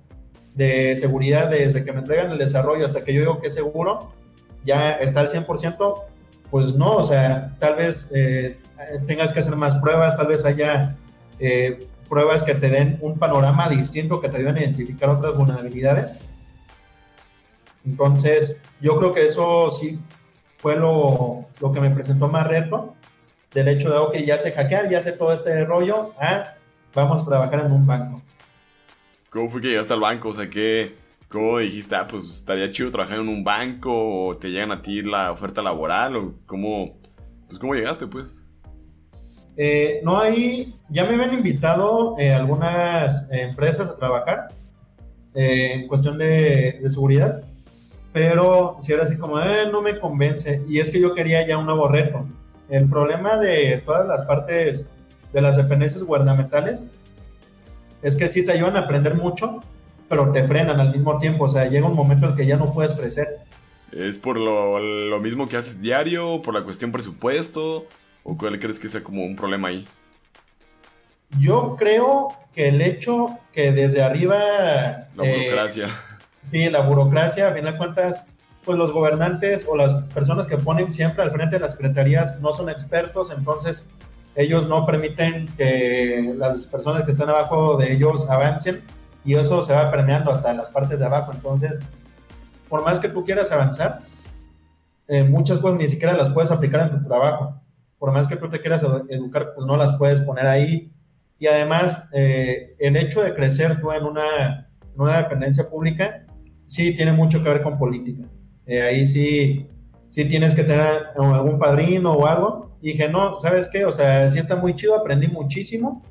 de seguridad desde que me entregan el desarrollo hasta que yo digo que es seguro, ya está al 100%, pues no, o sea, tal vez eh, tengas que hacer más pruebas, tal vez haya eh, pruebas que te den un panorama distinto, que te ayuden a identificar otras vulnerabilidades. Entonces, yo creo que eso sí fue lo, lo que me presentó más reto, del hecho de, ok, ya sé hackear, ya sé todo este rollo, ah, vamos a trabajar en un banco. ¿Cómo fue que llegaste al banco? O sea, ¿qué, ¿cómo dijiste, ah, pues estaría chido trabajar en un banco? ¿O te llegan a ti la oferta laboral? ¿O cómo, pues, cómo llegaste, pues? Eh, no, ahí ya me habían invitado eh, algunas empresas a trabajar eh, en cuestión de, de, seguridad, pero si era así como, no me convence. Y es que yo quería ya un nuevo reto. El problema de todas las partes de las dependencias gubernamentales es que sí te ayudan a aprender mucho, pero te frenan al mismo tiempo. O sea, llega un momento en el que ya no puedes crecer. ¿Es por lo, lo mismo que haces diario? ¿Por la cuestión presupuesto? ¿O cuál crees que sea como un problema ahí? Yo creo que el hecho que desde arriba... La burocracia. sí, la burocracia, a fin de cuentas, pues los gobernantes o las personas que ponen siempre al frente de las secretarías no son expertos, entonces ellos no permiten que las personas que están abajo de ellos avancen y eso se va permeando hasta las partes de abajo. Entonces, por más que tú quieras avanzar, eh, muchas cosas ni siquiera las puedes aplicar en tu trabajo. Por más que tú te quieras educar, pues no las puedes poner ahí. Y además, eh, el hecho de crecer tú en una, en una dependencia pública, sí tiene mucho que ver con política. Eh, ahí sí, sí tienes que tener algún padrino o algo y dije, no, ¿sabes qué? O sea, sí está muy chido, aprendí muchísimo.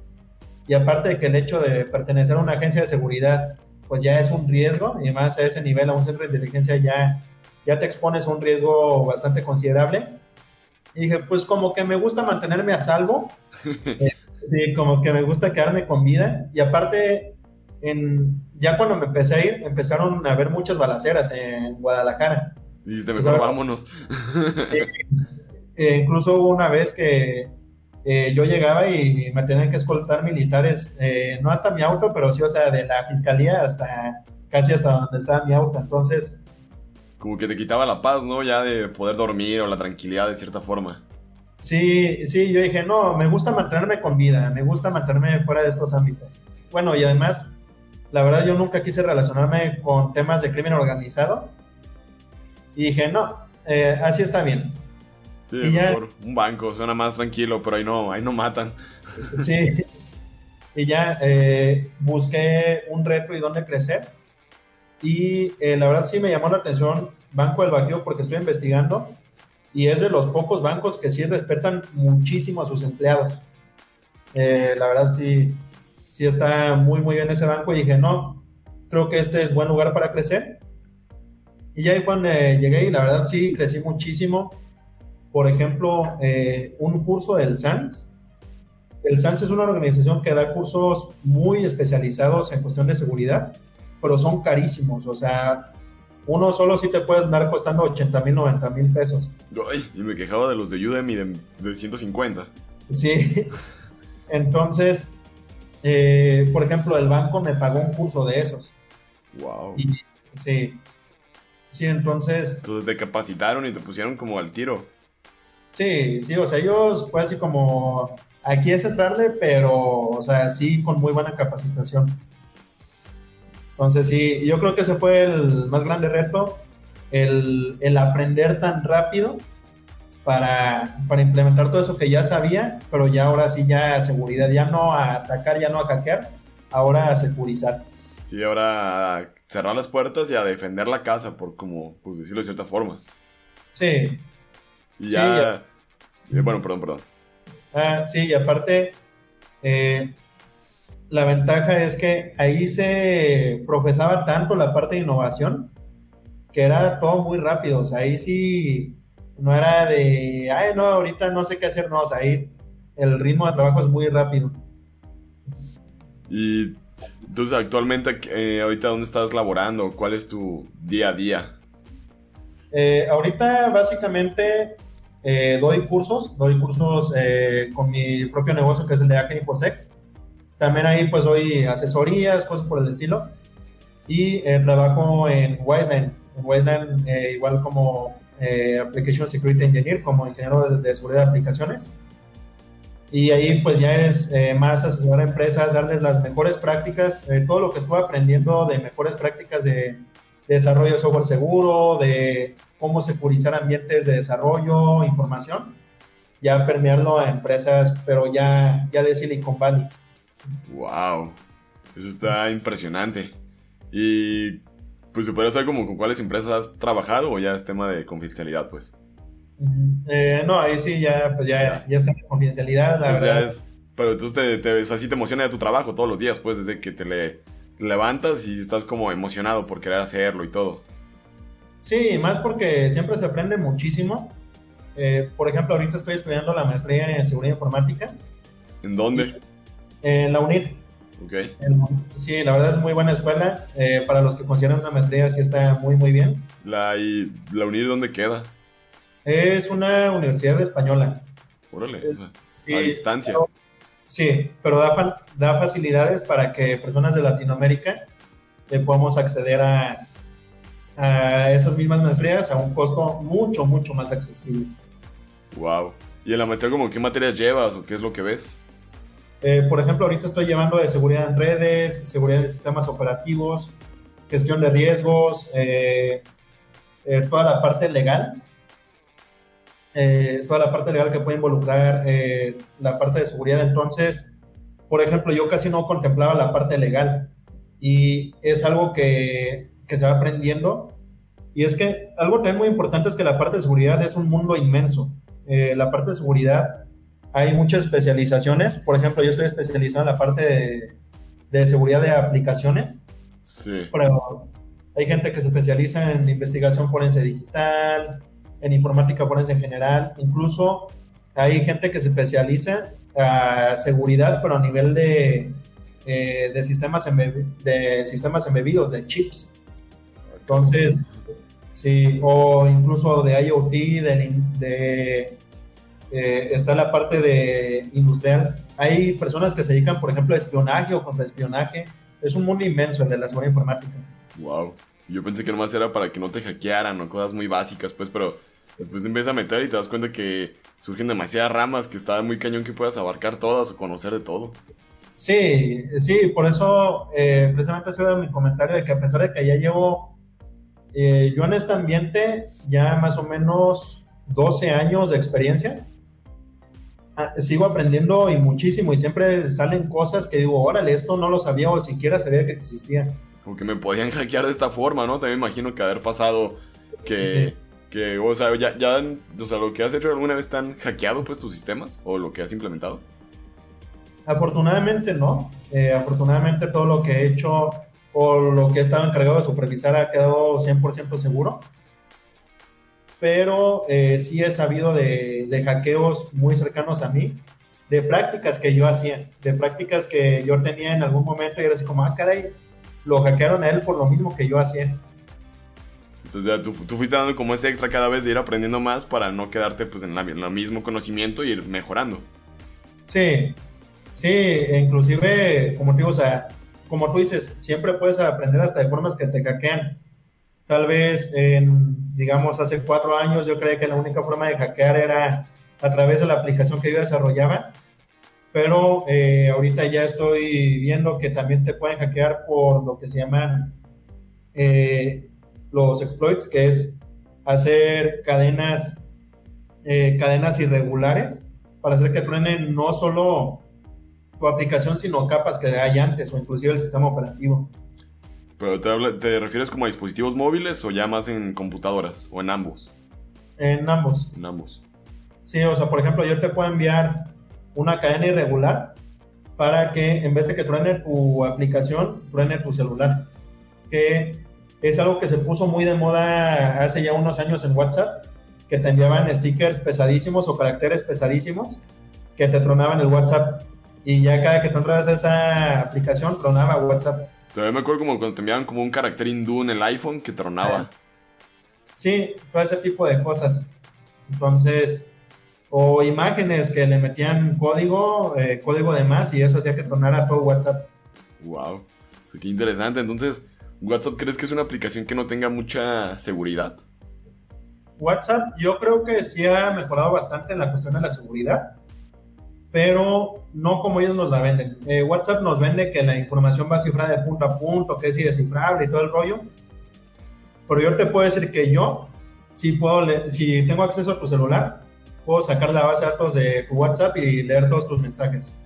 Y aparte de que el hecho de pertenecer a una agencia de seguridad, pues ya es un riesgo, y más a ese nivel, a un centro de inteligencia, ya, ya te expones a un riesgo bastante considerable. Y dije, pues como que me gusta mantenerme a salvo. *laughs* Eh, sí, como que me gusta quedarme con vida. Y aparte, en, ya cuando me empecé a ir, empezaron a haber muchas balaceras en Guadalajara. Dijiste, mejor vámonos. Eh, incluso hubo una vez que eh, yo llegaba y me tenían que escoltar militares, eh, no hasta mi auto, pero sí, o sea, de la fiscalía hasta casi hasta donde estaba mi auto. Entonces... Como que te quitaba la paz, ¿no? Ya de poder dormir o la tranquilidad de cierta forma. Sí, sí, yo dije, no, me gusta mantenerme con vida, me gusta mantenerme fuera de estos ámbitos. Bueno, y además, la verdad yo nunca quise relacionarme con temas de crimen organizado. Y dije, no, así está bien. Sí, mejor un banco, suena más tranquilo, pero ahí no, ahí no matan. Sí. Y ya eh, busqué un reto y dónde crecer. Y eh, la verdad sí me llamó la atención Banco del Bajío porque estoy investigando y es de los pocos bancos que sí respetan muchísimo a sus empleados. Eh, la verdad sí, sí está muy, muy bien ese banco y dije, no, creo que este es buen lugar para crecer. Y ya ahí cuando llegué y la verdad sí crecí muchísimo por ejemplo, eh, un curso del SANS. El SANS es una organización que da cursos muy especializados en cuestión de seguridad, pero son carísimos. O sea, uno solo sí te puede andar costando 80 mil, 90 mil pesos. Ay, y me quejaba de los de Udemy de, de 150. Sí. Entonces, eh, por ejemplo, el banco me pagó un curso de esos. Wow. sí. Sí, entonces. Entonces te capacitaron y te pusieron como al tiro. Sí, sí, o sea, ellos fue así como, aquí es entrarle, pero, o sea, sí, con muy buena capacitación. Entonces, sí, yo creo que ese fue el más grande reto. el, el aprender tan rápido para, para, implementar todo eso que ya sabía, pero ya ahora sí ya seguridad, ya no a atacar, ya no a hackear, ahora a securizar. Sí, ahora a cerrar las puertas y a defender la casa, por como, pues decirlo de cierta forma. Sí. Y ya... Eh, bueno, perdón, perdón. Ah, sí, y aparte, eh, la ventaja es que ahí se profesaba tanto la parte de innovación que era todo muy rápido. O sea, ahí sí no era de, ay, no, ahorita no sé qué hacer, no, o sea, ahí el ritmo de trabajo es muy rápido. Y entonces, actualmente, eh, ahorita, ¿dónde estás laborando? ¿Cuál es tu día a día? Eh, ahorita, básicamente, eh, doy cursos, doy cursos con mi propio negocio, que es el de AG Infosec. También ahí, pues, doy asesorías, cosas por el estilo. Y trabajo en Wiseline. En Wiseline, igual como Application Security Engineer, como ingeniero de, de seguridad de aplicaciones y ahí pues ya es eh, más asesorar a empresas, darles las mejores prácticas, eh, todo lo que estuve aprendiendo de mejores prácticas de, desarrollo de software seguro, de cómo securizar ambientes de desarrollo, información, ya permearlo a empresas, pero ya, ya de Silicon Valley. Wow, eso está impresionante. Y pues se puede saber como con cuáles empresas has trabajado o ya es tema de confidencialidad, pues. Eh, no, ahí sí ya, pues ya, ya está en confidencialidad. pero entonces te, te, así te emociona de tu trabajo todos los días, pues, desde que te, le, levantas y estás como emocionado por querer hacerlo y todo. Sí, más porque siempre se aprende muchísimo. Eh, por ejemplo, ahorita estoy estudiando la maestría en seguridad informática. ¿En dónde? En la UNIR. Ok. sí, la verdad es muy buena escuela. Eh, para los que consideran una maestría, sí está muy, muy bien. La, y, ¿La UNIR dónde queda? Es una universidad española. Órale, a distancia. sí, pero da, da facilidades para que personas de Latinoamérica eh, podamos acceder a, a esas mismas maestrías a un costo mucho, mucho más accesible. Wow. ¿Y en la maestría como qué materias llevas o qué es lo que ves? Eh, por ejemplo, ahorita estoy llevando de seguridad en redes, seguridad de sistemas operativos, gestión de riesgos, eh, toda la parte legal eh, toda la parte legal que puede involucrar eh, la parte de seguridad. Entonces, por ejemplo, yo casi no contemplaba la parte legal y es algo que, que se va aprendiendo. Y es que algo también muy importante es que la parte de seguridad es un mundo inmenso. Eh, la parte de seguridad hay muchas especializaciones. Por ejemplo, yo estoy especializado en la parte de, de seguridad de aplicaciones. Sí. Pero hay gente que se especializa en investigación forense digital, en informática forense en general. Incluso hay gente que se especializa a seguridad, pero a nivel de, eh, de, sistemas, de sistemas embebidos, de chips. Entonces, sí, o incluso de IoT, de, de eh, está la parte de industrial. Hay personas que se dedican, por ejemplo, a espionaje o contraespionaje. Es un mundo inmenso el de la seguridad informática. Wow. Yo pensé que nomás era para que no te hackearan o cosas muy básicas, pues, pero después te empiezas a meter y te das cuenta que surgen demasiadas ramas que está muy cañón que puedas abarcar todas o conocer de todo. Sí, sí, por eso eh, precisamente ese era mi comentario de que a pesar de que ya llevo eh, yo en este ambiente ya más o menos 12 años de experiencia, sigo aprendiendo y muchísimo y siempre salen cosas que digo, órale, esto no lo sabía o siquiera sabía que existía como que me podían *laughs* hackear de esta forma, ¿no? También imagino que haber pasado que, que o sea, ya, ya, o sea, lo que has hecho alguna vez te han hackeado pues tus sistemas o lo que has implementado. Afortunadamente no, eh, afortunadamente todo lo que he hecho o lo que he estado encargado de supervisar ha quedado 100% seguro, pero eh, sí he sabido de, de hackeos muy cercanos a mí, de prácticas que yo hacía, de prácticas que yo tenía en algún momento y era así como, ah, caray, lo hackearon a él por lo mismo que yo hacía. Entonces ya tú, fuiste dando como ese extra cada vez de ir aprendiendo más para no quedarte pues en, el mismo conocimiento y ir mejorando. Sí, sí, e inclusive, como te digo, o sea, como tú dices, siempre puedes aprender hasta de formas que te hackean. Tal vez, en, digamos, hace cuatro años yo creía que la única forma de hackear era a través de la aplicación que yo desarrollaba pero eh, ahorita ya estoy viendo que también te pueden hackear por lo que se llaman eh, los exploits, que es hacer cadenas, eh, cadenas irregulares para hacer que truenen no solo tu aplicación, sino capas que hay antes o inclusive el sistema operativo. ¿Pero te, te refieres como a dispositivos móviles o ya más en computadoras o en ambos? En ambos. En ambos. Sí, o sea, por ejemplo, yo te puedo enviar una cadena irregular para que en vez de que truene tu aplicación, truene tu celular. Que es algo que se puso muy de moda hace ya unos años en WhatsApp, que te enviaban stickers pesadísimos o caracteres pesadísimos que te tronaban el WhatsApp. Y ya cada que tú entrabas a esa aplicación, tronaba WhatsApp. Todavía me acuerdo como cuando te enviaban como un carácter hindú en el iPhone que tronaba. Sí, todo ese tipo de cosas. Entonces, o imágenes que le metían código, eh, código de más y eso hacía que tronara todo WhatsApp. Wow, qué interesante. Entonces, ¿WhatsApp crees que es una aplicación que no tenga mucha seguridad? WhatsApp yo creo que sí ha mejorado bastante en la cuestión de la seguridad, pero no como ellos nos la venden. Eh, WhatsApp nos vende que la información va cifrada de punto a punto, que es indescifrable y todo el rollo, pero yo te puedo decir que yo, si, puedo si tengo acceso a tu celular, puedo sacar la base de datos de tu WhatsApp y leer todos tus mensajes.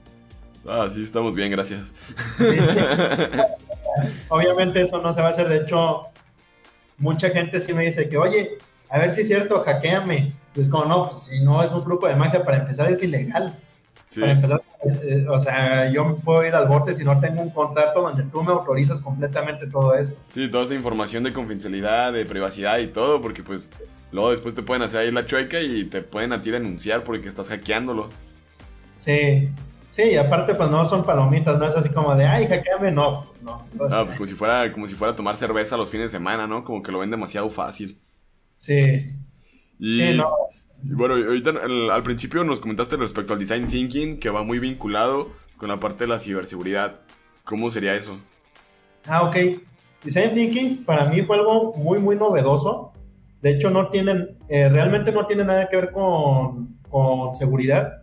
Ah, sí, estamos bien, gracias. *laughs* Obviamente eso no se va a hacer. De hecho, mucha gente sí me dice que, oye, a ver si es cierto, hackeame. Es como, no, pues, si no es un grupo de magia, para empezar es ilegal. Sí. Para empezar, eh, o sea, yo puedo ir al bote si no tengo un contrato donde tú me autorizas completamente todo eso. Sí, toda esa información de confidencialidad, de privacidad y todo, porque pues luego después te pueden hacer ahí la chueca y te pueden a ti denunciar porque estás hackeándolo. Sí, Sí, y aparte, pues no son palomitas, no es así como de, ay, hackeame, no, pues no. Ah, pues como si fuera, como si fuera a tomar cerveza los fines de semana, ¿no? Como que lo ven demasiado fácil. Sí. Y, sí, no. Bueno, ahorita al, principio nos comentaste respecto al design thinking, que va muy vinculado con la parte de la ciberseguridad. ¿Cómo sería eso? Ah, ok. Design thinking para mí fue algo muy, muy novedoso. De hecho, no tienen, eh, realmente no tiene nada que ver con, con seguridad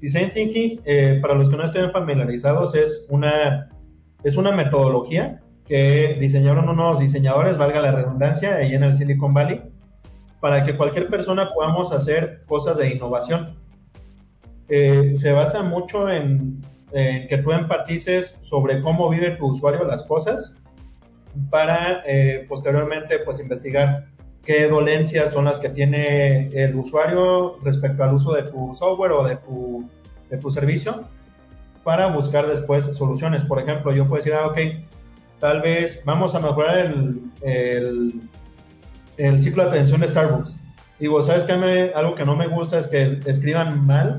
Design Thinking, eh, para los que no estén familiarizados, es una, es una metodología que diseñaron unos diseñadores, valga la redundancia, ahí en el Silicon Valley, para que cualquier persona podamos hacer cosas de innovación. Eh, se basa mucho en, que tú empatices sobre cómo vive tu usuario las cosas para eh, posteriormente pues investigar qué dolencias son las que tiene el usuario respecto al uso de tu software o de tu, de tu servicio para buscar después soluciones. Por ejemplo, yo puedo decir, ah, ok, tal vez vamos a mejorar el, el, el ciclo de atención de Starbucks. Digo, ¿sabes qué? algo que no me gusta es que escriban mal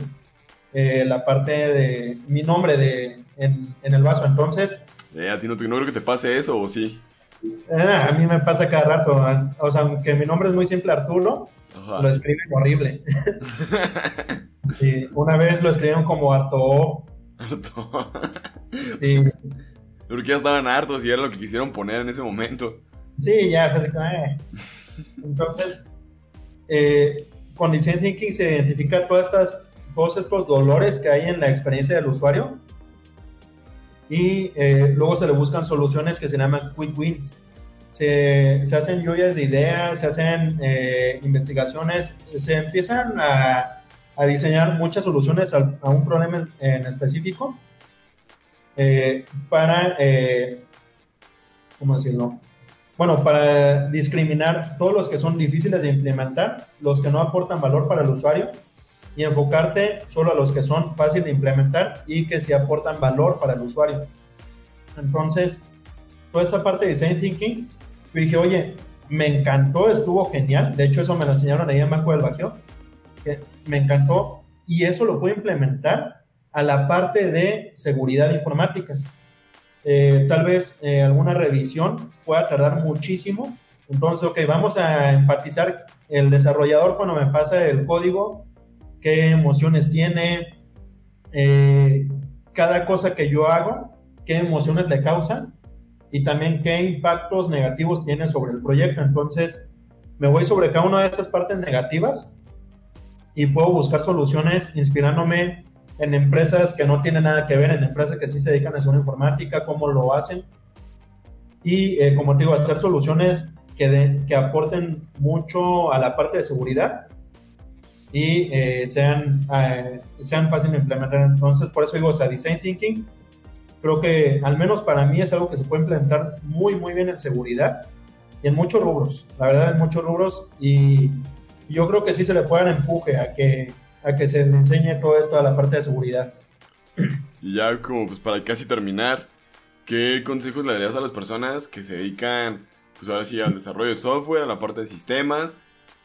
eh, la parte de mi nombre de, en, en el vaso. Entonces... Eh, a ti no, no creo que te pase eso, ¿o sí? Eh, a mí me pasa cada rato. O sea, aunque mi nombre es muy simple, Arturo, lo escriben horrible. *laughs* una vez lo escribieron como Arto. Arto. sí. Porque ya estaban hartos y era lo que quisieron poner en ese momento. Sí, ya, fue eh. Entonces, eh, con Design Thinking se identifica todas estas, todos estos dolores que hay en la experiencia del usuario y eh, luego se le buscan soluciones que se llaman quick wins. Se, se hacen lluvias de ideas, se hacen eh, investigaciones, se empiezan a, a, diseñar muchas soluciones a, un problema en específico eh, para, ¿cómo decirlo? Bueno, para discriminar todos los que son difíciles de implementar, los que no aportan valor para el usuario y enfocarte solo a los que son fáciles de implementar y que sí aportan valor para el usuario. Entonces, toda esa parte de Design Thinking, yo dije, oye, me encantó, estuvo genial. De hecho, eso me lo enseñaron ahí en Banco del Bajío. Que me encantó y eso lo puedo implementar a la parte de seguridad informática. Eh, tal vez eh, alguna revisión pueda tardar muchísimo. Entonces, ok, vamos a empatizar el desarrollador cuando me pasa el código qué emociones tiene, eh, cada cosa que yo hago, qué emociones le causan y también qué impactos negativos tiene sobre el proyecto. Entonces, me voy sobre cada una de esas partes negativas y puedo buscar soluciones inspirándome en empresas que no tienen nada que ver, en empresas que sí se dedican a hacer informática, cómo lo hacen. Y eh, como te digo, hacer soluciones que, que aporten mucho a la parte de seguridad y eh, sean, eh, sean fáciles de implementar. Entonces, por eso digo, o sea, Design Thinking, creo que al menos para mí es algo que se puede implementar muy, muy bien en seguridad y en muchos rubros, la verdad, en muchos rubros. Y yo creo que sí se le puede dar empuje a que, a que se le enseñe todo esto a la parte de seguridad. Y ya como pues para casi terminar, ¿qué consejos le darías a las personas que se dedican, pues ahora sí, al desarrollo de software, a la parte de sistemas,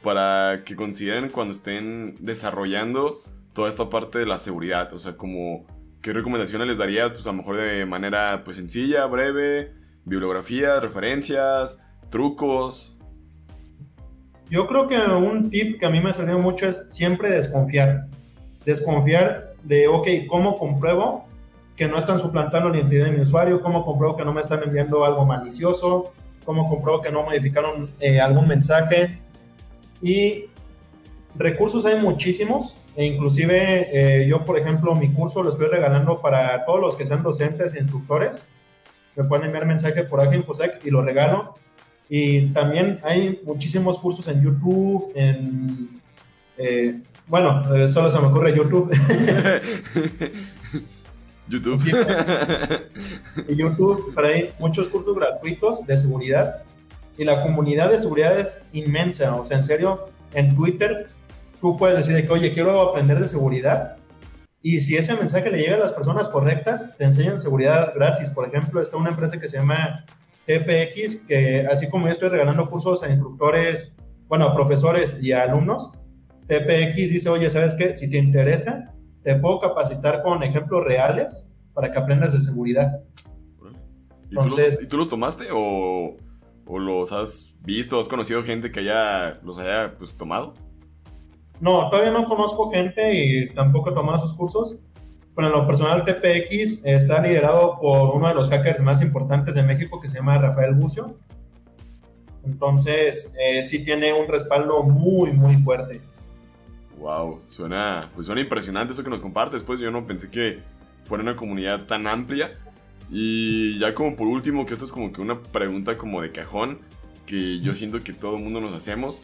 para que consideren cuando estén desarrollando toda esta parte de la seguridad? O sea, como, ¿qué recomendaciones les darías? Pues a lo mejor de manera pues sencilla, breve, bibliografía, referencias, trucos. Yo creo que un tip que a mí me ha salido mucho es siempre desconfiar. Desconfiar de, ok, ¿cómo compruebo que no están suplantando la identidad de mi usuario? ¿Cómo compruebo que no me están enviando algo malicioso? ¿Cómo compruebo que no modificaron eh, algún mensaje? Y recursos hay muchísimos, e inclusive eh, yo, por ejemplo, mi curso lo estoy regalando para todos los que sean docentes e instructores. Me pueden enviar mensaje por Aja Infosec y lo regalo. Y también hay muchísimos cursos en YouTube, en... Eh, bueno, eh, solo se me ocurre YouTube. *laughs* YouTube. *laughs* y YouTube, pero hay muchos cursos gratuitos de seguridad. Y la comunidad de seguridad es inmensa. O sea, en serio, en Twitter tú puedes decir que, oye, quiero aprender de seguridad. Y si ese mensaje le llega a las personas correctas, te enseñan seguridad gratis. Por ejemplo, está una empresa que se llama TPX, que así como yo estoy regalando cursos a instructores, bueno, a profesores y a alumnos, TPX dice, oye, ¿sabes qué? Si te interesa, te puedo capacitar con ejemplos reales para que aprendas de seguridad. ¿Y, Entonces, tú, los, tú los tomaste o, o, los has visto, has conocido gente que haya, los haya pues, tomado? No, todavía no conozco gente y tampoco he tomado esos cursos, bueno, en lo personal, TPX está liderado por uno de los hackers más importantes de México que se llama Rafael Bucio. Entonces, eh, sí tiene un respaldo muy, muy fuerte. Wow, suena, pues suena impresionante eso que nos compartes. Pues yo no pensé que fuera una comunidad tan amplia. Y ya como por último, que esto es como que una pregunta como de cajón, que yo siento que todo el mundo nos hacemos.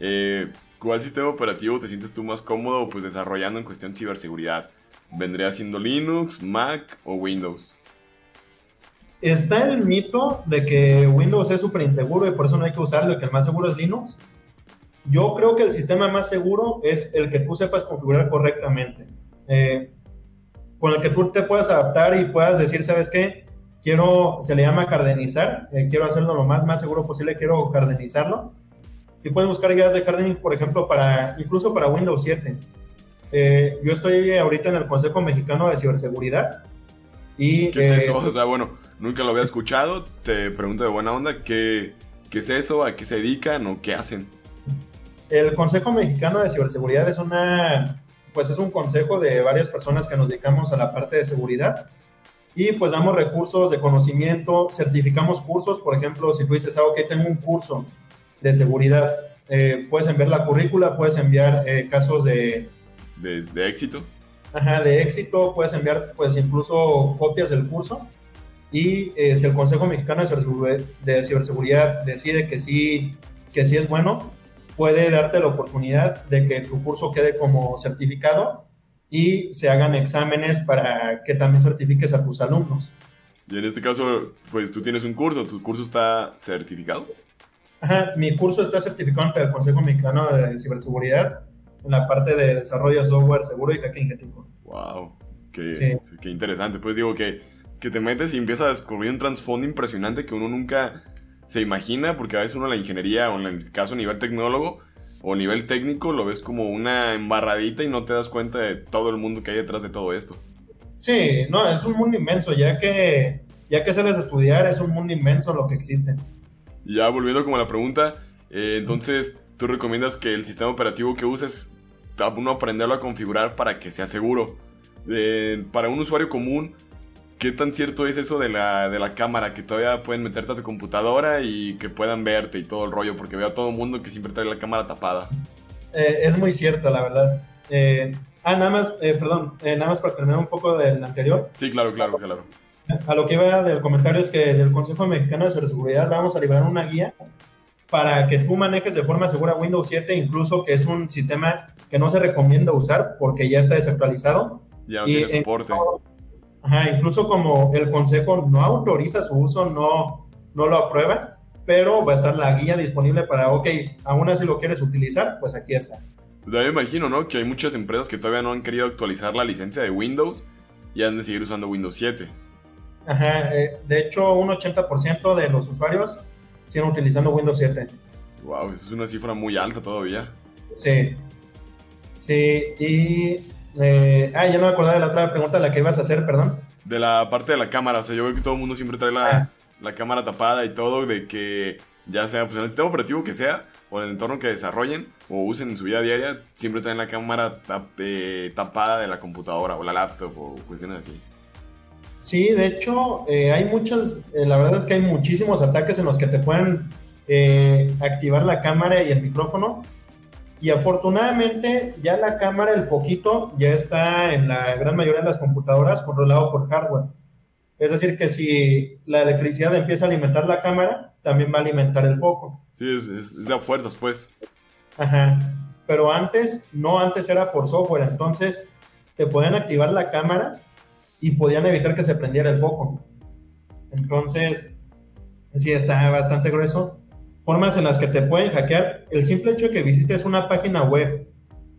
Eh, ¿Cuál sistema operativo te sientes tú más cómodo pues desarrollando en cuestión de ciberseguridad? ¿Vendría siendo Linux, Mac o Windows? Está el mito de que Windows es súper inseguro y por eso no hay que usarlo y que el más seguro es Linux. Yo creo que el sistema más seguro es el que tú sepas configurar correctamente. Eh, con el que tú te puedas adaptar y puedas decir, ¿sabes qué? Quiero, se le llama cardenizar, eh, quiero hacerlo lo más, más seguro posible, quiero cardenizarlo. Y puedes buscar guías de hardening, por ejemplo, para, incluso para Windows 7. Eh, yo estoy ahorita en el Consejo Mexicano de Ciberseguridad. Y, ¿Qué es eso? Eh, o sea, bueno, nunca lo había escuchado. Te pregunto de buena onda, ¿qué, ¿qué es eso? ¿A qué se dedican o qué hacen? El Consejo Mexicano de Ciberseguridad es una, pues es un consejo de varias personas que nos dedicamos a la parte de seguridad y pues damos recursos de conocimiento, certificamos cursos, por ejemplo, si tú dices, ah, ok, tengo un curso de seguridad, eh, puedes enviar la currícula, puedes enviar casos de, de, éxito. Ajá, de éxito, puedes enviar pues incluso copias del curso y eh, si el Consejo Mexicano de Ciberseguridad, decide que sí, que sí es bueno, puede darte la oportunidad de que tu curso quede como certificado y se hagan exámenes para que también certifiques a tus alumnos. Y en este caso, pues tú tienes un curso, ¿tu curso está certificado? Ajá, mi curso está certificado ante el Consejo Mexicano de Ciberseguridad en la parte de desarrollo de software seguro y hacking ético. Wow, qué, qué interesante. Pues digo que, que te metes y empiezas a descubrir un trasfondo impresionante que uno nunca se imagina, porque a veces uno la ingeniería, o en el caso a nivel tecnólogo, o a nivel técnico, lo ves como una embarradita y no te das cuenta de todo el mundo que hay detrás de todo esto. Sí, no, es un mundo inmenso, ya que, ya que sales a estudiar, es un mundo inmenso lo que existe. Ya volviendo como a la pregunta, eh, entonces, ¿tú recomiendas que el sistema operativo que uses uno aprenderlo a configurar para que sea seguro. para un usuario común, ¿qué tan cierto es eso de la, de la cámara? Que todavía pueden meterte a tu computadora y que puedan verte y todo el rollo, porque veo a todo el mundo que siempre trae la cámara tapada. Eh, es muy cierto, la verdad. Eh, ah, nada más, eh, perdón, nada más para terminar un poco del anterior. Sí, claro, claro, claro. A lo que iba del comentario es que del Consejo Mexicano de Seguridad vamos a liberar una guía para que tú manejes de forma segura Windows 7, incluso que es un sistema que no se recomienda usar porque ya está desactualizado. Ya no tiene soporte. Ajá, incluso como el consejo no autoriza su uso, no, no lo aprueba, pero va a estar la guía disponible para, ok, aún así lo quieres utilizar, pues aquí está. Pues me imagino, ¿no? Que hay muchas empresas que todavía no han querido actualizar la licencia de Windows y han de seguir usando Windows 7. Ajá, eh, de hecho un 80% de los usuarios siguen utilizando Windows 7. Wow, eso es una cifra muy alta todavía. Sí. Sí, y... Eh, ah, ya no me acordaba de la otra pregunta, la que ibas a hacer, perdón. De la parte de la cámara, o sea, yo veo que todo el mundo siempre trae la, ah. la cámara tapada y todo, de que ya sea pues, en el sistema operativo que sea, o en el entorno que desarrollen o usen en su vida diaria, siempre traen la cámara eh, tapada de la computadora o la laptop o cuestiones así. Sí, de hecho, eh, hay muchos, eh, la verdad es que hay muchísimos ataques en los que te pueden eh, activar la cámara y el micrófono. Y afortunadamente ya la cámara, el poquito, ya está en la gran mayoría de las computadoras controlado por hardware. Es decir, que si la electricidad empieza a alimentar la cámara, también va a alimentar el foco. Sí, es, es de fuerzas, pues. Ajá. Pero antes, no antes era por software. Entonces, te pueden activar la cámara y podían evitar que se prendiera el foco. Entonces, sí está bastante grueso. Formas en las que te pueden hackear. El simple hecho de que visites una página web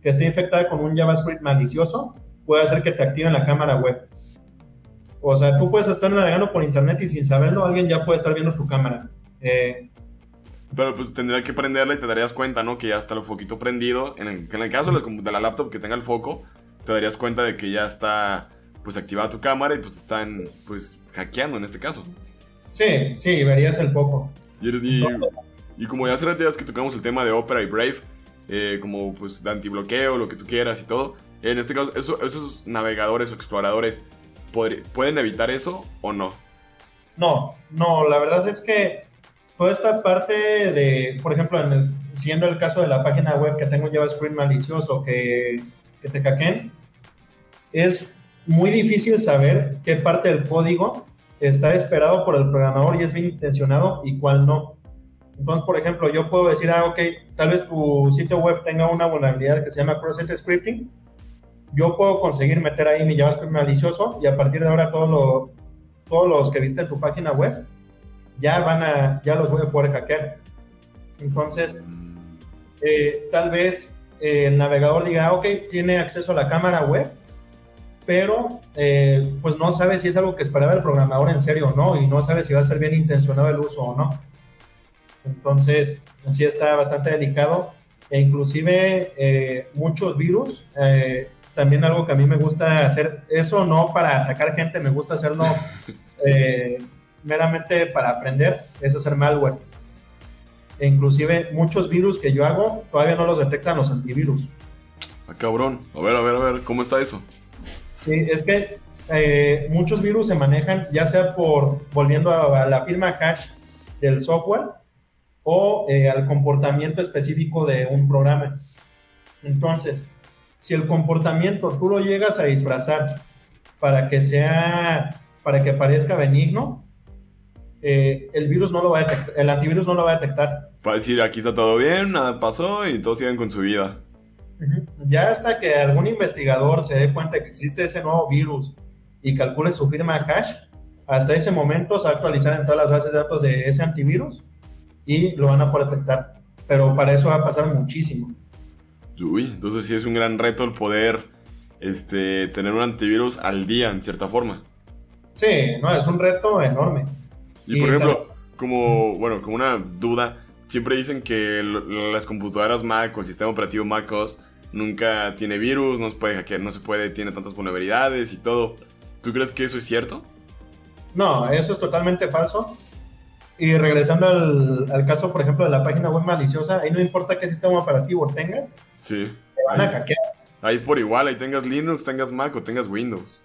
que esté infectada con un JavaScript malicioso puede hacer que te activen la cámara web. O sea, tú puedes estar navegando por internet y sin saberlo, alguien ya puede estar viendo tu cámara. Eh, pero pues tendría que prenderla y te darías cuenta, ¿no? Que ya está el foquito prendido. En el, en el caso de la laptop que tenga el foco, te darías cuenta de que ya está pues activada tu cámara y pues están pues hackeando en este caso. Sí, sí, verías el foco. Y, y, como ya hace rato que tocamos el tema de Opera y Brave, eh, como pues de antibloqueo, lo que tú quieras y todo, en este caso, esos navegadores o exploradores, ¿pueden evitar eso o no? No, no, la verdad es que toda esta parte de, por ejemplo, en el, siendo el caso de la página web que tengo JavaScript malicioso que, que te hackeen, es muy difícil saber qué parte del código está esperado por el programador y es bien intencionado y cuál no. Entonces, por ejemplo, yo puedo decir, ah, ok, tal vez tu sitio web tenga una vulnerabilidad que se llama cross-site scripting. Yo puedo conseguir meter ahí mi JavaScript malicioso y a partir de ahora todos los que viste en tu página web ya van a, ya los voy a poder hackear. Entonces, eh, tal vez eh, el navegador diga, ah, ok, tiene acceso a la cámara web, pero eh, pues no sabe si es algo que esperaba el programador en serio o no, y no sabe si va a ser bien intencionado el uso o no. Entonces, sí está bastante delicado, e inclusive eh, muchos virus, eh, también algo que a mí me gusta hacer, eso no para atacar gente, me gusta hacerlo *laughs* meramente para aprender, es hacer malware. E inclusive muchos virus que yo hago todavía no los detectan los antivirus. Ah, cabrón. A ver, a ver, a ver, ¿cómo está eso? Sí, es que eh, muchos virus se manejan ya sea por volviendo a, la firma hash del software o eh, al comportamiento específico de un programa. Entonces, si el comportamiento tú lo llegas a disfrazar para que sea, para que parezca benigno, eh, el virus no lo va a detectar, el antivirus no lo va a detectar. Para decir, aquí está todo bien, nada pasó y todos siguen con su vida. Ya hasta que algún investigador se dé cuenta que existe ese nuevo virus y calcule su firma hash, hasta ese momento se va a actualizar en todas las bases de datos de ese antivirus y lo van a poder detectar. Pero para eso va a pasar muchísimo. Uy, entonces sí es un gran reto el poder este, tener un antivirus al día, en cierta forma. Sí, no, es un reto enorme. Y, por ejemplo, como, bueno, como una duda, siempre dicen que las computadoras Mac o el sistema operativo MacOS nunca tiene virus, no se puede hackear, no se puede, tiene tantas vulnerabilidades y todo. ¿Tú crees que eso es cierto? No, eso es totalmente falso. Y regresando al, caso, por ejemplo, de la página web maliciosa, ahí no importa qué sistema operativo tengas, sí. te van a hackear. Ahí es por igual, ahí tengas Linux, tengas Mac o tengas Windows.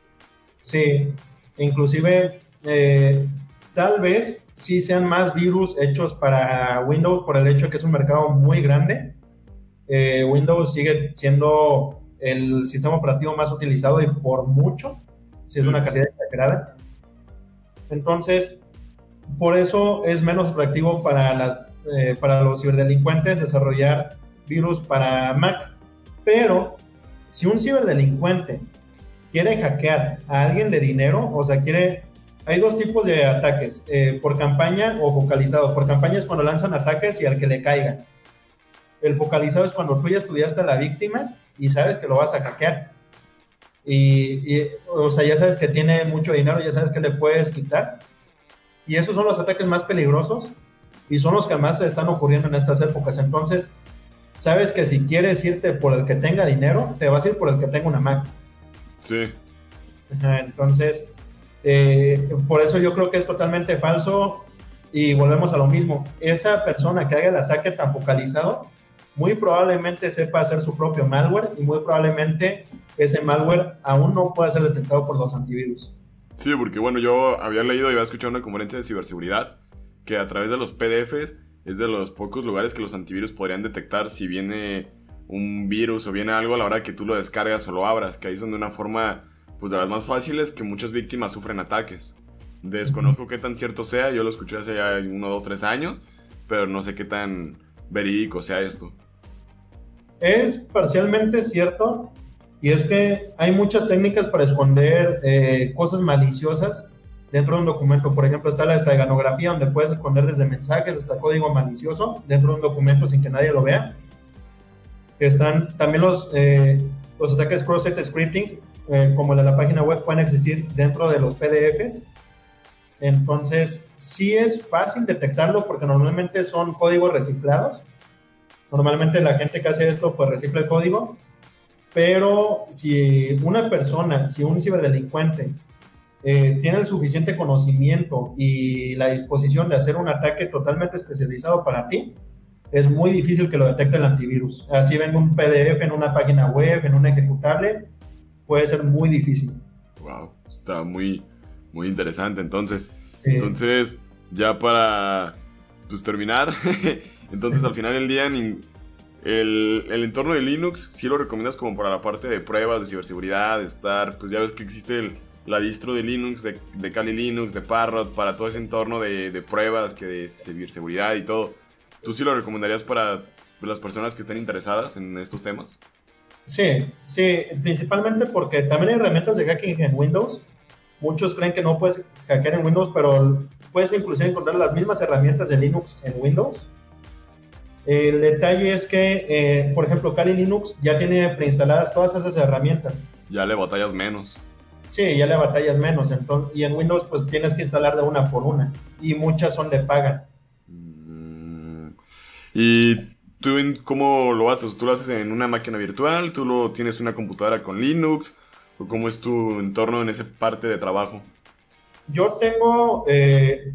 Sí, inclusive eh, tal vez sí sean más virus hechos para Windows por el hecho de que es un mercado muy grande eh, Windows sigue siendo el sistema operativo más utilizado y por mucho, si es una cantidad exagerada. Entonces, por eso es menos atractivo para las eh, para los ciberdelincuentes desarrollar virus para Mac. Pero si un ciberdelincuente quiere hackear a alguien de dinero, o sea, quiere... Hay dos tipos de ataques, eh, por campaña o focalizado. Por campaña es cuando lanzan ataques y al que le caiga. El focalizado es cuando tú ya estudiaste a la víctima y sabes que lo vas a hackear. Y, y, o sea, ya sabes que tiene mucho dinero, ya sabes que le puedes quitar. Y esos son los ataques más peligrosos y son los que más se están ocurriendo en estas épocas. Entonces, sabes que si quieres irte por el que tenga dinero, te vas a ir por el que tenga una Mac. Sí. entonces, eh, por eso yo creo que es totalmente falso y volvemos a lo mismo. Esa persona que haga el ataque tan focalizado, muy probablemente sepa hacer su propio malware y muy probablemente ese malware aún no pueda ser detectado por los antivirus. Sí, porque bueno, yo había leído y había escuchado una conferencia de ciberseguridad que a través de los PDFs es de los pocos lugares que los antivirus podrían detectar si viene un virus o viene algo a la hora que tú lo descargas o lo abras, que ahí son de una forma pues de las más fáciles que muchas víctimas sufren ataques. Desconozco qué tan cierto sea, yo lo escuché hace ya uno, dos, tres años, pero no sé qué tan verídico sea esto. Es parcialmente cierto, y es que hay muchas técnicas para esconder eh, cosas maliciosas dentro de un documento. Por ejemplo, está la esteganografía, donde puedes esconder desde mensajes hasta código malicioso dentro de un documento sin que nadie lo vea. Están también los, eh, los ataques cross-site scripting, eh, como el de la página web, pueden existir dentro de los PDFs. Entonces, sí es fácil detectarlo porque normalmente son códigos reciclados. Normalmente la gente que hace esto, pues recicla el código pero si una persona, si un ciberdelincuente eh, tiene el suficiente conocimiento y la disposición de hacer un ataque totalmente especializado para ti, es muy difícil que lo detecte el antivirus. Así venga un PDF en una página web, en un ejecutable, puede ser muy difícil. Wow, está muy, muy interesante. Entonces, entonces ya para pues, terminar, *laughs* entonces al final del día el, entorno de Linux sí lo recomiendas como para la parte de pruebas de ciberseguridad, de estar, pues ya ves que existe la distro de Linux, de, de, Kali Linux, de Parrot, para todo ese entorno de, pruebas, que de ciberseguridad y todo. ¿Tú sí lo recomendarías para las personas que estén interesadas en estos temas? Sí, sí, principalmente porque también hay herramientas de hacking en Windows. Muchos creen que no puedes hackear en Windows, pero puedes inclusive encontrar las mismas herramientas de Linux en Windows el detalle es que, eh, por ejemplo, Kali Linux ya tiene preinstaladas todas esas herramientas. Ya le batallas menos. Sí, ya le batallas menos. Entonces, y en Windows, pues tienes que instalar de una por una. Y muchas son de paga. Mm. ¿Y tú cómo lo haces? ¿Tú lo haces en una máquina virtual? ¿Tú lo tienes una computadora con Linux? ¿O cómo es tu entorno en esa parte de trabajo? Yo tengo. Eh,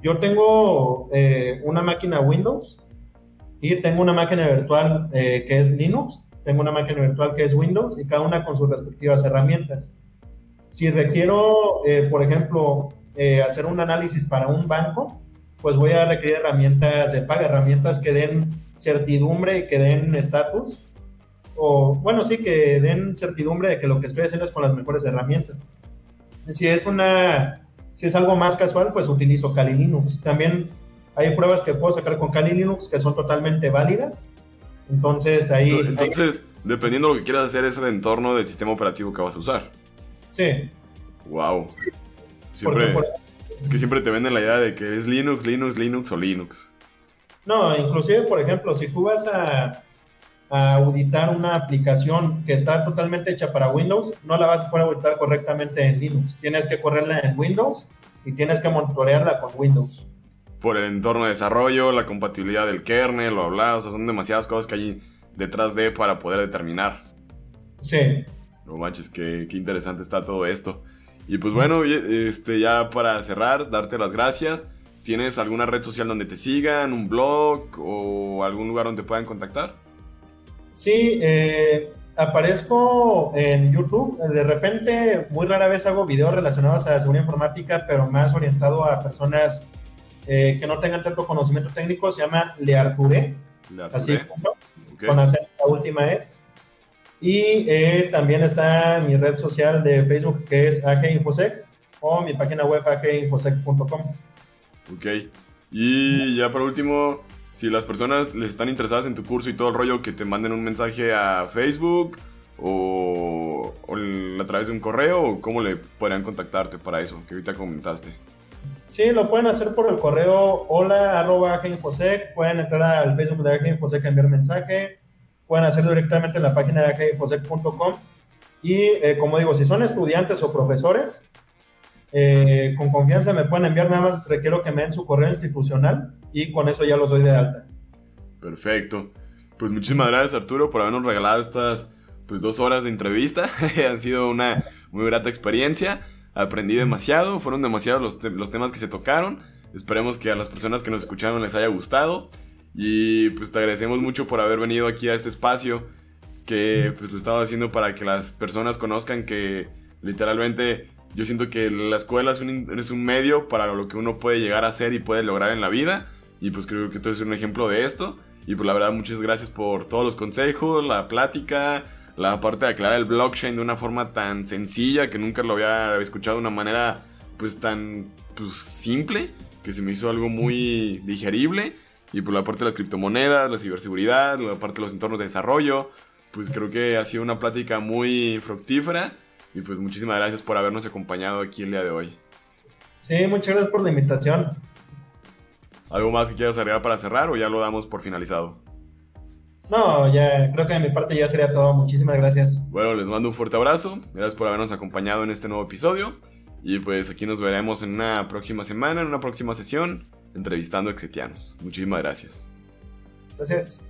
yo tengo eh, una máquina Windows tengo una máquina virtual eh, que es Linux, tengo una máquina virtual que es Windows y cada una con sus respectivas herramientas. Si requiero, eh, por ejemplo, eh, hacer un análisis para un banco, pues voy a requerir herramientas de paga, herramientas que den certidumbre y que den estatus. O, bueno, sí, que den certidumbre de que lo que estoy haciendo es con las mejores herramientas. Si es una, si es algo más casual, pues utilizo Kali Linux. También hay pruebas que puedo sacar con Kali Linux que son totalmente válidas. Entonces ahí... Entonces, dependiendo de lo que quieras hacer, es el entorno del sistema operativo que vas a usar. Sí. Wow. Es que siempre te venden la idea de que es Linux, Linux, Linux o Linux. No, inclusive, por ejemplo, si tú vas a, a, auditar una aplicación que está totalmente hecha para Windows, no la vas a poder auditar correctamente en Linux. Tienes que correrla en Windows y tienes que monitorearla con Windows por el entorno de desarrollo, la compatibilidad del kernel, bla, bla, o sea, son demasiadas cosas que hay detrás de para poder determinar. Sí. No manches, qué, qué interesante está todo esto. Y pues bueno, este, ya para cerrar, darte las gracias. ¿Tienes alguna red social donde te sigan, un blog o algún lugar donde puedan contactar? Sí, eh, aparezco en YouTube. De repente, muy rara vez hago videos relacionados a la seguridad informática, pero más orientado a personas eh, que no tengan tanto conocimiento técnico, se llama Le Arturé, así con la última E. Y eh, también está mi red social de Facebook que es AG Infosec o mi página web aginfosec.com. Ok. Y ya por último, si las personas les están interesadas en tu curso y todo el rollo, que te manden un mensaje a Facebook o, a través de un correo, o cómo le podrían contactarte para eso, que ahorita comentaste. Sí, lo pueden hacer por el correo hola arroba pueden entrar al Facebook de AGInfosec a enviar mensaje, pueden hacerlo directamente en la página de aginfosec.com y eh, como digo, si son estudiantes o profesores, eh, con confianza me pueden enviar, nada más requiero que me den su correo institucional y con eso ya los doy de alta. Perfecto. Pues muchísimas gracias Arturo por habernos regalado estas pues, dos horas de entrevista. *laughs* Han sido una muy grata experiencia. Aprendí demasiado, fueron demasiados los, los temas que se tocaron. Esperemos que a las personas que nos escucharon les haya gustado. Y pues te agradecemos mucho por haber venido aquí a este espacio que pues lo estaba haciendo para que las personas conozcan que literalmente yo siento que la escuela es un, es un medio para lo que uno puede llegar a hacer y puede lograr en la vida. Y pues creo que tú eres un ejemplo de esto. Y pues la verdad, muchas gracias por todos los consejos, la plática, la parte de aclarar el blockchain de una forma tan sencilla que nunca lo había escuchado de una manera pues tan pues, simple, que se me hizo algo muy digerible. Y por la parte de las criptomonedas, la ciberseguridad, la parte de los entornos de desarrollo, pues creo que ha sido una plática muy fructífera y pues muchísimas gracias por habernos acompañado aquí el día de hoy. Sí, muchas gracias por la invitación. ¿Algo más que quieras agregar para cerrar o ya lo damos por finalizado? No, ya creo que de mi parte ya sería todo. Muchísimas gracias. Bueno, les mando un fuerte abrazo. Gracias por habernos acompañado en este nuevo episodio. Y pues aquí nos veremos en una próxima semana, en una próxima sesión, entrevistando exetianos. Muchísimas gracias. Gracias.